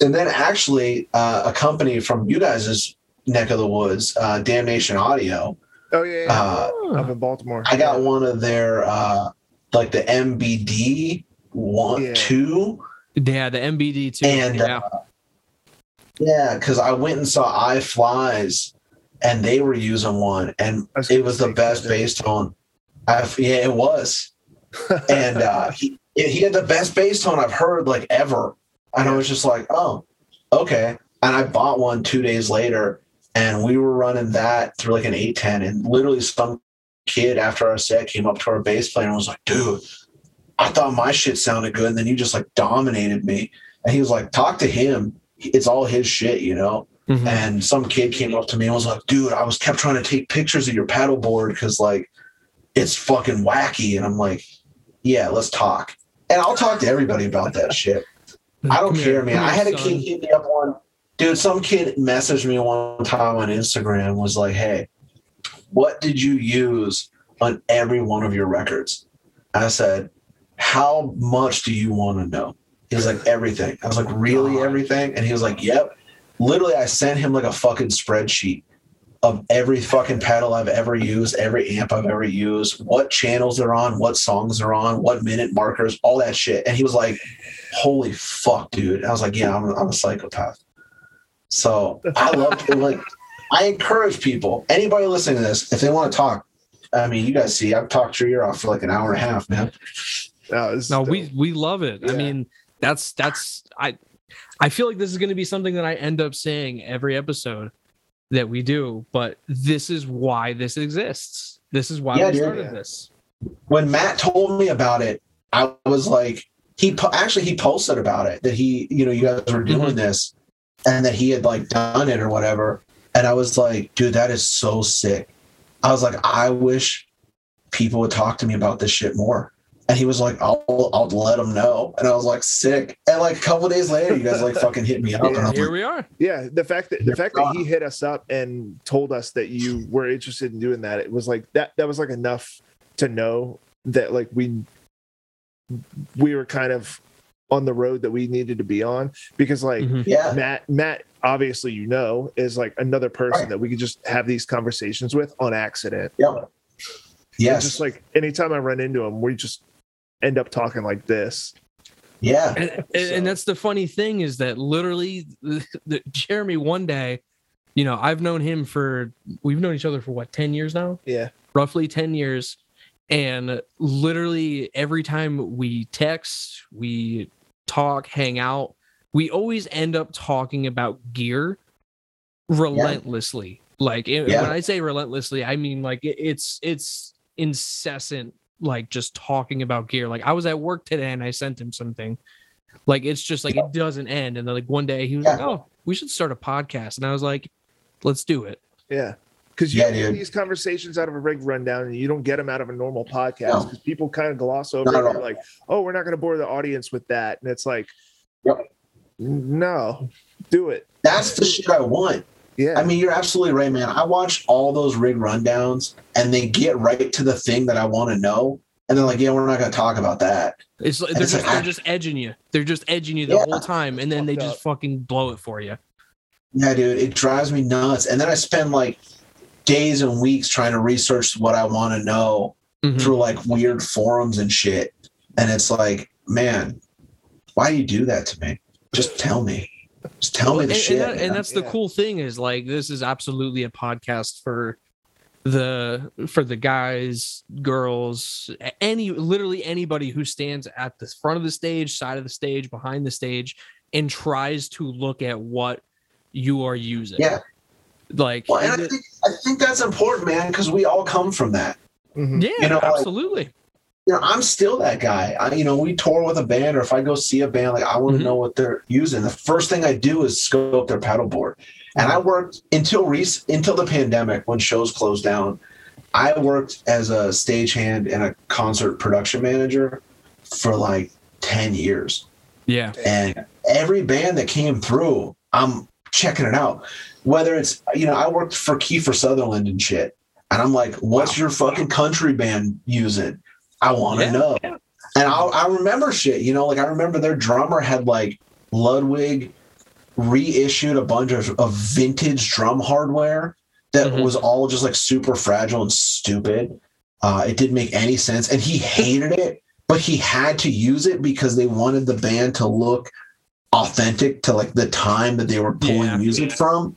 and then actually uh, a company from you guys' neck of the woods, uh, Damnation Audio, Oh yeah, yeah. Uh, up in Baltimore. I got one of their uh like the MBD one Yeah. two. Yeah, the MBD two. And, yeah. Yeah, because I went and saw Eye Flys, and they were using one and was it was the best bass tone. I, yeah, it was. *laughs* and uh, he he had the best bass tone I've heard like ever. And I was just like, oh, okay. And I bought one two days later, and we were running that through like an 810. And literally, some kid after our set came up to our bass player and was like, dude, I thought my shit sounded good. And then you just like dominated me. And he was like, talk to him. It's all his shit, you know? Mhm. And some kid came up to me and was like, dude, I was kept trying to take pictures of your pedalboard because like it's fucking wacky. And I'm like, yeah, let's talk. And I'll talk to everybody about that *laughs* shit. I don't Come here, care, man. I here, had a son. kid hit me up one dude. Some kid messaged me one time on Instagram was like, "Hey, what did you use on every one of your records?" I said, "How much do you want to know?" He was like, "Everything." I was like, "Really, everything?" And he was like, "Yep." Literally, I sent him like a fucking spreadsheet of every fucking pedal I've ever used, every amp I've ever used, what channels they're on, what songs they're on, what minute markers, all that shit. And he was like, holy fuck, dude. And I was like, yeah, I'm, I'm a psychopath. So I love like I encourage people, anybody listening to this, if they want to talk. I mean, you guys see, I've talked your ear off for like an hour and a half, man. No, No, still- we we love it. I mean, that's that's I I feel like this is going to be something that I end up saying every episode that we do, but this is why this exists. This is why Yeah, we started Yeah. this. When Matt told me about it, I was like, he po- actually he posted about it that he, you know, you guys were doing mm-hmm. this, and that he had like done it or whatever. And I was like, dude, that is so sick. I was like, I wish people would talk to me about this shit more. And he was like, I'll I'll let him know. And I was like, sick. And like a couple days later, you guys like *laughs* fucking hit me up. and I was Here like, we are. yeah, the fact that the fact that he hit us up and told us that you were interested in doing that, it was like that. That was like enough to know that like we we were kind of on the road that we needed to be on because like Mhm. yeah, Matt Matt obviously you know is like another person Right. that we could just have these conversations with on accident. yeah. And Yes. just like anytime I run into him, we just end up talking like this. yeah. And, and, So- and that's the funny thing is that literally the, the, Jeremy one day, you know, I've known him for we've known each other for what 10 years now? Yeah. roughly 10 years and literally every time we text we talk hang out we always end up talking about gear relentlessly like it- Yeah. when i say relentlessly i mean like it, it's it's incessant like just talking about gear like i was at work today and i sent him something like it's just like it doesn't end and then like one day he was like oh we should start a podcast and i was like let's do it Yeah. Because you Yeah, get dude. these conversations out of a rig rundown and you don't get them out of a normal podcast No. because people kind of gloss over Not it. at They're all. like, oh, we're not going to bore the audience with that. And it's like, Yep. no, do it. That's the shit I want. Yeah. I mean, you're absolutely right, man. I watch all those rig rundowns and they get right to the thing that I want to know. And they're like, yeah, we're not going to talk about that. It's they're it's just like, they're ah. just edging you. They're just edging you the Yeah. whole time, and then they just fucking blow it for you. Yeah, dude, it drives me nuts. And then I spend like days and weeks trying to research what I want to know Mhm. through like weird forums and shit. And it's like, man, why do you do that to me? Just tell me. Just tell me and, the and shit. that- and man. that's the cool thing is like this is absolutely a podcast for the for the guys, girls, any literally anybody who stands at the front of the stage, side of the stage, behind the stage, and tries to look at what you are using. Yeah. Like well, and I it- think, I think that's important, man, because we all come from that. Mhm. yeah, you know, like- absolutely. You know, I'm still that guy. I, you know, we tour with a band, or if I go see a band, like I want to Mhm. know what they're using. The first thing I do is scope their pedalboard. And I worked until rec- until the pandemic when shows closed down. I worked as a stagehand and a concert production manager for like ten years. Yeah. And every band that came through, I'm checking it out. Whether it's, you know, I worked for Kiefer Sutherland and shit. And I'm like, what's your fucking country band using? I want to Yeah, know. And I, I remember shit, you know, like I remember their drummer had like Ludwig reissued a bunch of, of vintage drum hardware that Mhm. was all just like super fragile and stupid. Uh, it didn't make any sense, and he hated it, but he had to use it because they wanted the band to look authentic to like the time that they were pulling Yeah. music from.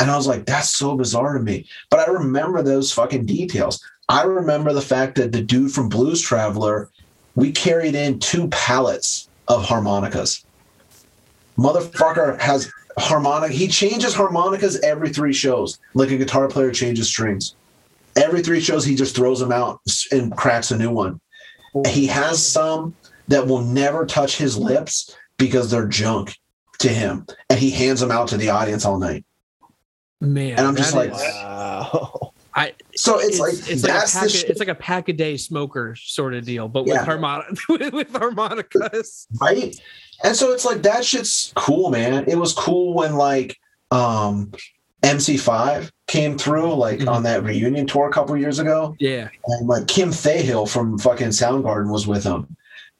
And I was like, that's so bizarre to me. But I remember those fucking details. I remember the fact that the dude from Blues Traveler, we carried in two pallets of harmonicas. Motherfucker has harmonic. He changes harmonicas every three shows, like a guitar player changes strings. Every three shows, he just throws them out and cracks a new one. He has some that will never touch his lips because they're junk to him, and he hands them out to the audience all night. Man, And I'm just like, is- Wow. I So it's, like it's like a pack the of, shit, it's like a pack a day smoker sort of deal, but with Yeah. harmonica *laughs* with harmonicas. right? And so it's like that shit's cool, man. It was cool when like um MC5 came through like Mhm. on that reunion tour a couple years ago. Yeah, and like Kim Thayil from fucking Soundgarden was with him.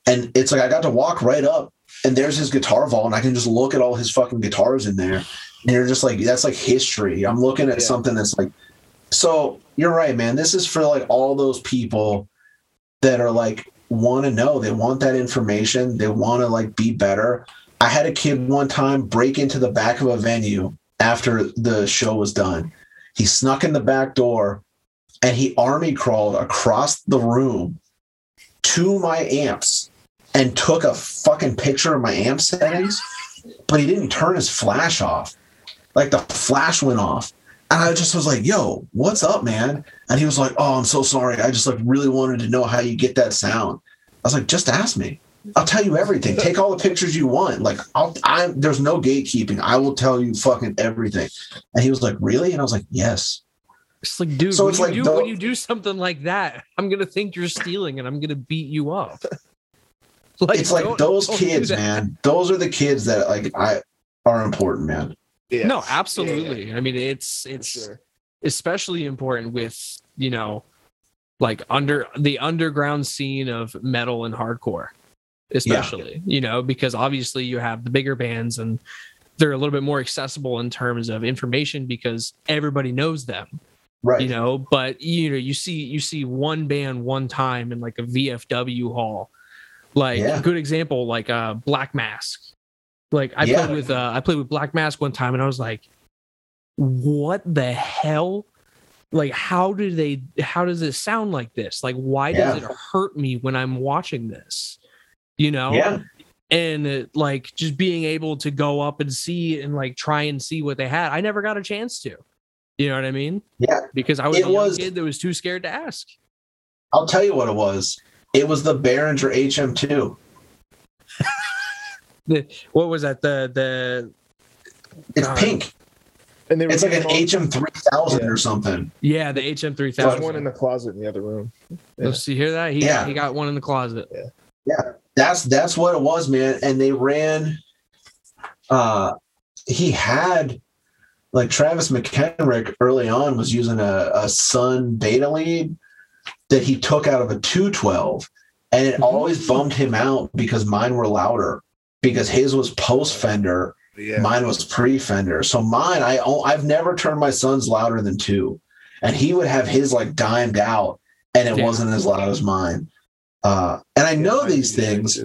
And it's like I got to walk right up and there's his guitar vault and I can just look at all his fucking guitars in there. And you're just like, that's like history. I'm looking at Yeah. something that's like so you're right, man. This is for like all those people that are like want to know. They want that information. They want to like be better. I had a kid one time break into the back of a venue after the show was done. He snuck in the back door and he army crawled across the room to my amps and took a fucking picture of my amp settings, but he didn't turn his flash off. Like the flash went off. And I just was like, yo, what's up, man? And he was like, oh, I'm so sorry. I just like really wanted to know how you get that sound. I was like, just ask me. I'll tell you everything. Take all the pictures you want. Like, I'll, I, there's no gatekeeping. I will tell you fucking everything. And he was like, really? And I was like, yes. it's like, dude, So when, it's you like do, the- when you do something like that, I'm gonna think you're stealing, and I'm gonna beat you up. *laughs* Like, it's like don't- those don't kids, man. Those are the kids that like I are important, man. Yeah. No, Yeah, yeah, absolutely. I mean, it's it's sure. especially important with you know, like under the underground scene of metal and hardcore, especially you know, because obviously you have the bigger bands and they're a little bit more accessible in terms of information because everybody knows them Right. you know but you know you see you see one band one time in like a vfw hall like Yeah. a good example like uh black mask like i Yeah. played with uh i played with black mask one time and i was like what the hell like how do they how does it sound like this like why does it hurt me when i'm watching this you know yeah. and uh, like just being able to go up and see and like try and see what they had i never got a chance to you know what i mean Yeah. because i was It a was- kid that was too scared to ask I'll tell you what it was. It was the Behringer HM2. the, what was that the the It's God. pink. And they were It's like an all- HM3000 Yeah. or something. yeah the hm3000 There's one in the closet in the other room. Yeah. Let's see hear that he, Yeah. got, he got one in the closet Yeah. That's that's what it was, man. And they ran. Uh, he had like Travis McHenrick early on was using a, a Sunn Beta lead that he took out of a 212, and it Mhm. always bummed him out because mine were louder because his was post Fender, Yeah. mine was pre Fender. So mine, I I've never turned my Sunns louder than two, and he would have his like dimed out, and it Yeah. wasn't as loud as mine. Uh, and I know Yeah, these things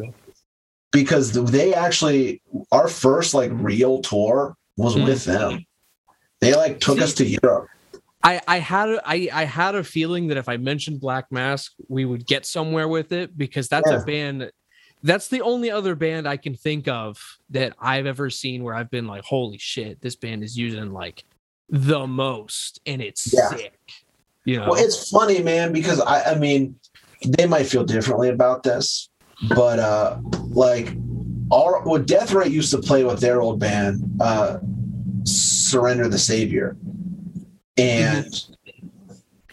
because they actually our first like real tour was Mhm. with them. They like took us to Europe. I, I had a, I, I had a feeling that if I mentioned Black Mask, we would get somewhere with it because that's Yeah. a band. That's the only other band I can think of that I've ever seen where I've been like, "Holy shit, this band is using like the most, and it's Yeah. sick." You know, Well, it's funny, man, because I I mean they might feel differently about this, but uh like our what Death Rate used to play with their old band, uh Surrender the Savior. And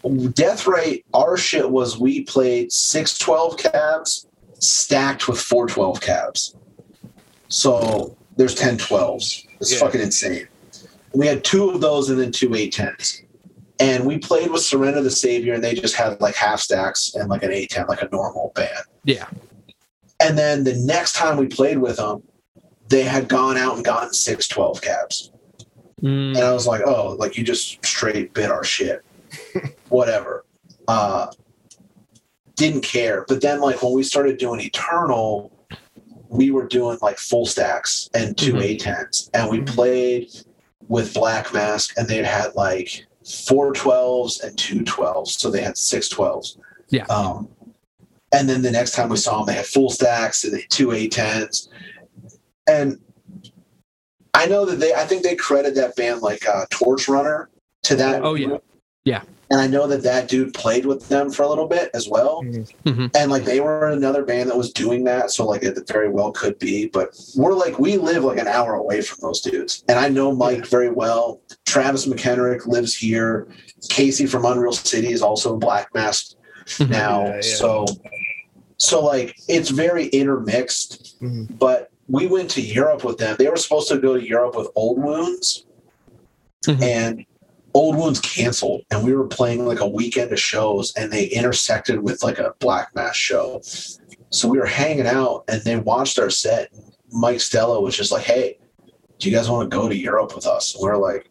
mm-hmm. Death Rate, our shit was we played 612 cabs stacked with 412 cabs. So there's 10 12s. It's Yeah. fucking insane. We had two of those and then two 810s. And we played with Surrender the Savior, and they just had like half stacks and like an 810, like a normal band. yeah, And then the next time we played with them, they had gone out and gotten 612 cabs. Mm. and I was like, oh, like you just straight bit our shit. *laughs* Whatever. Uh didn't care. But then like when we started doing Eternal, we were doing like full stacks and 2 Mhm. A10s. And we Mhm. played with Black Mask and they had like four 12s and two 12s. So they had six 12s. Yeah. Um and then the next time we saw them, they had full stacks and they had two A10s. And I know that they, I think they credit that band like uh, Torch Runner to that. Oh, yeah. group. Yeah. And I know that that dude played with them for a little bit as well. Mhm. And like they were another band that was doing that. So like it very well could be. But we're like, we live like an hour away from those dudes. And I know Mike very well. Travis McHenrick lives here. Casey from Unreal City is also in Black Mask Mhm. now. Yeah, yeah. So, so like it's very intermixed. Mhm. But we went to Europe with them. They were supposed to go to Europe with Old Wounds, Mhm. and Old Wounds canceled. And we were playing like a weekend of shows, and they intersected with like a Black Mask show. So we were hanging out, and they watched our set. Mike Stella was just like, "Hey, do you guys want to go to Europe with us?" And we are like,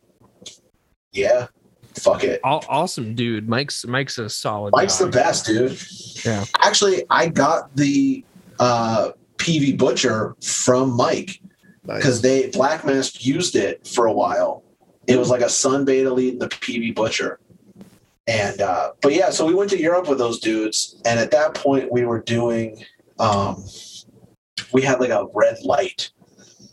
"Yeah, fuck it." Awesome, dude. Mike's Mike's a solid. Mike's guy. the best, dude. Yeah. Actually, I got the uh, PV Butcher from Mike Nice. because they Black Mask used it for a while. It was like a Sunn Beta lead and the PV Butcher. And uh, but yeah, so we went to Europe with those dudes, and at that point we were doing um, we had like a red light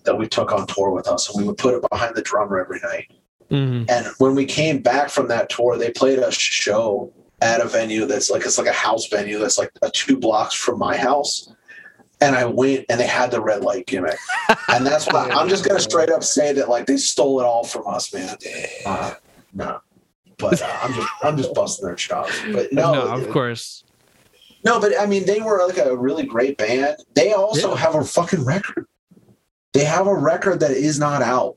that we took on tour with us, and we would put it behind the drummer every night. Mhm. And when we came back from that tour, they played a show at a venue that's like it's like a house venue that's like a two blocks from my house. And I went and they had the red light gimmick. And that's why I'm just gonna straight up say that like they stole it all from us, man. Uh, no. But uh, I'm just I'm just busting their chops. But no, no, of course. no, but I mean, they were like a really great band. They also Yeah. have a fucking record. They have a record that is not out.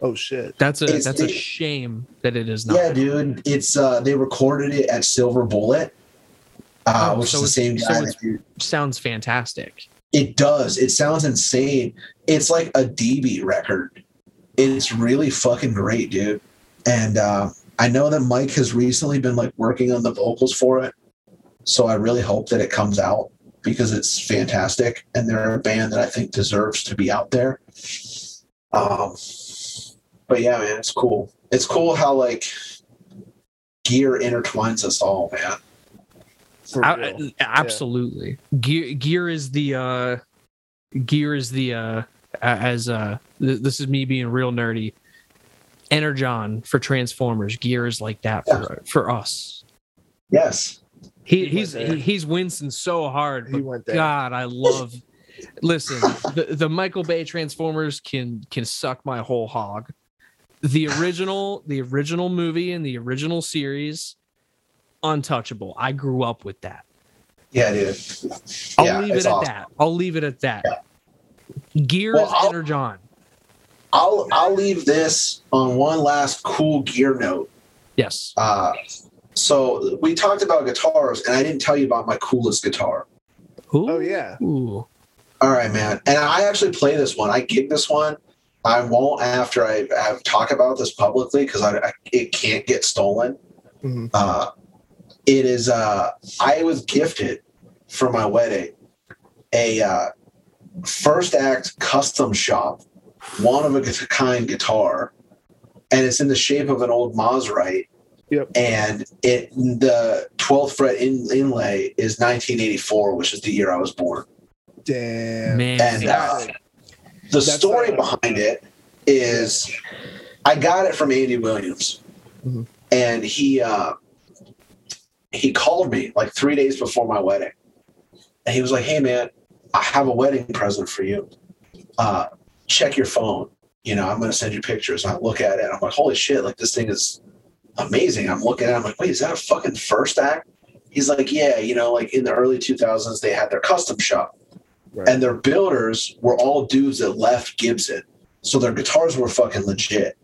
oh shit. That's a It's- that's a shame that it is not. Yeah, dude. It's uh they recorded it at Silver Bullet, uh, Oh, which so is the same guy. that Sounds fantastic. it does. It sounds insane. It's like a DB record. It's really fucking great, dude. And uh, I know that Mike has recently been like working on the vocals for it. So I really hope that it comes out because it's fantastic and they're a band that I think deserves to be out there. Um, but yeah, man, it's cool. It's cool how like gear intertwines us all, man. For I- real. I- absolutely. Gear gear is the uh gear is the uh as uh th- this is me being real nerdy. Energon for Transformers. Gear is like that for for us. Yes. He, He he's he, he's wincing so hard. He went there. God, I love. Listen, the, the Michael Bay Transformers can can suck my whole hog. The original, the original movie and the original series, untouchable. I grew up with that. Yeah, dude. I'll Yeah, leave it at awesome. that. I'll leave it at that. Gear Well, is I'll- Energon. I'll I'll leave this on one last cool gear note. Yes. Uh, so we talked about guitars, and I didn't tell you about my coolest guitar. Oh, yeah. Ooh. All right, man. And I actually play this one. I gig this one. I won't after I have talk about this publicly because I, I it can't get stolen. Mhm. Uh, it is. Uh, I was gifted for my wedding a uh, first act custom shop, one of a kind guitar, and it's in the shape of an old Mosrite. Yep. And it the 12th fret in, inlay is 1984, which is the year I was born. Damn. Man. And uh, the That's, story behind it is I got it from Andy Williams. Mhm. And he uh he called me like three days before my wedding. And he was like, Hey man, I have a wedding present for you. Uh check your phone. You know, I'm gonna send you pictures. And I look at it and I'm like, holy shit, like this thing is amazing. I'm looking at it, I'm like, wait, is that a fucking first act? He's like, Yeah, you know, like in the early 2000s, they had their custom shop Right. and their builders were all dudes that left Gibson. So their guitars were fucking legit.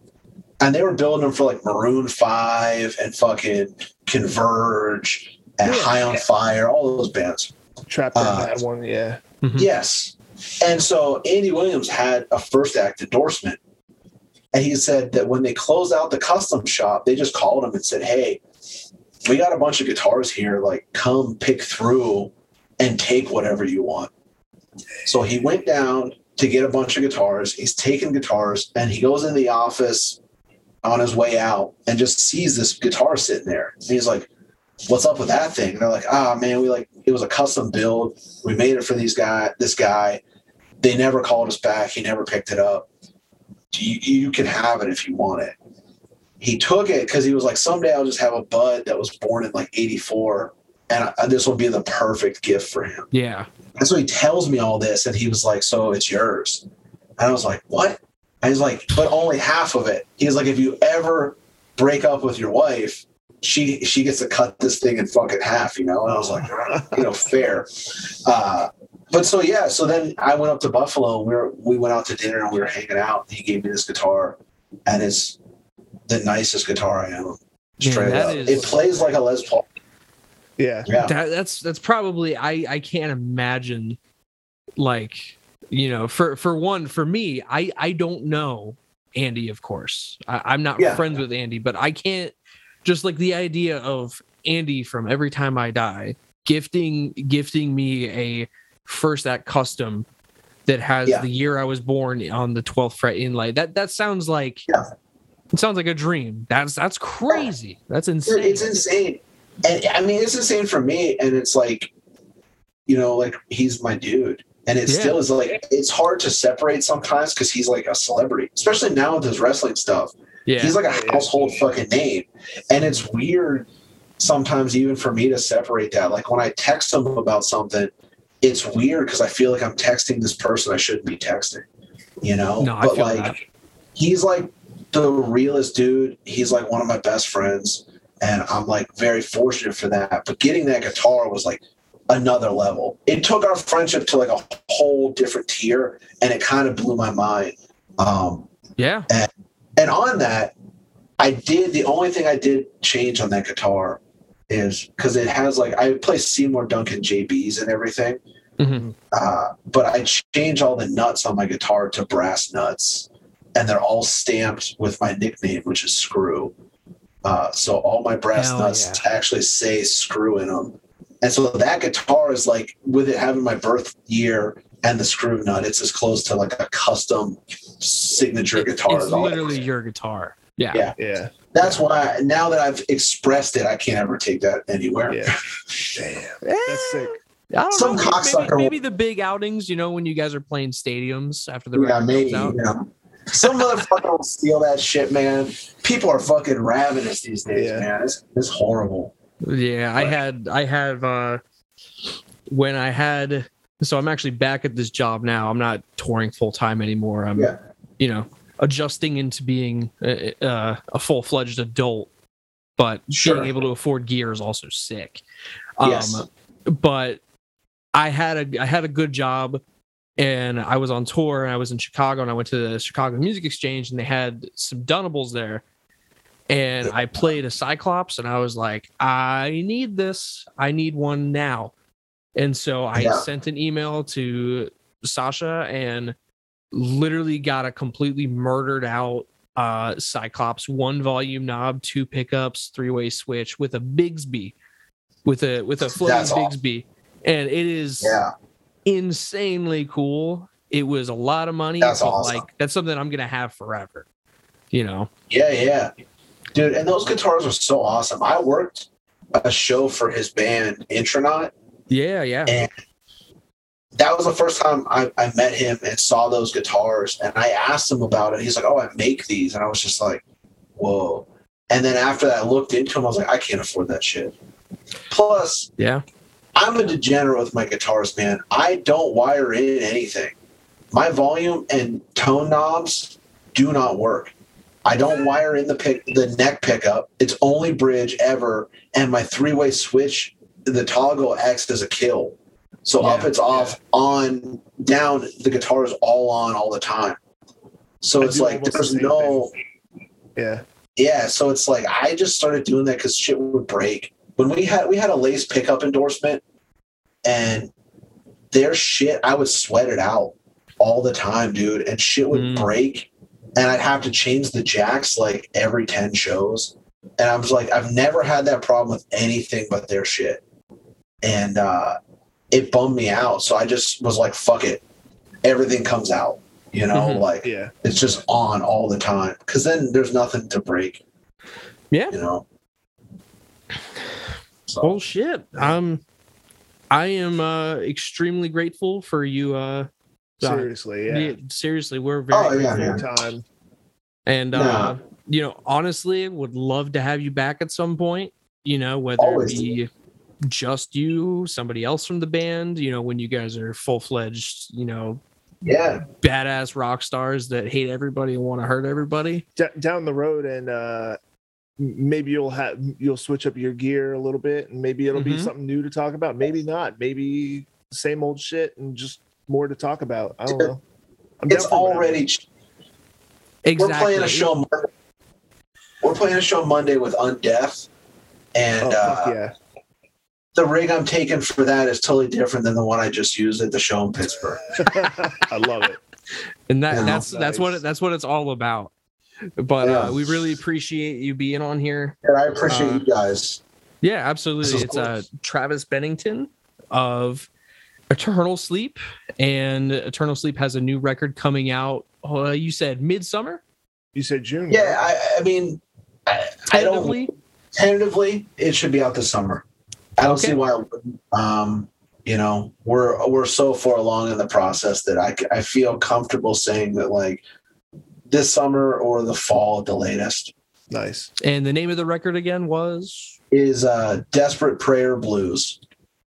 And they were building them for like Maroon 5 and fucking Converge and Yeah. High on Fire, all those bands. Trap Them uh, had one, yeah. Mhm. Yes. And so Andy Williams had a first act endorsement. And he said that when they closed out the custom shop, they just called him and said, Hey, we got a bunch of guitars here. Like, come pick through and take whatever you want. So he went down to get a bunch of guitars. He's taking guitars and he goes in the office on his way out and just sees this guitar sitting there. And he's like, What's up with that thing? And they're like, Ah, man, we like it was a custom build. We made it for these guy, this guy. They never called us back. He never picked it up. You, you can have it if you want it. He took it because he was like, Someday I'll just have a bud that was born in like 84 and I, this will be the perfect gift for him. Yeah. And so he tells me all this, and he was like, "So it's yours." And I was like, "What?" And he's like, "But only half of it." He's like, "If you ever break up with your wife, she she gets to cut this thing in fucking half," you know. And I was like, "You know, fair." Uh, but so yeah, so then I went up to Buffalo. And we were we went out to dinner and we were hanging out. He gave me this guitar, and it's the nicest guitar I own. Man, Straight that up, is- it plays like a Les Paul. Yeah. Yeah, That, that's that's probably I I can't imagine like you know for for one for me I I don't know Andy of course I, I'm not Yeah. friends with Andy but I can't just like the idea of Andy from Every Time I Die gifting gifting me a first act custom that has Yeah. the year I was born on the 12th fret inlay that that sounds like Yeah. it sounds like a dream that's that's crazy that's insane It's insane. And I mean, it's insane for me. And it's like, you know, like he's my dude. And it Yeah. still is like, it's hard to separate sometimes because he's like a celebrity, especially now with his wrestling stuff. yeah He's like a household fucking name. And it's weird sometimes even for me to separate that. Like when I text him about something, it's weird because I feel like I'm texting this person I shouldn't be texting, you know? no I but feel like, that he's like the realest dude. He's like one of my best friends, and I'm like very fortunate for that. But getting that guitar was like another level. It took our friendship to like a whole different tier, and it kind of blew my mind. Um, yeah and on that, I did the only thing I did change on that guitar is because it has like I play Seymour Duncan JBs and everything. Mhm. Uh, but I changed all the nuts on my guitar to brass nuts, and they're all stamped with my nickname, which is Screw. Uh, so all my brass Hell nuts actually say Screw in them, and so that guitar is like with it having my birth year and the screw nut, it's as close to like a custom signature guitar. it's as all it literally your guitar yeah Yeah. Yeah. That's why now that I've expressed it, I can't ever take that anywhere. Yeah. *laughs* Damn. Eh. That's sick. I don't Some know. maybe- cocksucker Maybe, maybe the big outings, you know, when you guys are playing stadiums after the Yeah, record maybe. comes You know. Some motherfucker will steal that shit, man. People are fucking ravenous these days, Yeah. man. It's, it's horrible. Yeah, I had, I have, uh, when I had, so I'm actually back at this job now. I'm not touring full time anymore. I'm, Yeah. you know, adjusting into being a, a full fledged adult, but Sure. being able to afford gear is also sick. Yes. Um, but I had a I had a good job and I was on tour and I was in Chicago and I went to the Chicago Music Exchange and they had some Dunables there. And I played a Cyclops and I was like, I need this. I need one now. And so I Yeah. sent an email to Sacha and literally got a completely murdered out uh Cyclops one volume knob, two pickups, three-way switch with a Bigsby with a with a floating That's awesome. Bigsby. And it is Yeah. insanely cool. It was a lot of money, That's awesome. like that's something I'm gonna have forever. You know? Yeah, yeah. Dude, and those guitars are so awesome. I worked a show for his band, Intronaut. Yeah, yeah. And that was the first time I, I met him and saw those guitars. And I asked him about it. He's like, Oh, I make these. And I was just like, Whoa. And then after that, I looked into him. I was like, I can't afford that shit. Plus, Yeah. I'm a degenerate with my guitars, man. I don't wire in anything. My volume and tone knobs do not work. I don't wire in the pick the neck pickup. It's only bridge ever, and my three way switch, the toggle acts as a kill. So up Yeah, it's off, on, down. The guitar is all on all the time. So I it's like the there's same no Yeah. yeah, so it's like I just started doing that because shit would break. When we had we had a lace pickup endorsement, and their shit, I would sweat it out all the time, dude, and shit would Mm. break. And I'd have to change the jacks like every 10 shows. And I was like, I've never had that problem with anything but their shit. And uh, it bummed me out. So I just was like, fuck it. Everything comes out, you know, Mhm. like Yeah. it's just on all the time. Cause then there's nothing to break, Yeah. you know. So, Well, shit. Um, I am uh extremely grateful for you. Uh, Seriously, yeah. yeah, seriously, we're very Oh, yeah, grateful. man. Time. And Nah. uh, you know, honestly, would love to have you back at some point. You know, whether Always. it be just you, somebody else from the band. You know, when you guys are full fledged, you know, yeah. badass rock stars that hate everybody and want to hurt everybody. D- down the road, and uh, maybe you'll have you'll switch up your gear a little bit, and maybe it'll be Mhm. something new to talk about. Maybe not. Maybe same old shit and just more to talk about. I don't know. I'm It's already Exactly. We're playing a show. Monday. We're playing a show Monday with Undeath, and Oh, uh, yeah. the rig I'm taking for that is totally different than the one I just used at the show in Pittsburgh. *laughs* I love it. and that Yeah. that's that's what it, that's what it's all about. But Yeah. uh, we really appreciate you being on here. And I appreciate Uh, you guys. Yeah, absolutely. is It's uh. Travis Bennington of Eternal Sleep, and Eternal Sleep has a new record coming out. Uh, you said midsummer, You said June. Yeah, I, I mean, I, I don't tentatively. tentatively it should be out this summer. I don't Okay. see why. It wouldn't. Um, you know, we're we're so far along in the process that I I feel comfortable saying that like this summer or the fall at the latest Nice. And the name of the record again was is uh Desperate Prayer Blues.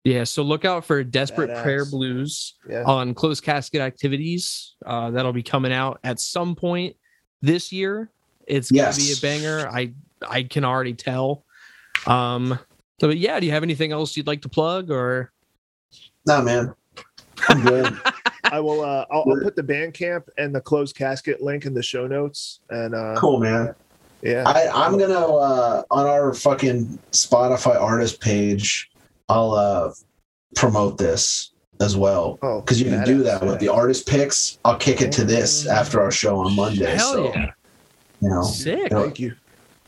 Yeah. So look out for Desperate Badass. Prayer Blues Yeah. on Closed Casket Activities. Uh, that'll be coming out at some point this year. It's gonna Yes. be a banger. I I can already tell. Um, so, but yeah, do you have anything else you'd like to plug or? Nah, man, I'm good. *laughs* I will. Uh, I'll, I'll put the Bandcamp and the closed casket link in the show notes. And uh, cool, man. yeah, I, I'm gonna uh, on our fucking Spotify artist page. I'll uh, promote this as well oh, because you can do that with the artist picks. I'll kick it to this after our show on Monday. Hell so yeah, you know, sick. you know, Thank you.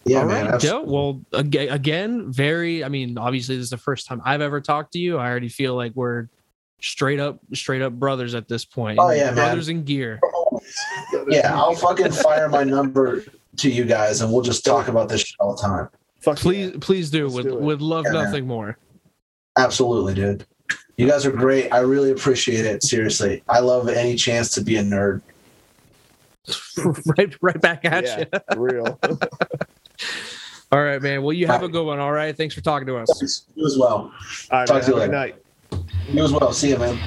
yeah, All man. right, dope. Well, again, very. I mean, obviously, this is the first time I've ever talked to you. I already feel like we're straight up, straight up brothers at this point. Oh, yeah, man. brothers in gear. Yeah, I'll fucking fire my number to you guys, and we'll just talk about this shit all the time. Fuck Please, yeah. please do. Let's Would do it. would love Yeah, man. nothing more. Absolutely, dude. You guys are great. I really appreciate it. Seriously, I love any chance to be a nerd. *laughs* right, right back at Yeah, you. real. *laughs* All right, man. Well, you have a good one. All right. Thanks for talking to us. You as well. All right, Talk man, to you have good later. night. You as well. See you, man.